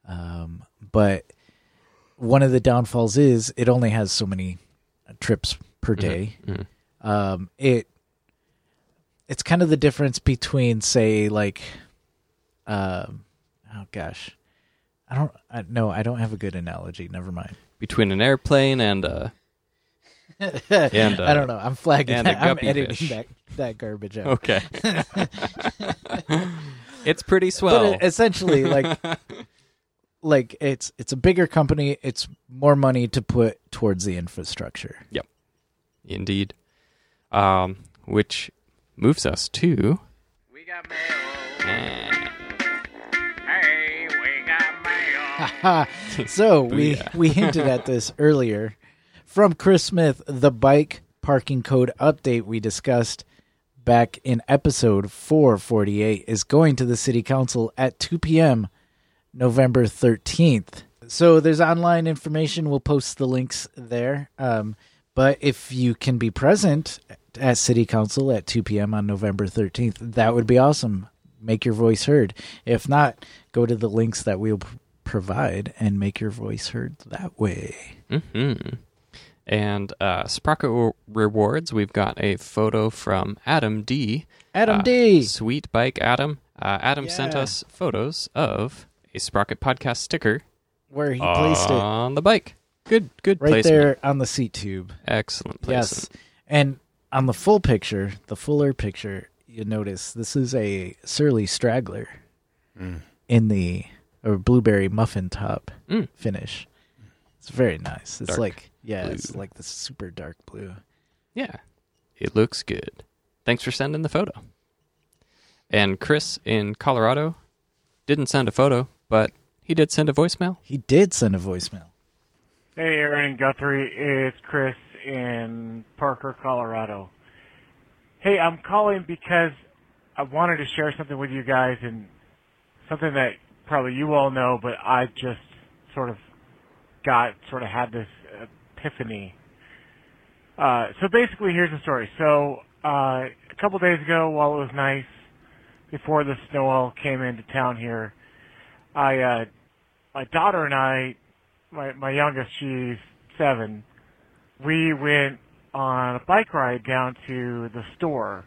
Um, but one of the downfalls is it only has so many trips per day. mhm. Um, it it's kind of the difference between, say, like, um, oh gosh, I don't, I, no, I don't have a good analogy. Never mind. Between an airplane and uh, and uh, I don't know. I'm flagging. and that. I'm editing fish. that that garbage out. Okay. it's pretty swell. But essentially, like, like it's it's a bigger company. It's more money to put towards the infrastructure. Yep. Indeed. Um, which moves us to. We got mail. Hey, so we we hinted at this earlier. From Chris Smith, the bike parking code update we discussed back in episode 448 is going to the city council at 2 p.m. November 13th. So there's online information. We'll post the links there. Um, but if you can be present at city council at 2 p.m. on November 13th, that would be awesome. Make your voice heard. If not, go to the links that we'll provide and make your voice heard that way. hmm And uh, Sprocket Rewards, we've got a photo from Adam D. Adam Uh, D. Sweet Bike Adam. Uh, Adam sent us photos of a Sprocket podcast sticker Where he placed it on the bike. Good, good right placement. there on the seat tube. Excellent placement. Yes. And on the full picture, the fuller picture, you notice this is a surly straggler in the or blueberry muffin top Mm. finish. It's very nice. It's Dark like yeah, it's like the super dark blue. Yeah, it looks good. Thanks for sending the photo. And Chris in Colorado didn't send a photo, but he did send a voicemail. He did send a voicemail. Hey, Aaron and Guthrie, it's Chris in Parker, Colorado. Hey, I'm calling because I wanted to share something with you guys and something that probably you all know, but I just sort of got, sort of had this epiphany. Uh, so basically, here's the story. So, uh, a couple days ago, while it was nice, before the snow all came into town here, I, uh, my daughter and I my my youngest, she's seven. We went on a bike ride down to the store.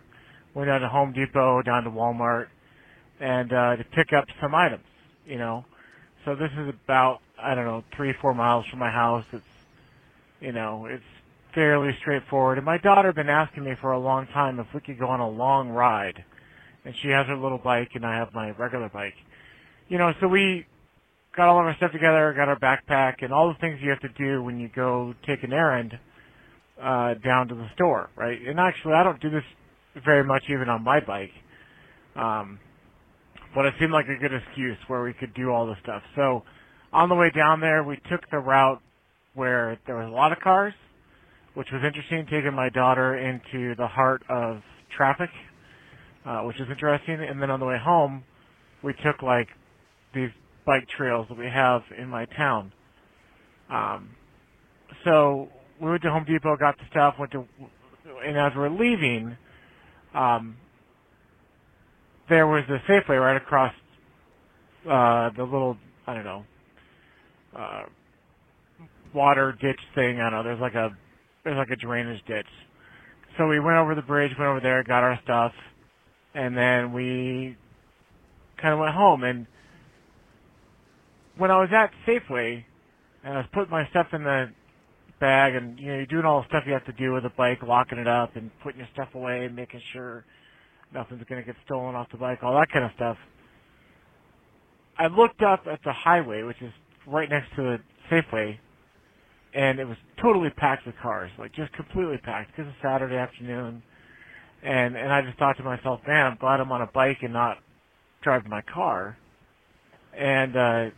Went down to Home Depot, down to Walmart, and uh, to pick up some items. You know, so this is about I don't know three four miles from my house. It's you know it's fairly straightforward. And my daughter had been asking me for a long time if we could go on a long ride, and she has her little bike and I have my regular bike. You know, so we got all of our stuff together, got our backpack, and all the things you have to do when you go take an errand uh, down to the store, right? And actually, I don't do this very much even on my bike, um, but it seemed like a good excuse where we could do all the stuff. So on the way down there, we took the route where there was a lot of cars, which was interesting, taking my daughter into the heart of traffic, uh, which is interesting. And then on the way home, we took like these bike trails that we have in my town. Um, so we went to Home Depot, got the stuff, went to, and as we're leaving, um, there was a Safeway right across uh, the little, I don't know, uh, water ditch thing. I don't know. There's like a there's like a drainage ditch. So we went over the bridge, went over there, got our stuff, and then we kind of went home. And when I was at Safeway, and I was putting my stuff in the bag, and you know, you're doing all the stuff you have to do with the bike, locking it up, and putting your stuff away, and making sure nothing's going to get stolen off the bike, all that kind of stuff. I looked up at the highway, which is right next to the Safeway, and it was totally packed with cars, like just completely packed because it's Saturday afternoon. And and I just thought to myself, man, I'm glad I'm on a bike and not driving my car. And uh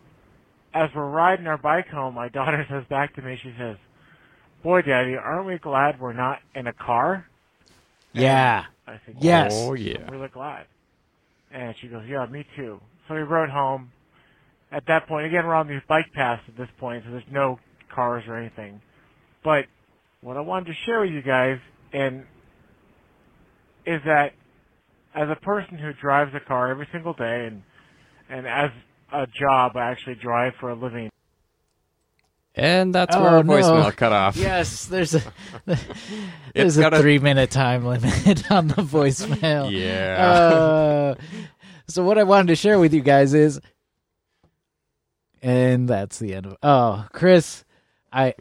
as we're riding our bike home, my daughter says back to me, she says, "Boy, Daddy, aren't we glad we're not in a car?" Yeah. I said, Yes. Oh yeah. I'm really glad. And she goes, yeah, me too. So we rode home. At that point, again, we're on these bike paths at this point, so there's no cars or anything. But what I wanted to share with you guys, and is that as a person who drives a car every single day, and and as a job, I actually drive for a living. And that's Oh, where our no. voicemail cut off. Yes, there's a there's a got a- three minute time limit on the voicemail. Yeah. Uh, so what I wanted to share with you guys is, and that's the end of. Oh, Chris, I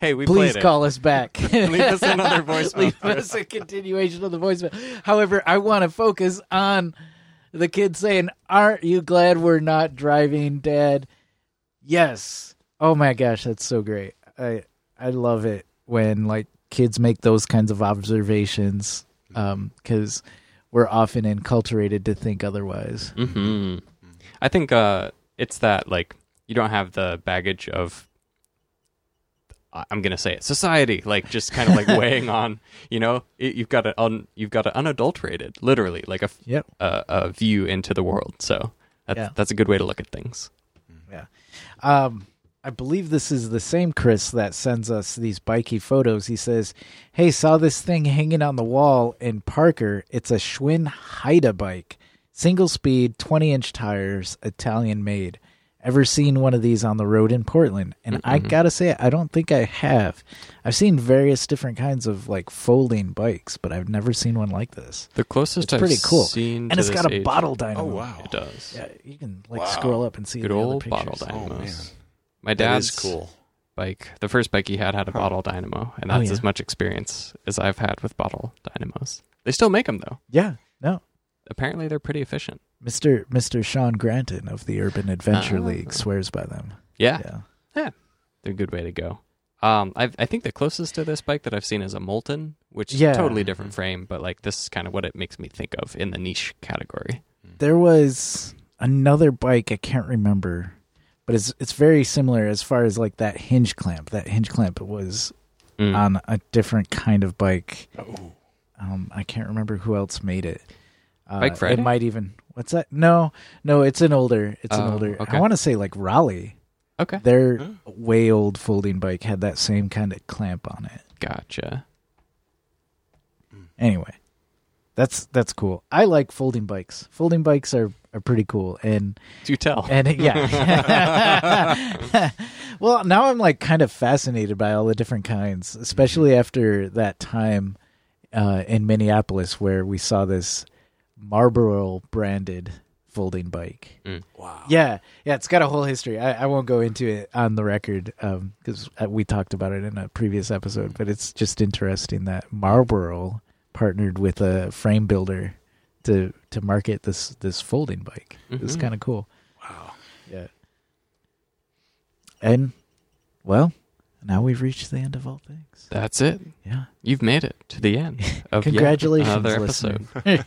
hey, we please played it. call us back. Leave us another voicemail. Leave us a continuation of the voicemail. However, I want to focus on the kid saying, "Aren't you glad we're not driving, Dad?" Yes. Oh my gosh, that's so great. I I love it when like kids make those kinds of observations because we're often enculturated to think otherwise. hmm I think uh, it's that like you don't have the baggage of I'm gonna say it society like just kind of like weighing on you know it, you've got a un, you've got an unadulterated literally like a, Yep. a a view into the world so that's Yeah. that's a good way to look at things Yeah. Um, I believe this is the same Chris that sends us these bikey photos. He says, Hey, saw this thing hanging on the wall in Parker. It's a Schwinn Haida bike. Single speed, 20 inch tires, Italian made. Ever seen one of these on the road in Portland? And I mm-hmm. gotta say, I don't think I have. I've seen various different kinds of like folding bikes, but I've never seen one like this. the closest It's pretty I've cool. seen And to it's got a age- bottle oh, dynamo. Oh wow, it does Yeah, you can like scroll up and see good the other old bottle pictures. Oh, dynamos man. My dad's cool. bike the first bike he had had a bottle dynamo and Oh, that's yeah. as much experience as I've had with bottle dynamos they still make them though Yeah, no. apparently they're pretty efficient Mr. Mr. Shawn Granton of the Urban Adventure Ah. League swears by them. yeah Yeah. Yeah, they're a good way to go. Um, I I think the closest to this bike that I've seen is a Moulton, which is Yeah. a totally different frame, but like this is kind of what it makes me think of in the niche category. There was another bike I can't remember, but it's it's very similar as far as like that hinge clamp. That hinge clamp was Mm. on a different kind of bike. Um, I can't remember who else made it. Uh, Bike Friday? It might even. What's that? No, no. It's an older. It's an Oh, older. okay. I want to say like Raleigh. okay, Their way old folding bike had that same kind of clamp on it. gotcha. anyway that's that's cool i like folding bikes folding bikes are are pretty cool. And Do tell. and yeah. Well now i'm like kind of fascinated by all the different kinds especially after that time uh in minneapolis where we saw this marlboro branded folding bike. Wow. yeah. Yeah it's got a whole history. I, I won't go into it on the record um because we talked about it in a previous episode but it's just interesting that marlboro partnered with a frame builder to to market this this folding bike it's Mhm. kind of cool wow yeah and well now we've reached the end of all things That's it. yeah You've made it to the end of yet Congratulations, another episode.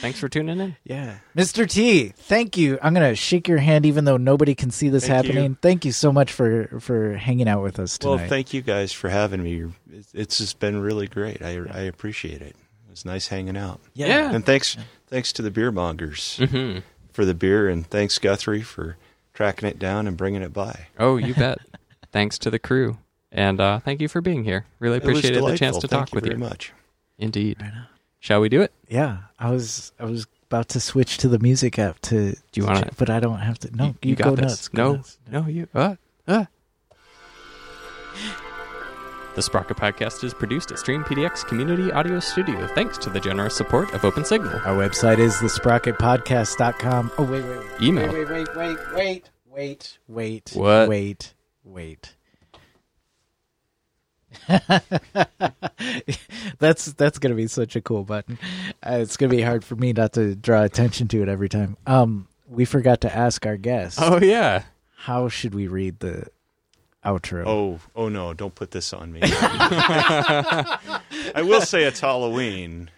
Thanks for tuning in. Yeah. Mr. T, thank you. I'm going to shake your hand even though nobody can see this Thank happening. you. Thank you so much for for hanging out with us tonight. Well, thank you guys for having me. It's- It's just been really great. I I appreciate it. It was nice hanging out. Yeah. And thanks thanks to the beer mongers hmm for the beer, and thanks Guthrie for tracking it down and bringing it by. Oh, you bet. Thanks to the crew, and uh, thank you for being here. Really appreciated the chance to Thank talk with very you. Very much. Indeed. Shall we do it? yeah, I was I was about to switch to the music app to Do you wanna- but I don't have to. No, you, got go this. nuts. go no, nuts. no, you. Uh, uh. The Sprocket Podcast is produced at Stream PDX Community Audio Studio thanks to the generous support of OpenSignal. Our website is thesprocketpodcast.com. Oh, wait, wait, wait. Email. Wait, wait, wait, wait, wait, wait, What? wait, wait. that's that's gonna be such a cool button. Uh, it's gonna be hard for me not to draw attention to it every time. Um, we forgot to ask our guests. Oh, yeah. How should we read the outro? Oh, oh no! Don't put this on me. I will say it's Halloween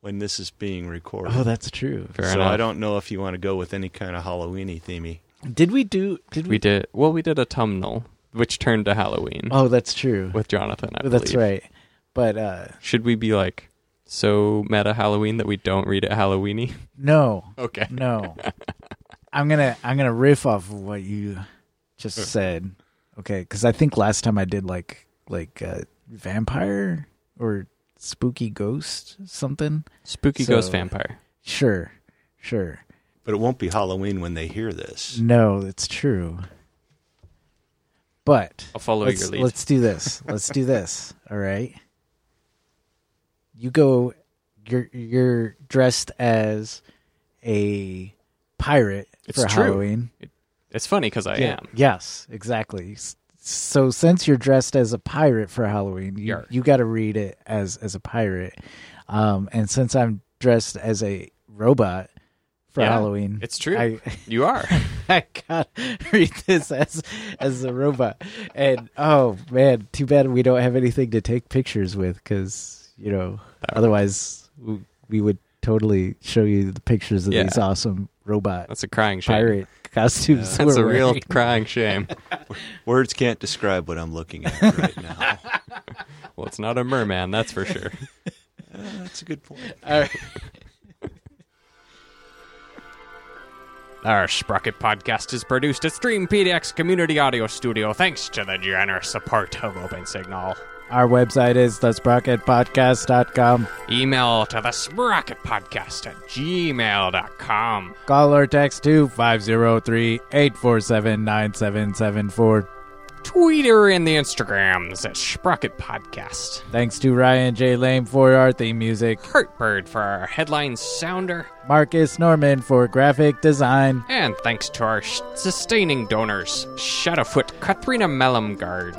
when this is being recorded. Oh, that's true. Fair so enough. I don't know if you want to go with any kind of Halloweeny themey. Did we do? Did we? We did, well, we did autumnal, which turned to Halloween Oh, that's true. with Jonathan, I That's believe. right. But uh Should we be like so meta Halloween that we don't read it Halloweeny? no, Okay. no. I'm gonna I'm gonna riff off of what you just said. Okay, because I think last time I did like like uh, vampire or spooky ghost something. Spooky So- Ghost Vampire. Sure, sure. But it won't be Halloween when they hear this. No, it's true. But I'll follow let's, your lead. let's do this. Let's do this. All right. You go. You're you're dressed as a pirate It's for true. Halloween. It's funny because I Yeah. am. Yes, exactly. So since you're dressed as a pirate for Halloween, you, Yarr. you got to read it as as a pirate. Um, and since I'm dressed as a robot for Yeah, Halloween, It's true. I, you are. I gotta read this as as a robot. And oh man, too bad we don't have anything to take pictures with because you know That otherwise we, we would totally show you the pictures of Yeah. these awesome robot That's a crying shame. Pirate costumes. That's we're a real wearing. crying shame. Words can't describe what I'm looking at right now. Well, it's not a merman, that's for sure. Uh, that's a good point. All right. Our Sprocket podcast is produced at Stream PDX Community Audio Studio thanks to the generous support of OpenSignal. Our website is thesprocketpodcast.com. Email to the Sprocket Podcast at gmail.com. Call or text to 503-847-9774. Twitter and the Instagrams at Sprocket Podcast. Thanks to Ryan J. Lame for our theme music, Heartbird for our headline sounder. Marcus Norman for graphic design, And thanks to our sh- sustaining donors, Shadowfoot Katrina Mellumgard,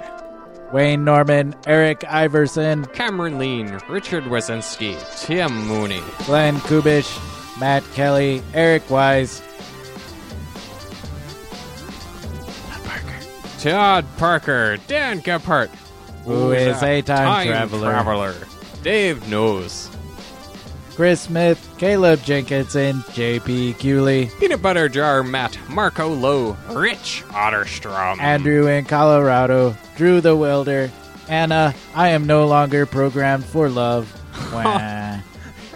Wayne Norman, Eric Iverson, Cameron Lean, Richard Wazinski, Tim Mooney, Glenn Kubish, Matt Kelly, Eric Wise, Todd Parker, Todd Parker Dan Gephardt, Who is a time traveler. traveler, Dave Knows, Chris Smith, Caleb Jenkinson, JP Cooley, Peanut Butter Jar Matt, Marco Lowe, Rich Otterstrom, Andrew in Colorado, Drew the Wilder, Anna, I am no longer programmed for love. Wah.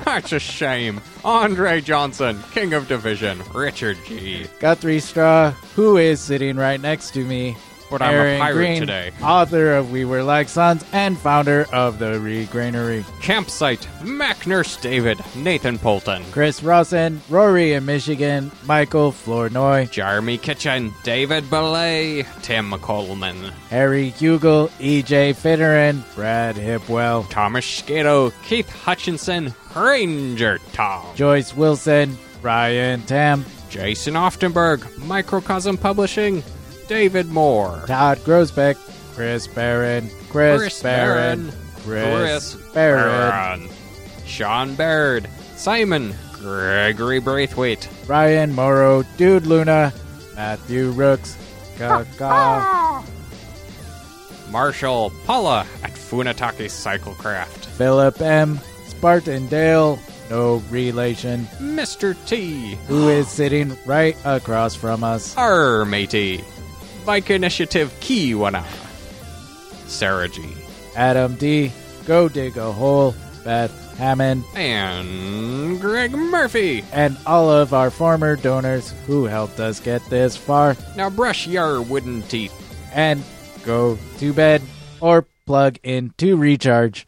That's a shame. Andre Johnson, King of Division, Richard G. Guthrie Straw, who is sitting right next to me. But I'm a Aaron pirate Green, today. Author of We Were Like Sons and founder of the Regranary. Campsite, Mac Nurse David, Nathan Polton, Chris Rawson, Rory in Michigan, Michael Flournoy, Jeremy Kitchen, David Belay, Tim McColeman, Harry Hugel, EJ Fitterin, Brad Hipwell, Thomas Skato, Keith Hutchinson, Ranger Tom, Joyce Wilson, Ryan Tam, Jason Oftenberg, Microcosm Publishing, David Moore, Todd Grosbeck, Chris Barron, Chris, Chris Barron, Barron, Chris, Barron, Barron, Sean Baird, Simon, Gregory Braithwaite, Ryan Morrow, Dude Luna, Matthew Rooks, Kaka, Marshall, Paula at Funatake Cyclecraft, Philip M, Spartan Dale, no relation, Mr. T, who is sitting right across from us. our matey, Bike Initiative Kiwana, Sarah G, Adam D, Go Dig a Hole, Beth Hammond, and Greg Murphy. and all of our former donors who helped us get this far. Now brush your wooden teeth. And go to bed or plug in to recharge.